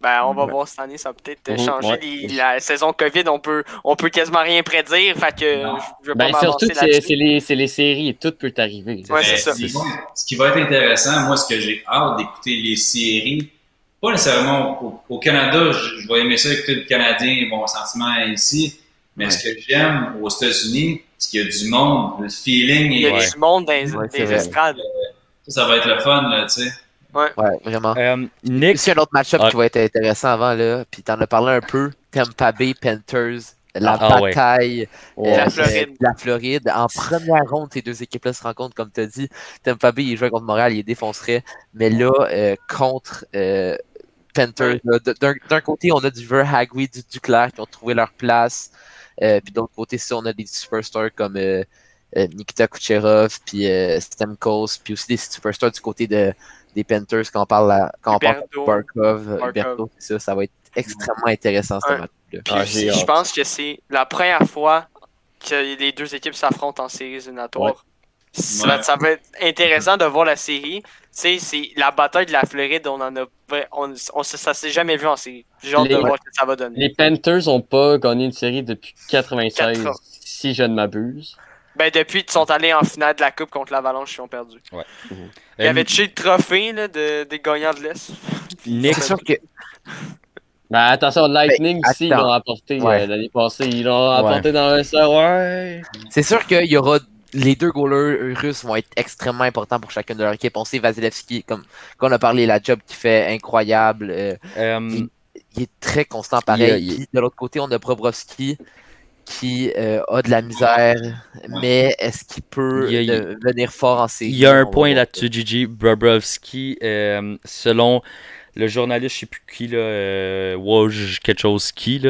Ben, on va Ouais. voir cette année, ça va peut-être euh, changer. ouais. Les- la saison COVID, on peut, on peut quasiment rien prédire, fait que Non. je vais pas Ben, surtout que c'est les, c'est les séries, tout peut arriver. Ouais, c'est ça. Ce qui va être intéressant, moi, ce que j'ai hâte d'écouter les séries, pas nécessairement au, au Canada, je, je, vais aimer ça écouter le Canadien, bon sentiment ici, mais Ouais. ce que j'aime aux États-Unis, c'est qu'il y a du monde, le feeling, Il y a du monde dans les, estrades. ça, ça va être le fun, là, tu sais. Ouais, vraiment. Euh, Nick, Aussi, un autre match-up Ouais. qui va être intéressant avant, là, puis t'en as parlé un peu, Tampa Bay Panthers, la Ah, ouais. bataille Ouais. euh, La Floride. de la Floride. En *laughs* première ronde, ces deux équipes-là se rencontrent, comme tu as dit. Tampa Bay, il jouait contre Montréal, il les défoncerait. Mais là, euh, contre euh, Panthers, d'un d'un côté, on a du Verhagui, du Duclair qui ont trouvé leur place. Euh, puis de l'autre côté, si on a des superstars comme Nikita Kucherov, puis euh, Stamkos, puis aussi des superstars du côté de, des Panthers quand on parle, là- quand on parle Huberdeau. de Barkov, euh, ça, ça va être extrêmement intéressant ce match-là. Ah, je pense que c'est la première fois que les deux équipes s'affrontent en séries éliminatoires. Ça, Ouais. ça va être intéressant de voir la série. Tu sais, c'est la bataille de la Floride, on en a on, on, ça s'est jamais vu en série. J'ai hâte Les- de voir ce que ça va donner. Les Panthers ont pas gagné une série depuis 96, Quatre ans. si je ne m'abuse. Ben depuis qu'ils sont allés en finale de la coupe contre l'Avalanche, ils ont perdu. Il y avait touché le trophée là, de, des gagnants de l'Est. *laughs* Nick, C'est sûr que Ben attention, Lightning Ben, aussi, ils l'ont apporté Ouais. euh, l'année passée. Ils l'ont apporté dans le ouais. C'est sûr qu'il y aura les deux goalers russes vont être extrêmement importants pour chacune de leur équipe. On sait Vasilevski, comme qu'on a parlé, la job qu'il fait incroyable. euh, euh, il est très constant pareil. Il Puis, de l'autre côté, on a Bobrovski qui euh, a de la misère, mais est-ce qu'il peut Il y a- euh, venir fort en série? Il y a un point là-dessus, Gigi Bobrovski, euh, selon le journaliste, je sais plus qui, là, euh, Woj, quelque chose qui,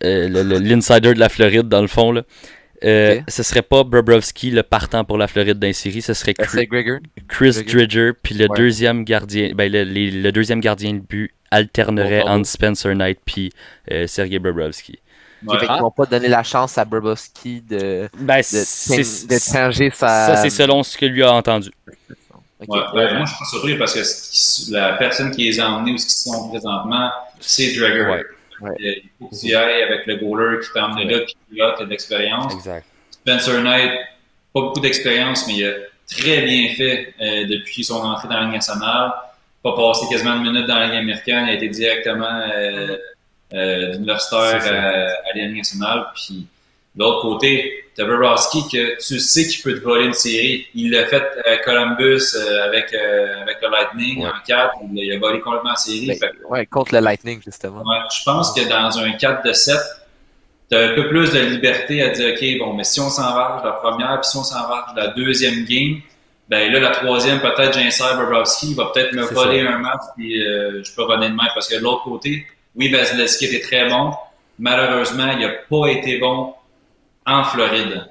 l'insider de la Floride, dans le fond, là. Euh, Ok. Ce serait pas Bobrovski le partant pour la Floride d'un série, ce serait Chris. Chris. Dridger, puis le Ouais. deuxième gardien, ben, le, les- le deuxième gardien de but alternerait entre Spencer Knight puis Sergei Bobrovski. Fait qu'ils vont pas donner la chance à Bobrovski de, Ben, de, c'est de changer sa. ça, c'est selon ce que lui a entendu. Ouais, ben, moi, je suis pas surpris parce que qui- la personne qui les a emmenés où ce qu'ils sont présentement, c'est Dragger. Ouais. Ouais. Il faut que tu y ailles avec le goaler qui t'a emmené là, qui là, t'as de l'expérience. Exact. Spencer Knight, pas beaucoup d'expérience, mais il a très bien fait euh, depuis qu'ils sont rentrés dans la Ligue nationale. Pas passé quasiment une minute dans la Ligue américaine, il a été directement euh, euh, d'universitaire C'est ça. à, à la Ligue nationale. Puis de l'autre côté, t'as Bobrovski que tu sais qu'il peut te voler une série. Il l'a fait à Columbus euh, avec, euh, avec le Lightning Ouais. en 4. Il, il a volé complètement la série. Ben, Fait ouais, contre le Lightning, justement. Ouais, je pense que dans un 4 de 7, tu as un peu plus de liberté à dire, OK, bon, mais si on s'envarge la première, puis si on s'envarge la deuxième game, ben là, la troisième, peut-être Jinsar Bobrovski va peut-être me voler ça. un match, puis euh, je peux revenir de même. Parce que de l'autre côté, oui, Vasilevski était très bon. Malheureusement, il n'a pas été bon en Floride.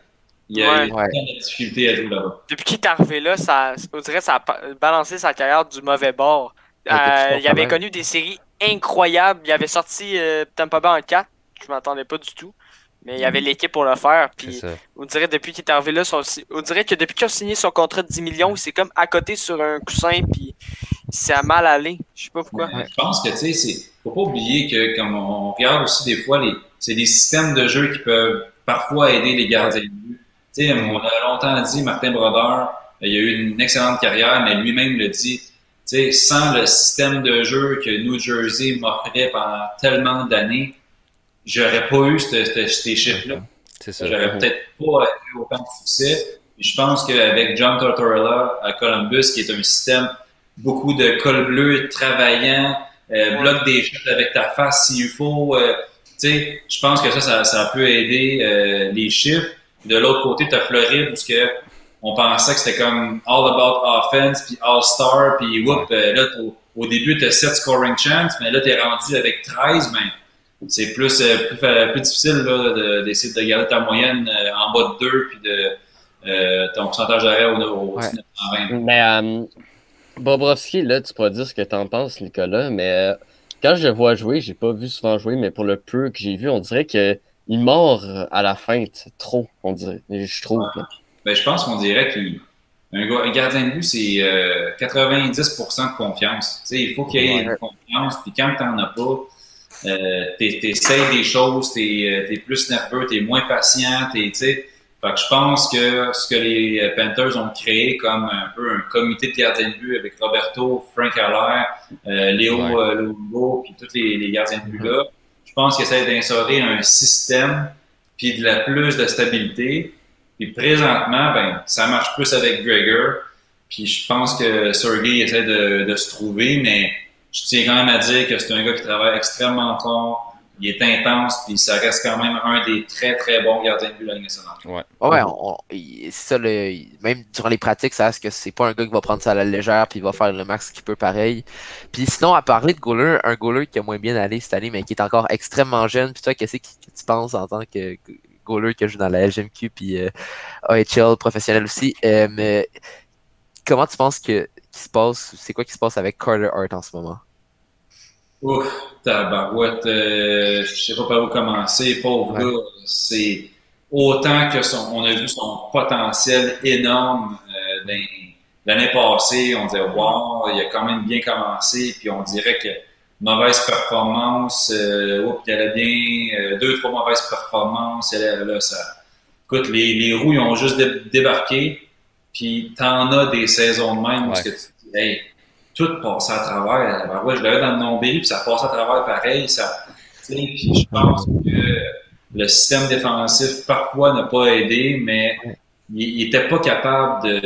Il a Ouais. eu Ouais. tant de difficultés à jouer là-bas. Depuis qu'il est arrivé là, ça, on dirait que ça a balancé sa carrière du mauvais bord. Depuis Euh, il avait connu des séries incroyables. Il avait sorti euh, Tampa Bay en 4. Je m'attendais pas du tout. Mais il y avait l'équipe pour le faire. Puis on dirait depuis qu'il est arrivé là, son- on dirait que depuis qu'il a signé son contrat de 10 millions, c'est comme à côté sur un coussin. Puis c'est à mal aller. Je sais pas pourquoi. Mais Je pense que, tu sais, c'est, faut pas oublier que, comme on regarde aussi des fois, les, c'est des systèmes de jeu qui peuvent parfois aider les gardiens de but. Tu sais, on a longtemps dit, Martin Brodeur, il a eu une excellente carrière, mais lui-même le dit, tu sais, sans le système de jeu que New Jersey m'offrait pendant tellement d'années, j'aurais pas eu ce- ce- ces chiffres-là. C'est ça. J'aurais peut-être pas eu autant de succès. Je pense qu'avec John Tortorella à Columbus, qui est un système beaucoup de col bleu travaillant, euh, bloque des shots avec ta face s'il faut, euh, tu sais, je pense que ça, ça, ça peut aider euh, les chiffres. De l'autre côté, tu as Floride, où ce que on pensait que c'était comme all about offense, puis all-star, puis whoop, euh, là, au début, tu as 7 scoring chances, mais là, tu es rendu avec 13, ben, c'est plus, euh, plus, plus difficile de- d'essayer de, garder ta moyenne euh, en bas de 2 puis de euh, ton pourcentage d'arrêt au, au Ouais. 1920. Mais euh, Bobrovski, là, tu pourras dire ce que t'en penses, Nicolas, mais euh, quand je le vois jouer, j'ai pas vu souvent jouer, mais pour le peu que j'ai vu, on dirait que il mord à la feinte trop, on dirait. Je trouve. Ben, je pense qu'on dirait qu'un gardien de but, c'est euh, 90% de confiance. Il faut qu'il y ait Ouais. une confiance, puis quand tu n'en as pas, euh, tu essaies des choses, tu es, plus nerveux, tu es moins patient, t'es, tu sais, Fait que je pense que ce que les Panthers ont créé comme un peu un comité de gardiens de but avec Roberto, Frank Allaire, euh, Léo Ouais. euh, Luongo, puis tous les, les gardiens de but là, je pense qu'ils essaient d'instaurer un système puis de la plus de stabilité. Puis présentement, ben, ça marche plus avec Gregor. Puis je pense que Sergey essaie de, de se trouver, mais je tiens quand même à dire que c'est un gars qui travaille extrêmement fort. Il est intense, puis ça reste quand même un des très très bons gardiens de but de la Ligue nationale. Ouais, on- on- il- c'est ça, le, même durant les pratiques, ça reste que c'est pas un gars qui va prendre ça à la légère puis il va faire le max qu'il peut pareil. Puis sinon, à parler de goaler, un goaler qui a moins bien allé cette année, mais qui est encore extrêmement jeune, puis toi, qu'est-ce que tu penses en tant que goaler qui joue dans la LGMQ puis euh, AHL professionnel aussi, euh, mais comment tu penses que qui se passe, c'est quoi qui se passe avec Carter Hart en ce moment? Ouf, tabarouette, euh, je sais pas par où commencer, pauvre Ouais. gars, c'est autant que son, on a vu son potentiel énorme euh, l'année passée, on disait wow, il a quand même bien commencé, puis on dirait que mauvaise performance, euh, oups, il allait bien, euh, deux, trois mauvaises performances, allait- là, ça. Écoute, les, les roues, ils ont juste dé- débarqué, puis t'en as des saisons de même Ouais. ce que tu dis, hey, tout passait à travers. Ben ouais, je l'avais dans le nombril, puis ça passait à travers pareil. Ça, puis je pense que le système défensif, parfois, n'a pas aidé, mais il n'était pas capable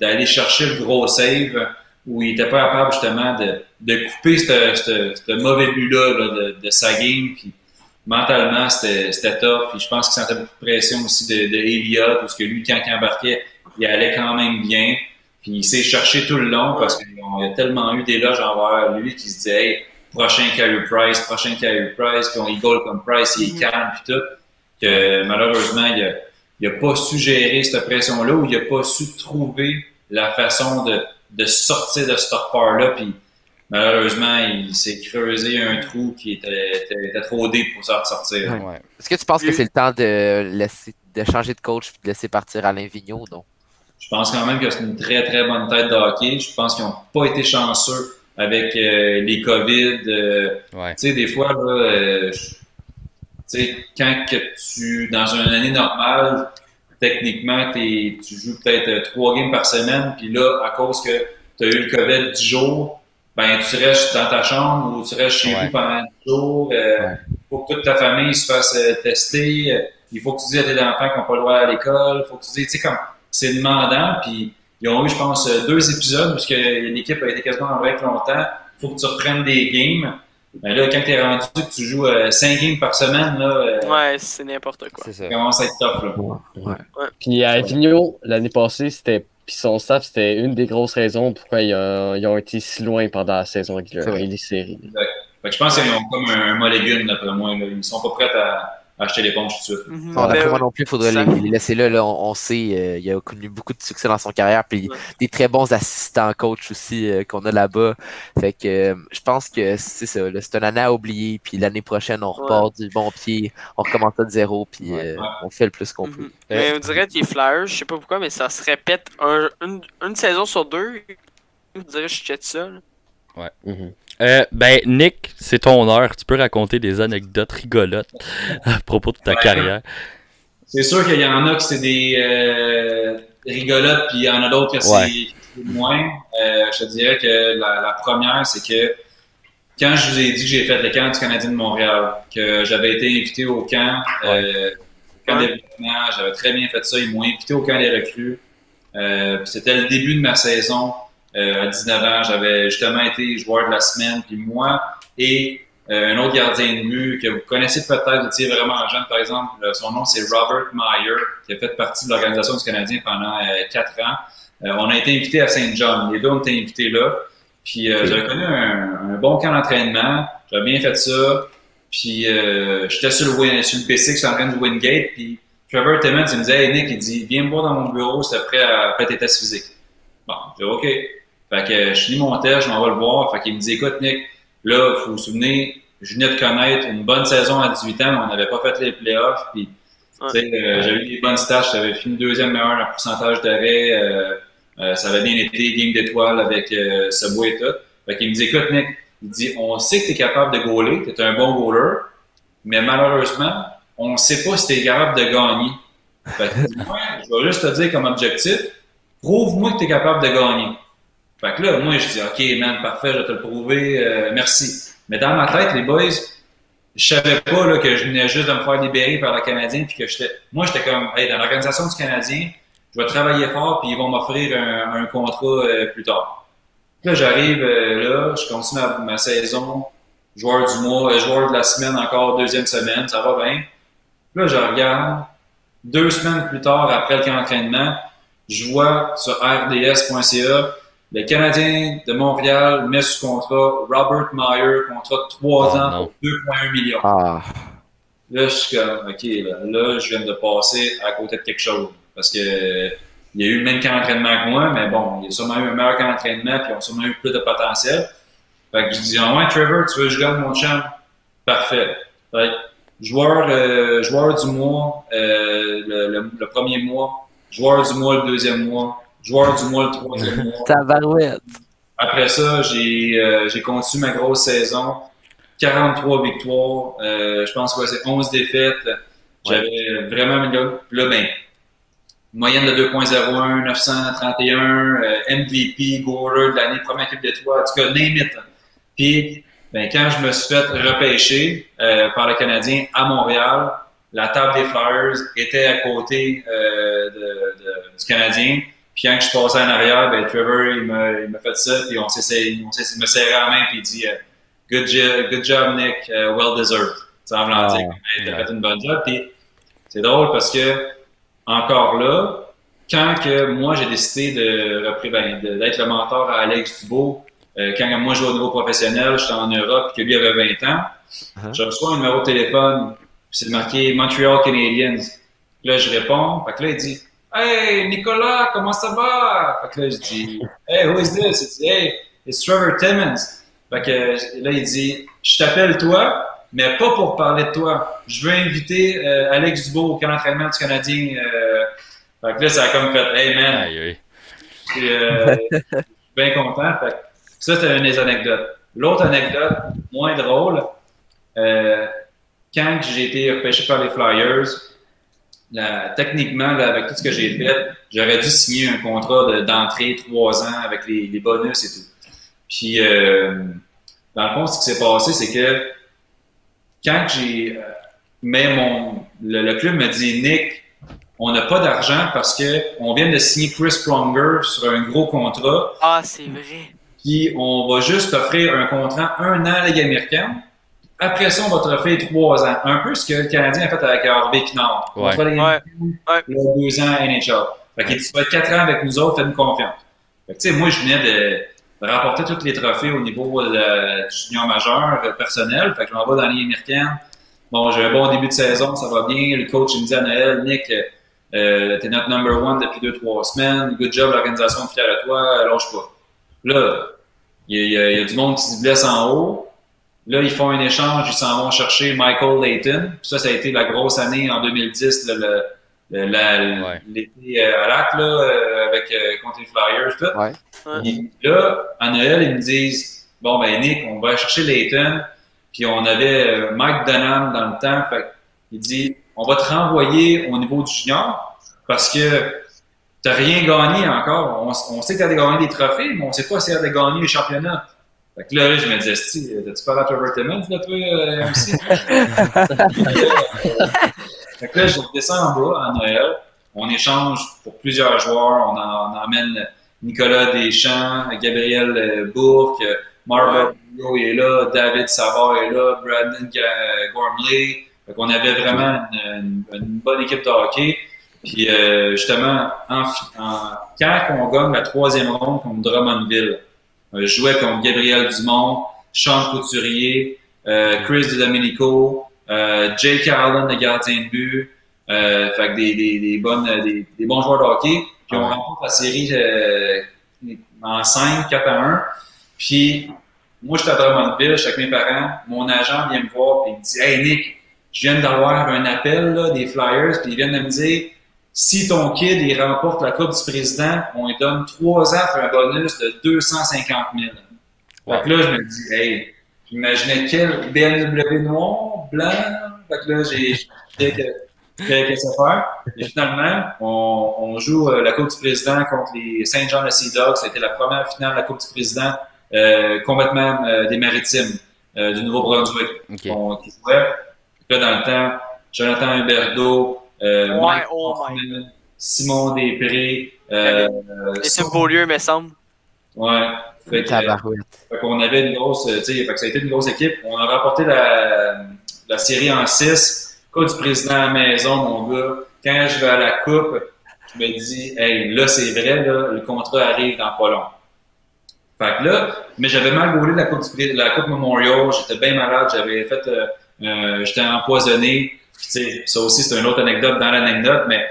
d'aller chercher le gros save ou il n'était pas capable, justement, de, de couper ce mauvais but-là là, de, de sa game. Puis mentalement, c'était tough. Puis je pense qu'il sentait beaucoup de pression aussi de, de Elliott, parce que lui, quand il embarquait, il allait quand même bien. Puis il s'est cherché tout le long parce qu'il y a tellement eu d'éloges envers lui qui se disait hey, prochain Carey Price, prochain Carey Price, puis on rigole comme Price, il est calme puis tout. Que malheureusement, il a, il a pas su gérer cette pression-là ou il a pas su trouver la façon de, de sortir de ce part-là. Puis malheureusement, il s'est creusé un trou qui était, était, était trop deep pour s'en sortir. Ouais. Est-ce que tu penses que c'est le temps de laisser de changer de coach puis de laisser partir Alain Vigneault, donc? Je pense quand même que c'est une très, très bonne tête de hockey. Je pense qu'ils n'ont pas été chanceux avec euh, les COVID. euh, Ouais. tu sais, des fois, là, euh, tu sais, quand que tu, dans une année normale, techniquement, tu joues peut-être trois games par semaine, puis là, à cause que tu as eu le COVID 10 jours, ben, tu restes dans ta chambre ou tu restes chez Ouais. vous pendant 10 jours. Ouais. faut que toute ta famille se fasse tester. il faut que tu dises à tes enfants qui n'ont pas le droit à l'école. faut que tu dises, tu sais, comme, c'est demandant, puis ils ont eu, je pense, euh, deux épisodes parce que l'équipe a été quasiment en break longtemps. faut que tu reprennes des games. Ben là, quand t'es rendu que tu joues euh, cinq games par semaine, là, euh, Ouais, c'est n'importe quoi. C'est ça. commence à être tough, là. Ouais. Puis à Vigneault, l'année passée, c'était. Puis son staff, c'était une des grosses raisons pourquoi ils ont, ils ont été si loin pendant la saison régulière et les séries. Fait que je pense qu'ils ont comme un, un molégune, d'après moi. Là. Ils sont pas prêts à acheter l'éponge tout de suite. Mhm. Non, d'après Ben, moi non plus, il faudrait ça- les, les laisser là. là. On, on sait, euh, il a connu beaucoup de succès dans son carrière, puis Ouais. des très bons assistants coach aussi euh, qu'on a là-bas. Fait que euh, je pense que c'est ça. là, C'est une année à oublier, puis l'année prochaine, on repart du bon pied, on recommence à de zéro, puis Ouais. euh, on fait le plus qu'on peut. Mhm. Mais on dirait que les Flyers, je sais pas pourquoi, mais ça se répète un- une, une saison sur deux. Je dirais que je check ça. là. Mhm. Euh, ben, Nick, c'est ton heure. Tu peux raconter des anecdotes rigolotes à propos de ta Ouais. carrière. C'est sûr qu'il y en a que c'est des euh, rigolotes, puis il y en a d'autres que c'est Ouais. c'est moins. Euh, je te dirais que la, la première, c'est que quand je vous ai dit que j'ai fait le camp du Canadien de Montréal, que j'avais été invité au camp, au camp Ouais. des j'avais très bien fait ça. Ils m'ont invité au camp des recrues. C'était le début de ma saison euh, à 19 ans. J'avais justement été joueur de la semaine. Puis moi et euh, un autre gardien de but que vous connaissez peut-être, vous étiez vraiment jeune, par exemple. euh, son nom, c'est Robert Meyer, qui a fait partie de l'Organisation du Canadien pendant euh, quatre ans. Euh, on a été invité à Saint John. Les deux ont été invités là. Puis euh, j'avais connu un, un bon camp d'entraînement. J'avais bien fait ça. Puis euh, j'étais sur le, win- sur le P6 sur en train de Wingate. Puis Trevor Timmons, il me disait Hey Nick, il dit Viens me voir dans mon bureau, prêt à faire tes tests physiques. Bon, j'ai dit OK. Fait que je finis mon test, je m'en vais le voir. Fait qu'il me dit Écoute, Nick, là, faut vous souvenir, je venais de connaître une bonne saison à 18 ans, mais on n'avait pas fait les playoffs. Puis, euh, j'avais eu des bonnes stats, j'avais fini deuxième meilleur en pourcentage d'arrêt. Euh, euh, ça avait bien été, game d'étoiles avec euh, Subway et tout. Fait qu'il me dit Écoute, Nick, il dit On sait que tu es capable de goaler, tu es un bon goaler, mais malheureusement, on ne sait pas si tu es capable de gagner. Fait que, *laughs* ouais, je vais juste te dire comme objectif, prouve-moi que tu es capable de gagner. Fait que là, moi, je dis, OK, man, parfait, je vais te le prouver, euh, merci. Mais dans ma tête, les boys, je savais pas là, que je venais juste de me faire libérer par le Canadien, puis que j'étais. Moi, j'étais comme, hey, dans l'organisation du Canadien, je vais travailler fort, puis ils vont m'offrir un, un, contrat euh, plus tard. Là, j'arrive euh, là, je continue ma, ma, saison, joueur du mois, joueur de la semaine encore, deuxième semaine, ça va bien. Là, je regarde, deux semaines plus tard, après le camp d'entraînement, je vois sur rds.ca le Canadien de Montréal met sous contrat Robert Meyer, contrat de 3 ans pour 2,1 millions. Ah. Là, je suis comme, OK, là, là, je viens de passer à côté de quelque chose. Parce que il y a eu le même camp d'entraînement que moi, mais bon, il y a sûrement eu un meilleur camp d'entraînement, puis ils ont sûrement eu plus de potentiel. Fait que je dis, ah ouais, Trevor, tu veux que je gagne mon champ? Parfait. Fait que, joueur, euh, joueur du mois, euh, le, le, premier mois, joueur du mois le deuxième mois, joueur du mois le troisième mois. *laughs* Tabarouette. Après ça, j'ai euh, j'ai continué ma grosse saison. 43 victoires. Euh, je pense que c'est 11 défaites. J'avais vraiment là, là, ben, moyenne de 2.01, 931, MVP, goaler de l'année, première équipe d'étoiles, en tout cas, name it. Puis, ben, quand je me suis fait repêcher euh, par le Canadien à Montréal, la table des Flyers était à côté euh, de, de, du Canadien. Puis quand je suis passé en arrière, ben, Trevor, il m'a fait ça, puis on s'est, il me serré la main, puis il dit euh, good, job, good job, Nick, uh, well deserved. Ça en voulant dire que t'as fait une bonne job. Puis c'est drôle parce que, encore là, quand que moi j'ai décidé de, ben, d'être le mentor à Alex Dubois, euh, quand moi je jouais au niveau professionnel, j'étais en Europe, puis que lui avait 20 ans, uh-huh. je reçois un numéro de téléphone, puis c'est marqué Montreal Canadiens. Là, je réponds, fait que là, il dit Hey, Nicolas, comment ça va? Fait que là, je dis, Hey, who is this? Il dit, Hey, it's Trevor Timmons. Fait que là, il dit, je t'appelle toi, mais pas pour parler de toi. Je veux inviter euh, Alex Dubois au camp d'entraînement du Canadien. Euh... Fait que là, ça a comme fait, hey man. Aïe, aïe. Euh, je suis bien content. Fait que ça, c'était une des anecdotes. L'autre anecdote, moins drôle, quand j'ai été repêché par les Flyers, techniquement, avec tout ce que j'ai fait, j'aurais dû signer un contrat d'entrée trois ans avec les, bonus et tout. Puis, euh, dans le fond, ce qui s'est passé, c'est que quand j'ai. Euh, mais mon. Le, club me dit Nick, on n'a pas d'argent parce que on vient de signer Chris Pronger sur un gros contrat. Ah, c'est vrai. Puis on va juste offrir un contrat un an à la Ligue américaine. Après ça, on va te offrir trois ans. Un peu ce que le Canadien a fait avec Harvey Knard. Ouais. On va ouais. deux ans à NHL. Fait que tu vas être quatre ans avec nous autres, fais-nous confiance. Fait que, tu sais, moi, je venais de, remporter tous les trophées au niveau de, du junior majeur euh, personnel. Fait que je m'en vais dans américaine. Bon, j'ai un bon début de saison, ça va bien. Le coach, il me dit à Noël, Nick, euh, t'es notre number one depuis deux, trois semaines. Good job, l'organisation est fière de toi, lâche pas. Là, il y, y, a du monde qui se blesse en haut. Là, ils font un échange, ils s'en vont chercher Michael Layton. Ça, ça a été la grosse année en 2010, le, l'été euh, à l'acte, là, euh, avec euh, contre les Flyers, tout. Ouais. là, à Noël, ils me disent Bon, ben, Nick, on va chercher Layton. Puis on avait Mike Dunham dans le temps. Fait il dit On va te renvoyer au niveau du junior parce que t'as rien gagné encore. On, on sait que t'as gagné des trophées, mais on sait pas si t'as gagné les championnats. Fait que là, je me disais, si, t'as-tu parlé à Trevor Timmons, là, toi, euh, MC? *laughs* fait que là, je descends en bas à Noël. On échange pour plusieurs joueurs. On, en, on emmène Nicolas Deschamps, Gabriel euh, Bourque, Marvel est là, David Savard est là, Brandon Gormley. Fait qu'on avait vraiment une, une, bonne équipe de hockey. Puis euh, justement, en, en, quand on gagne la troisième ronde contre Drummondville, je jouais contre Gabriel Dumont, Sean Couturier, euh, Chris Domenico, euh, Jake Allen, le gardien de but. Euh, fait que des, des, des, bonnes, des, des, bons joueurs de hockey. Puis on remporte la série euh, en 5, 4 à 1. Puis moi, j'étais à Drummondville, j'étais avec mes parents. Mon agent vient me voir et il me dit Hey Nick, je viens d'avoir un appel là, des Flyers, puis ils viennent de me dire si ton kid il remporte la Coupe du Président, on lui donne trois ans pour un bonus de 250 000. Fait que là, je me dis, hey, j'imaginais quel BMW noir, blanc. Fait que là, j'ai, qu'est-ce qu'on faire? Et finalement, on, on joue euh, la Coupe du Président contre les Saint John de Sea Dogs. Ça a été la première finale de la Coupe du Président euh, complètement euh, des Maritimes euh, du Nouveau-Brunswick. Ok. On- qui jouait. Puis Là, dans le temps, Jonathan Huberdeau, euh, Ouais, Mike oh Hoffman, Simon Després, euh, Et c'est Beaulieu, me semble. ouais. Fait que, fait qu'on avait une grosse, sais, fait que ça a été une grosse équipe. On a remporté la, la série en 6. Coupe du président à la maison, mon gars. Quand je vais à la coupe, je me dis, hey, là, c'est vrai, là, le contrat arrive dans pas long. Fait que là, mais j'avais mal gaulé la coupe, la coupe Memorial, j'étais bien malade, j'avais fait, euh, euh, j'étais empoisonné. Puis, tu sais, ça aussi, c'est une autre anecdote dans l'anecdote, mais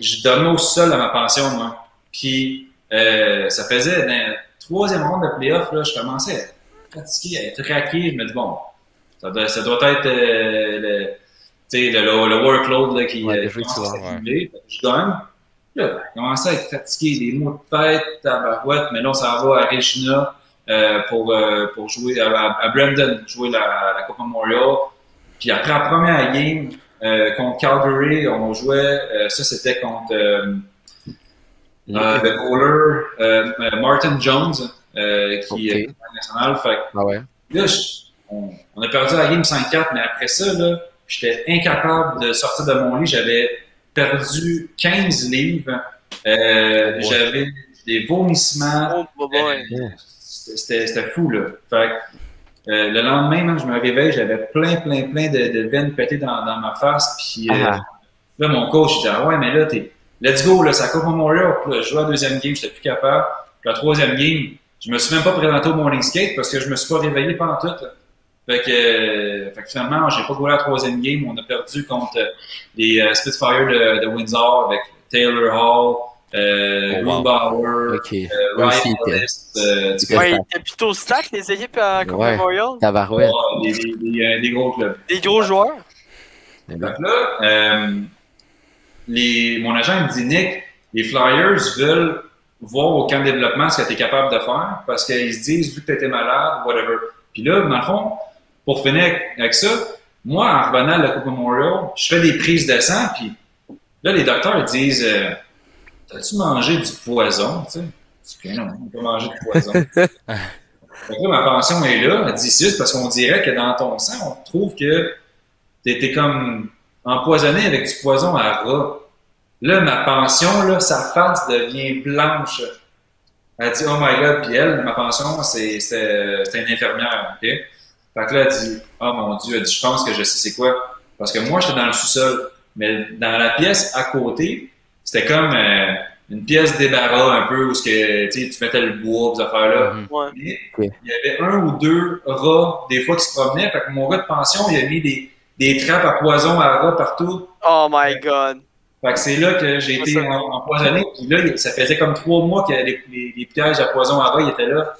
je dormais au sol à ma pension, moi. Puis, euh, ça faisait, dans la troisième ronde de playoff, là, je commençais à être fatigué, à être raqué. Je me dis, bon, ça doit, ça doit être euh, le, le, le, le workload là, qui Ouais, euh, commence souvent, à Je gagne. Là, je commençais à être fatigué, des maux de tête, tabarouette, mais là, on s'en va à Regina euh, pour, euh, pour jouer à, à, à Brandon, jouer la, la Coupe Memorial. Puis après la première game euh, contre Calgary, on jouait, euh, ça c'était contre euh, euh, le goaler Martin Jones, euh, qui est national. Fait que Ah ouais. Là, je- on, on a perdu la game 5-4, mais après ça, là, j'étais incapable de sortir de mon lit. J'avais perdu 15 livres. Euh, J'avais des vomissements. Oh, ouais. C'était c'était fou, là. Fait que, euh, le lendemain, je me réveille, j'avais plein, plein, plein de, de veines pétées dans, dans ma face. Puis euh, Ah. là, mon coach, il dit Ah ouais, mais là, t'es. Let's go, là, ça coupe Memorial. Puis là, je joue à la deuxième game, j'étais plus capable. Puis la troisième game, je me suis même pas présenté au morning skate parce que je me suis pas réveillé pendant tout. là. Fait que, euh, fait que finalement, j'ai pas joué la troisième game. On a perdu contre les Spitfire de, de Windsor avec Taylor Hall, euh, Oh, wow. Bauer, Ok. euh, Ryan Ellis, euh, du Ouais, il était plutôt stack, les équipes à Coupe Ouais. Memorial. Tabarouette. Oh, des, des, des, euh, des gros clubs. Des gros joueurs. Que là, euh, les, mon agent me dit Nick, les Flyers veulent voir au camp de développement ce que tu es capable de faire parce qu'ils se disent, vu que tu étais malade, whatever. Puis là, dans le fond, pour finir avec, avec ça, moi, en revenant à la Coupe Memorial, je fais des prises de sang, puis là, les docteurs ils disent euh, T'as-tu mangé du poison tu sais? Non, on pas mangé de poison. *laughs* Que là, ma pension est là. Elle dit, c'est juste parce qu'on dirait que dans ton sang, on trouve que t'étais comme empoisonné avec du poison à rat. Là, ma pension, là, sa face devient blanche. Elle dit, oh my god, puis elle, ma pension, c'est, c'est, c'est une infirmière, ok? Fait que là, elle dit, oh mon dieu, elle dit, je pense que je sais c'est quoi. Parce que moi, j'étais dans le sous-sol. Mais dans la pièce à côté, c'était comme euh, une pièce débarras un peu où ce que, tu mettais le bois, ces affaires-là. Mhm. Ouais. Mais Ok. il y avait un ou deux rats, des fois, qui se promenaient. Fait que mon gars de pension, il a mis des, des trappes à poison à rats partout. Oh my god. Fait que c'est là que j'ai été empoisonné. Puis là, ça faisait comme trois mois que les, les, les pièges à poison à rats, ils étaient là.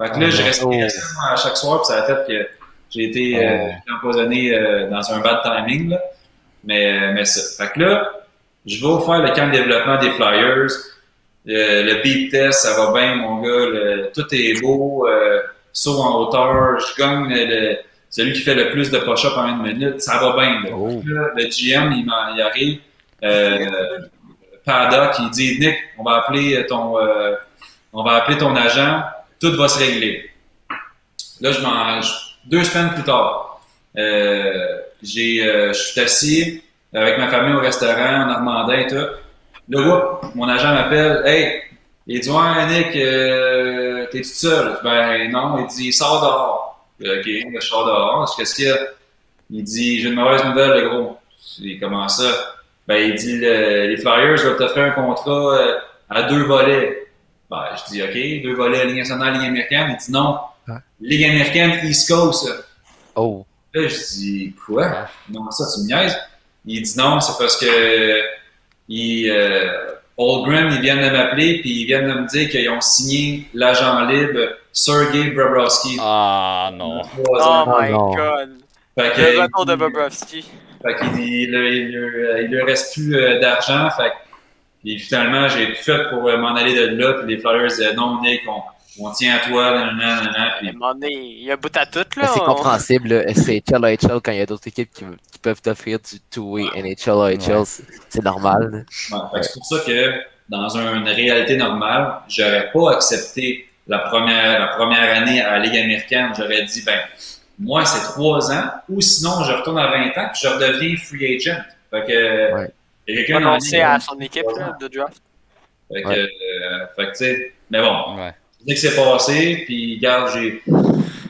Fait que là, je respirais ça moi, à chaque soir, puis ça a fait que j'ai été euh, Oh. empoisonné euh, dans un bad timing. Là. Mais, euh, mais ça. Fait que là, je vais faire le camp de développement des Flyers. Le, le beat test, ça va bien, mon gars. Le- tout est beau. Euh, saut en hauteur. Je gagne le, celui qui fait le plus de push-up en une minute. Ça va bien. Là. Oh. Là, le GM, il, m'en- il arrive. Euh, Paddock, il dit Nick, on va appeler ton, euh, on va appeler ton agent. Tout va se régler. Là, je mange deux semaines plus tard. Euh, j'ai, euh, je suis assis avec ma famille au restaurant en Normandin et tout. Là, whoop, mon agent m'appelle. Hey, il dit Ouais, Nick, euh, t'es tout seul? Ben non, il dit Sors dehors. Je dis, Ok, je sors dehors. Qu'est-ce qu'il y a? Il dit J'ai une mauvaise nouvelle, le gros. Dis Comment ça? Ben, il dit le- Les Flyers veulent t'offrir un contrat euh, à deux volets. Ben, je dis OK, deux volets, Ligue nationale, Ligue américaine. Il dit non. Ligue américaine, East Coast. Oh. Là, je dis, quoi? Non, ça, tu me niaises? Il dit non, c'est parce que il, euh, ils viennent de m'appeler puis ils viennent de me dire qu'ils ont signé l'agent libre Sergei Bobrovsky. Ah non. Oh my non. god. Fait que, Le retour de il- Bobrovski. fait qu'il il, il, lui reste plus euh, d'argent. Fait que- puis finalement, j'ai tout fait pour euh, m'en aller de là. Puis les Flyers disaient non, Nick, on, on tient à toi, nanana, nanana, À un puis moment donné, il y a un bout à tout, Mais là. C'est on- compréhensible, là. c'est HL quand il y a d'autres équipes qui, qui peuvent t'offrir du two-way NHL Ouais. c'est- c'est normal. Ouais, c'est pour ça que dans un- une réalité normale, j'aurais pas accepté la première, la première année à la Ligue américaine. J'aurais dit, ben, moi, c'est trois ans, ou sinon, je retourne à 20 ans, puis je redeviens free agent. Fait que, Ouais. il y a quelqu'un à son équipe là, de draft? Fait que, Ouais. euh, fait que, tu sais, mais bon, Ouais. Dès que c'est passé, puis regarde, j'ai,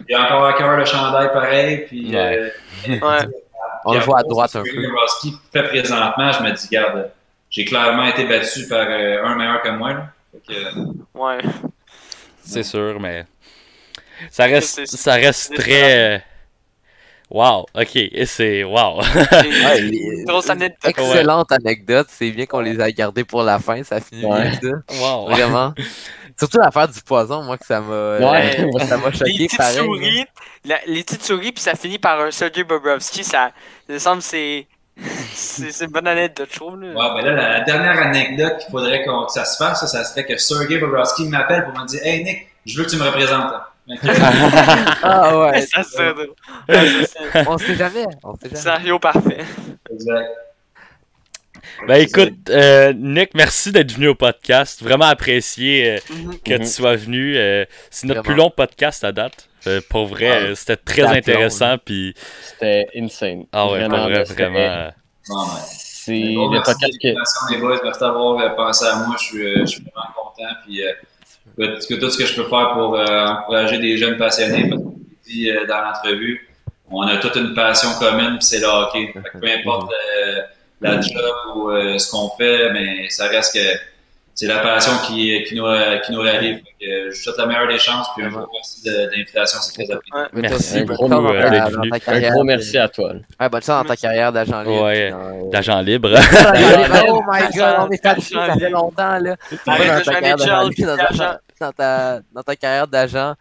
j'ai encore à cœur le chandail pareil, puis, Ouais. euh, Ouais. *laughs* On le puis voit à droite ce un peu. Bobrovski fait présentement, je me dis, regarde, j'ai clairement été battu par euh, un meilleur que moi. Là. Fait que, euh, Ouais. C'est sûr, mais ça reste, C'est- c'est- ça reste très. euh, Wow, ok, et c'est wow. *laughs* Ouais. Excellente anecdote, c'est bien qu'on les a gardés pour la fin, ça finit Ouais. bien ça. wow. Vraiment. *laughs* Surtout l'affaire du poison, moi, que ça m'a Ouais. euh, ça m'a Les choqué petites pareil. souris, la- les petites souris, puis ça finit par un Sergei Bobrovski, ça, il me semble que c'est, *laughs* c'est, c'est une bonne anecdote, je trouve, là. ouais, ben là, la, la dernière anecdote qu'il faudrait qu'on- que ça se fasse, ça, ça serait que Sergei Bobrovski m'appelle pour me dire Hey Nick, je veux que tu me représentes. hein. *laughs* Ah ouais, *laughs* ça on sait jamais, on sait un jamais. scénario parfait. exact. Ben écoute, euh, Nick, merci d'être venu au podcast. Vraiment apprécié euh, Mhm. que Mhm. tu sois venu. euh, c'est notre Vraiment. plus long podcast à date. Euh, pour vrai, Ah, c'était très intéressant. Puis, C'était insane. ah ouais, pour vrai, c'était- vraiment. ben. C'est Bon, le merci podcast que. l'invitation, les boys. Merci d'avoir pensé à moi. Je suis, je suis vraiment content. Puis, euh, tout, tout ce que je peux faire pour euh, encourager des jeunes passionnés, parce que je l'ai dit euh, dans l'entrevue, on a toute une passion commune, puis c'est le hockey. Fait que peu importe euh, la job ou euh, ce qu'on fait, mais ça reste que c'est la passion qui, qui, nous, qui nous réalise. Fait que, euh, je vous souhaite la meilleure des chances, puis un gros merci de, de l'invitation. C'est très apprécié. Merci dans euh, ta- d'être dans venu. ta Un carrière. gros merci à toi. Ouais, bonne chance dans ta carrière d'agent libre. Ouais. *laughs* D'agent libre. oh my god, on est fatigué, ça fait longtemps là. Arrête dans ta carrière d'agent, puis dans, ta- dans ta, dans ta carrière d'agent.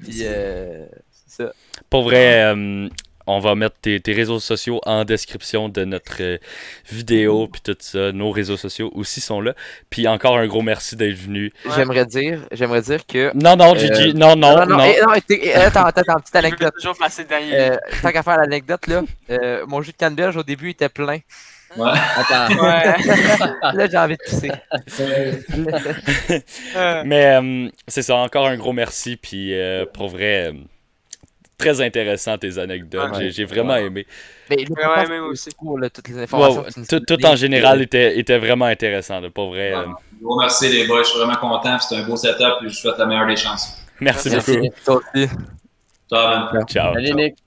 Puis euh, c'est ça. Pour vrai, euh, on va mettre tes, tes réseaux sociaux en description de notre euh, vidéo, puis tout ça. Nos réseaux sociaux aussi sont là. Puis encore un gros merci d'être venu. Ouais. J'aimerais dire, j'aimerais dire que. Non, non, Gigi, non, non, non. eh, non, eh, eh, attends, attends, attends, petite *laughs* Je anecdote. toujours passer derrière. Euh, tant qu'à faire l'anecdote, là, euh, mon jus de canneberge au début était plein. Ouais. Attends. Ouais. *laughs* Là, j'ai envie de pisser. *laughs* Euh, Mais euh, c'est ça, encore un gros merci. Puis euh, pour vrai, euh, très intéressant tes anecdotes. Ouais. J'ai- J'ai vraiment aimé. Mais Ouais, ouais, moi c'est aussi. cool, là, toutes les Ouais, informations. ouais, tout, en général était, était vraiment intéressant. là, pour vrai. euh, Gros merci les boys, je suis vraiment content. C'est un beau setup et je vous souhaite la meilleure des chances. merci Merci. beaucoup. Merci, toi aussi. Ciao, man. Ciao. Salut Nick.